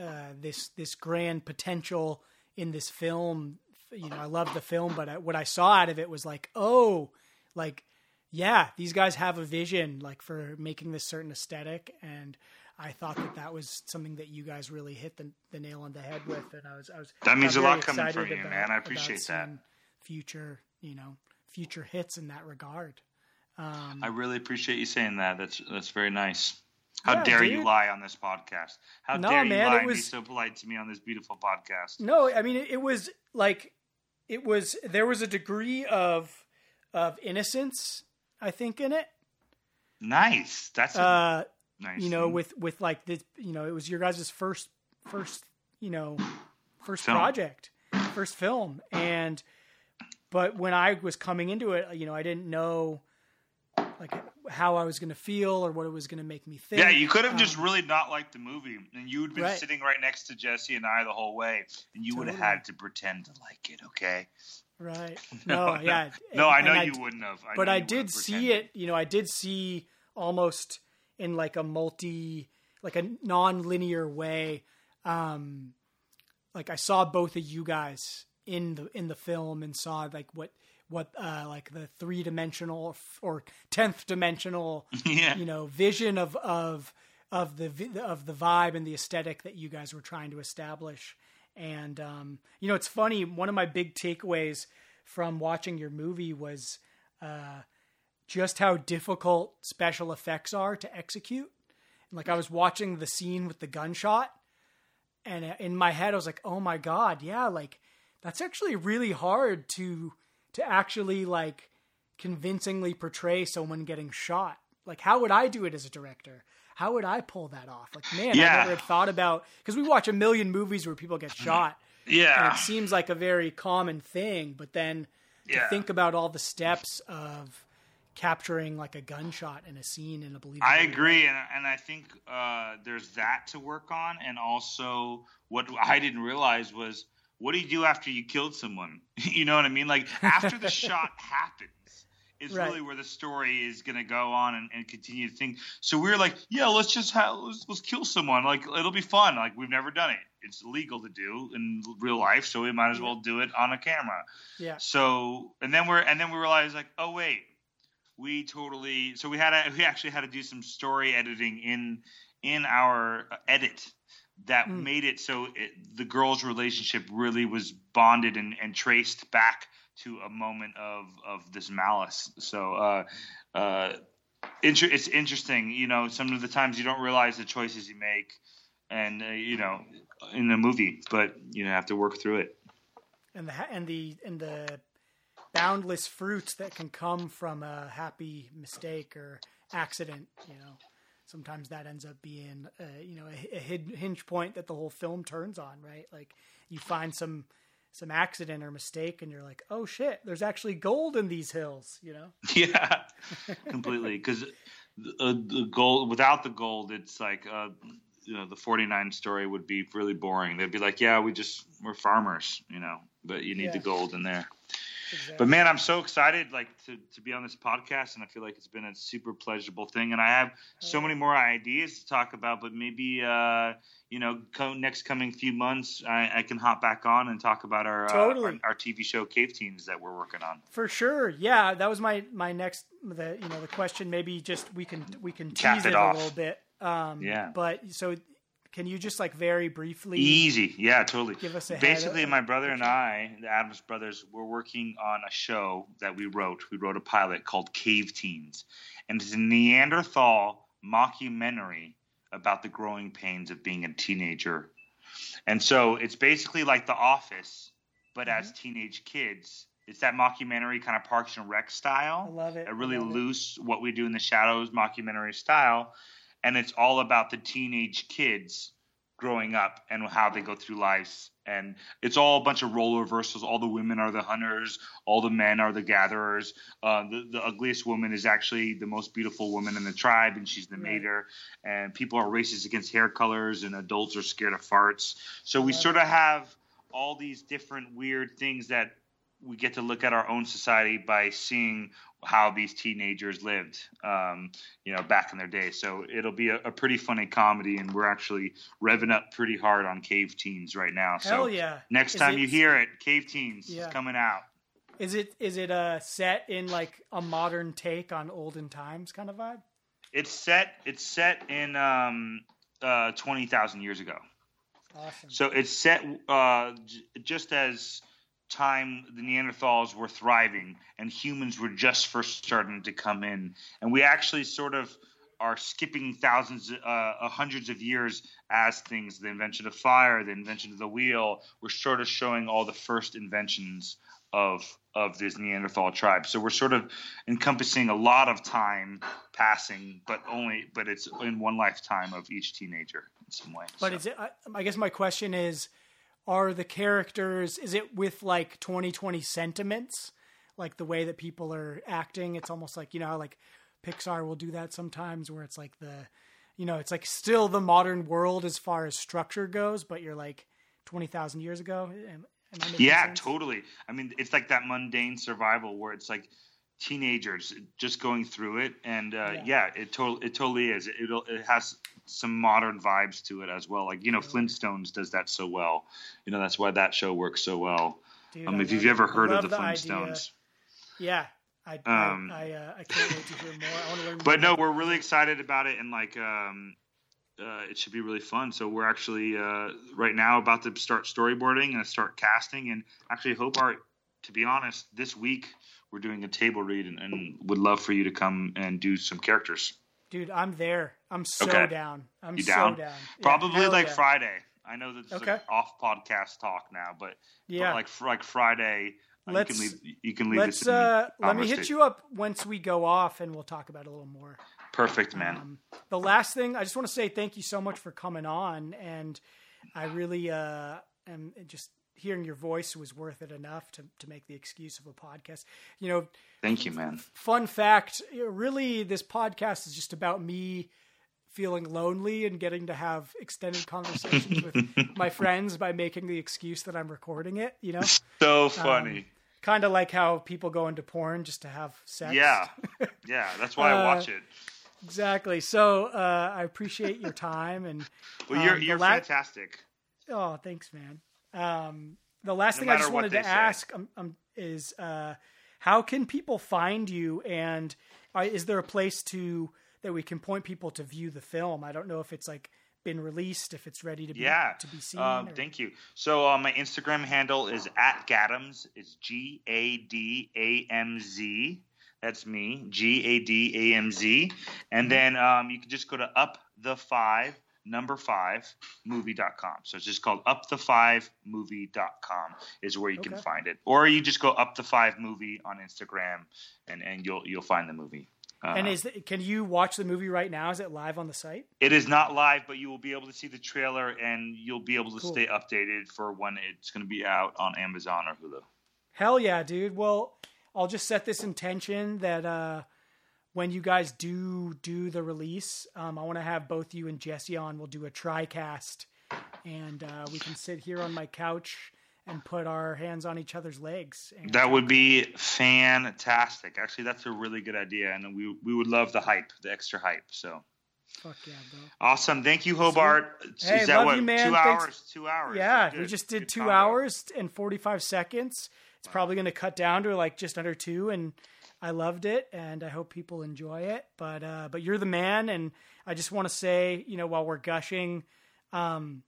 uh, this this grand potential in this film. You know, I love the film, but I, what I saw out of it was like, oh, like yeah, these guys have a vision like for making this certain aesthetic, and I thought that that was something that you guys really hit the, the nail on the head with, and I was I was that means a lot coming from you, about, man. I appreciate that. Future, you know, future hits in that regard. Um, I really appreciate you saying that. That's that's very nice. How yeah, dare dude. you lie on this podcast? How no, dare you man, lie and was, be so polite to me on this beautiful podcast? No, I mean it, it was like it was there was a degree of of innocence, I think, in it. Nice. That's a, uh, nice. You know, with with like this, you know, it was your guys' first first you know first film. project, first film, and but when I was coming into it, you know, I didn't know like how I was going to feel or what it was going to make me think. Yeah, you could have um, just really not liked the movie, and you would have been right. sitting right next to Jesse and I the whole way, and you totally. would have had to pretend to like it. Okay. Right. No. no yeah. No, and, I know you I, wouldn't have. I but I did see it. You know, I did see almost in like a multi, like a non-linear way. Um, like I saw both of you guys in the in the film and saw like what what uh, like the three dimensional or tenth dimensional yeah. you know vision of of of the of the vibe and the aesthetic that you guys were trying to establish. And um, you know, it's funny. One of my big takeaways from watching your movie was uh, just how difficult special effects are to execute. like I was watching the scene with the gunshot, and uh, in my head I was like, "Oh my god, yeah!" Like that's actually really hard to to actually like convincingly portray someone getting shot. Like, how would I do it as a director? How would I pull that off? Like, man, yeah. I never had thought about because we watch a million movies where people get shot. Yeah, and it seems like a very common thing, but then to yeah. think about all the steps of capturing like a gunshot in a scene in a believable. I agree, and and I think uh, there's that to work on, and also what I didn't realize was what do you do after you killed someone? you know what I mean? Like after the shot happens is right. really where the story is going to go on and, and, continue to think. So we are like, yeah, let's just have, let's, let's kill someone. Like it'll be fun. Like we've never done it. It's illegal to do in real life, so we might as well do it on a camera. Yeah. So and then we're and then we realize like, oh wait, we totally. So we had a, we actually had to do some story editing in in our uh, edit that mm. made it so it, the girls' relationship really was bonded and, and traced back to a moment of of this malice. So uh, uh, inter- it's interesting, you know. Some of the times you don't realize the choices you make, and uh, you know, in the movie, but you know, have to work through it. And the and the and the boundless fruits that can come from a happy mistake or accident, you know sometimes that ends up being uh, you know a, a hinge point that the whole film turns on right? Like you find some some accident or mistake and you're like oh shit there's actually gold in these hills you know? Yeah completely. Because uh, the gold without the gold it's like uh, you know the 49 story would be really boring. They'd be like yeah we just we're farmers you know but you need yeah. the gold in there Exactly. But man, I'm so excited like to, to be on this podcast, and I feel like it's been a super pleasurable thing. And I have so many more ideas to talk about, but maybe uh, you know, co- next coming few months, I, I, can hop back on and talk about our, totally. uh, our, our TV show Cave Teens that we're working on. For sure, yeah, that was my my next the you know the question. Maybe just we can we can tease it, it a little bit. Um, yeah. But so can you just like very briefly? Easy, yeah, totally. Give us a basically. my brother and I, the Adams brothers, were working on a show that we wrote. We wrote a pilot called Cave Teens, and it's a Neanderthal mockumentary about the growing pains of being a teenager. And so it's basically like The Office, but mm-hmm. as teenage kids. It's that mockumentary kind of Parks and Rec style. I love it. A really love loose, it. what we do in the shadows mockumentary style and it's all about the teenage kids growing up and how they go through lives and it's all a bunch of role reversals. All the women are the hunters. All the men are the gatherers. Uh, the, the, ugliest woman is actually the most beautiful woman in the tribe and she's the right. mater. And people are racist against hair colors and adults are scared of farts. So we sort of have all these different weird things that we get to look at our own society by seeing how these teenagers lived, um, you know, back in their day. So it'll be a, a, pretty funny comedy, and we're actually revving up pretty hard on Cave Teens right now. Hell so yeah! Next Is time it- you hear it, Cave Teens Yeah. is coming out. Is it is it uh, set in like a modern take on olden times kind of vibe? It's set. It's set in um, uh, twenty thousand years ago. Awesome. So it's set uh, j- just as time the Neanderthals were thriving and humans were just first starting to come in, and we actually sort of are skipping thousands, uh, uh, hundreds of years as things. The invention of fire, the invention of the wheel. We're sort of showing all the first inventions of of this Neanderthal tribe. So we're sort of encompassing a lot of time passing, but only but it's in one lifetime of each teenager in some way. But So- is it? I, I guess my question is, are the characters? Is it with like 2020 sentiments, like the way that people are acting? It's almost like you know like Pixar will do that sometimes, where it's like the, you know, it's like still the modern world as far as structure goes, but you're like 20,000 years ago. Am, am Yeah, sense? totally. I mean, it's like that mundane survival where it's like teenagers just going through it, and uh, Yeah. yeah. it totally it totally is. It it has some modern vibes to it as well. Like you know, Flintstones does that so well. You know, that's why that show works so well. Dude, Um, if you've ever heard of the idea. Flintstones. Yeah, I Um, I I, uh, I can't wait to hear more. I want to learn. But more. no, we're really excited about it, and like, um, uh, it should be really fun. So we're actually uh, right now about to start storyboarding and start casting, and actually, Hobart, to be honest, this week we're doing a table read, and, and would love for you to come and do some characters. Dude, I'm there. I'm so Okay. down. I'm You so down? down. Yeah, Probably like yeah. Friday. I know that's Okay. like off podcast talk now, but, but Yeah. like like Friday. uh, Let's- you can leave. You can leave Let's uh, let me hit State. you up once we go off, and we'll talk about it a little more. Perfect, man. Um, the last thing I just want to say thank you so much for coming on, and I really uh, am just hearing your voice was worth it enough to to make the excuse of a podcast. You know, Thank you, man. fun fact really this podcast is just about me feeling lonely and getting to have extended conversations with my friends by making the excuse that i'm recording it you know So funny. kind of like how people go into porn just to have sex yeah, yeah. That's why Uh, I watch it. exactly so uh, i appreciate your time and Well, you're um, you're la- fantastic. Oh, thanks, man. Um, the last No thing I just wanted to say. ask um, um, is uh, how can people find you, and uh, is there a place to that we can point people to view the film? I don't know if it's like been released, if it's ready to be Yeah. to be seen. Um, or- thank you. So uh, my Instagram handle is at Gadamz. It's G A D A M Z. That's me. G A D A M Z. And then um, you can just go to up the five number five movie.com. So it's just called up the five movie.com is where you can find it. Or you just go up the five movie on Instagram and, and you'll you'll find the movie. Uh, and is the, can you watch the movie right now? Is it live on the site? It is not live, but you will be able to see the trailer and you'll be able to Cool. stay updated for when it's going to be out on Amazon or Hulu. Hell yeah, dude. Well, I'll just set this intention that uh, when you guys do do the release, um, I want to have both you and Jesse on. We'll do a tricast, and uh, we can sit here on my couch and put our hands on each other's legs. And, That would be fantastic. Actually, that's a really good idea, and we we would love the hype, the extra hype. So fuck yeah, bro. awesome! Thank you, Hobart. Hey, is that love what you, man. two Thanks. hours? Two hours. Yeah, Good. we just did two combo. hours and forty five seconds. It's probably going to cut down to like just under two, and I loved it, and I hope people enjoy it. But uh, but you're the man, and I just want to say, you know, while we're gushing, um,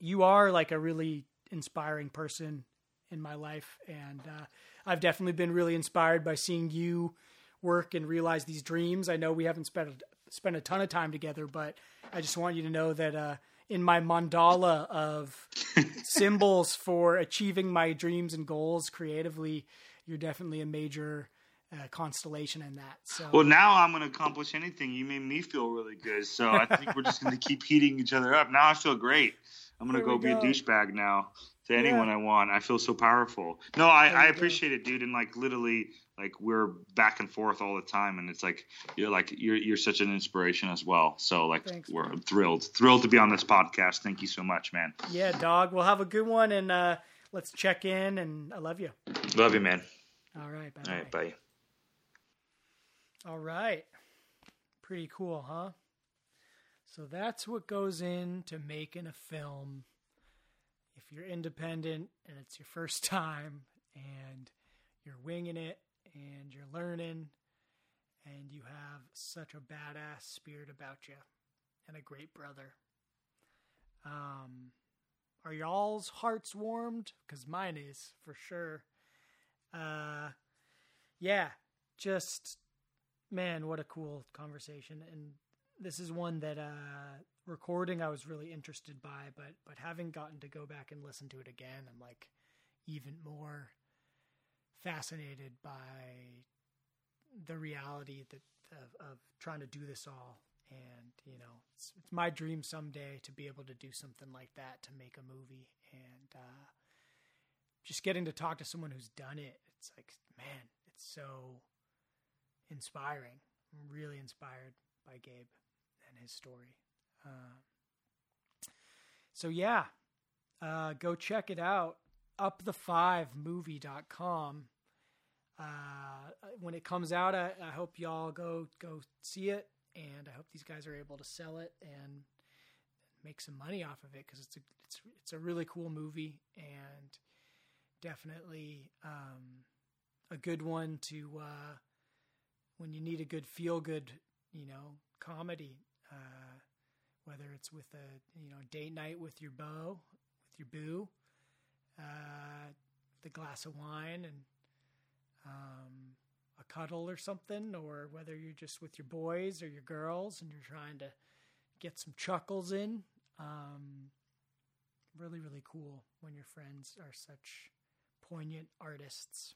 you are like a really inspiring person in my life, and uh, I've definitely been really inspired by seeing you work and realize these dreams. I know we haven't spent a, spent a ton of time together, but I just want you to know that uh, in my mandala of symbols for achieving my dreams and goals creatively, you're definitely a major uh, constellation in that. So Well, now I'm going to accomplish anything. You made me feel really good, so I think we're just going to keep heating each other up. Now I feel great. I'm going to There go be go. a douchebag now to anyone Yeah. I want. I feel so powerful. No, I, I you go. appreciate it, dude. And like literally, like we're back and forth all the time, and it's like you're like you're you're such an inspiration as well. So like Thanks, we're thrilled, thrilled to be on this podcast. Thank you so much, man. yeah, dog, we'll have a good one, and uh, let's check in, and I love you. Love you, man. All right, bye. All right, bye. All right. Pretty cool, huh? So that's what goes into making a film. If you're independent and it's your first time and you're winging it and you're learning and you have such a badass spirit about you and a great brother. Um, are y'all's hearts warmed? Because mine is for sure. Uh, yeah, just man, what a cool conversation. And this is one that uh, recording I was really interested by, but but having gotten to go back and listen to it again, I'm like even more fascinated by the reality that of, of trying to do this all. And you know, it's, it's my dream someday to be able to do something like that to make a movie. And uh, just getting to talk to someone who's done it, it's like, man, it's so inspiring. I'm really inspired by Gabe and his story. Uh, so yeah, uh, go check it out. Upthe5movie.com. Uh, when it comes out, I, I hope y'all go go see it, and I hope these guys are able to sell it and make some money off of it because it's a it's it's a really cool movie and definitely um, a good one to uh, when you need a good feel good you know comedy uh, whether it's with a you know date night with your beau with your boo uh, the glass of wine and um, a cuddle or something, or whether you're just with your boys or your girls and you're trying to get some chuckles in. Um, really, really cool when your friends are such poignant artists.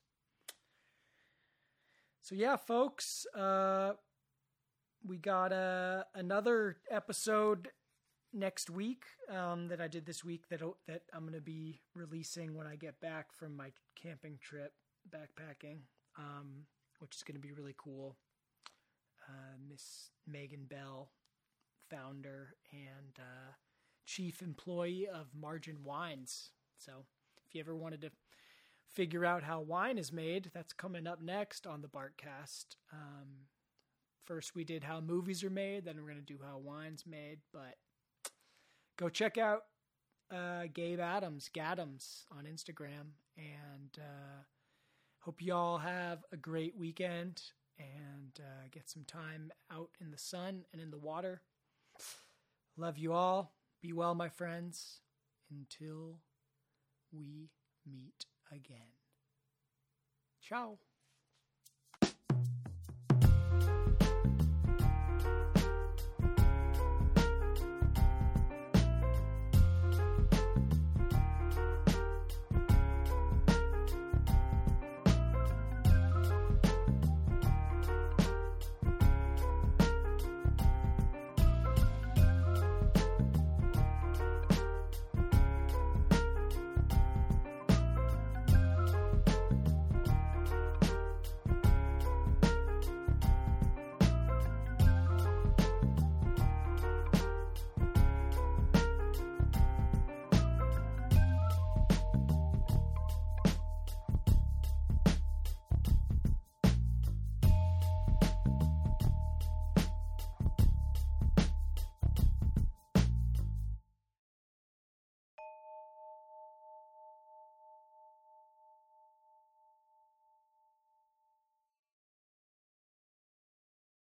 So yeah, folks, uh, we got uh, another episode next week um, that I did this week that that I'm to be releasing when I get back from my camping trip backpacking, um, which is to be really cool. Uh, Miss Megan Bell, founder and uh, chief employee of Margins Wine. So if you ever wanted to figure out how wine is made, that's coming up next on the Bartcast. Um, first, we did how movies are made, then we're going to do how wine's made. But go check out uh, Gabe Adams, Gadamz on Instagram, and uh, Hope you all have a great weekend and uh, get some time out in the sun and in the water. Love you all. Be well, my friends. Until we meet again. Ciao.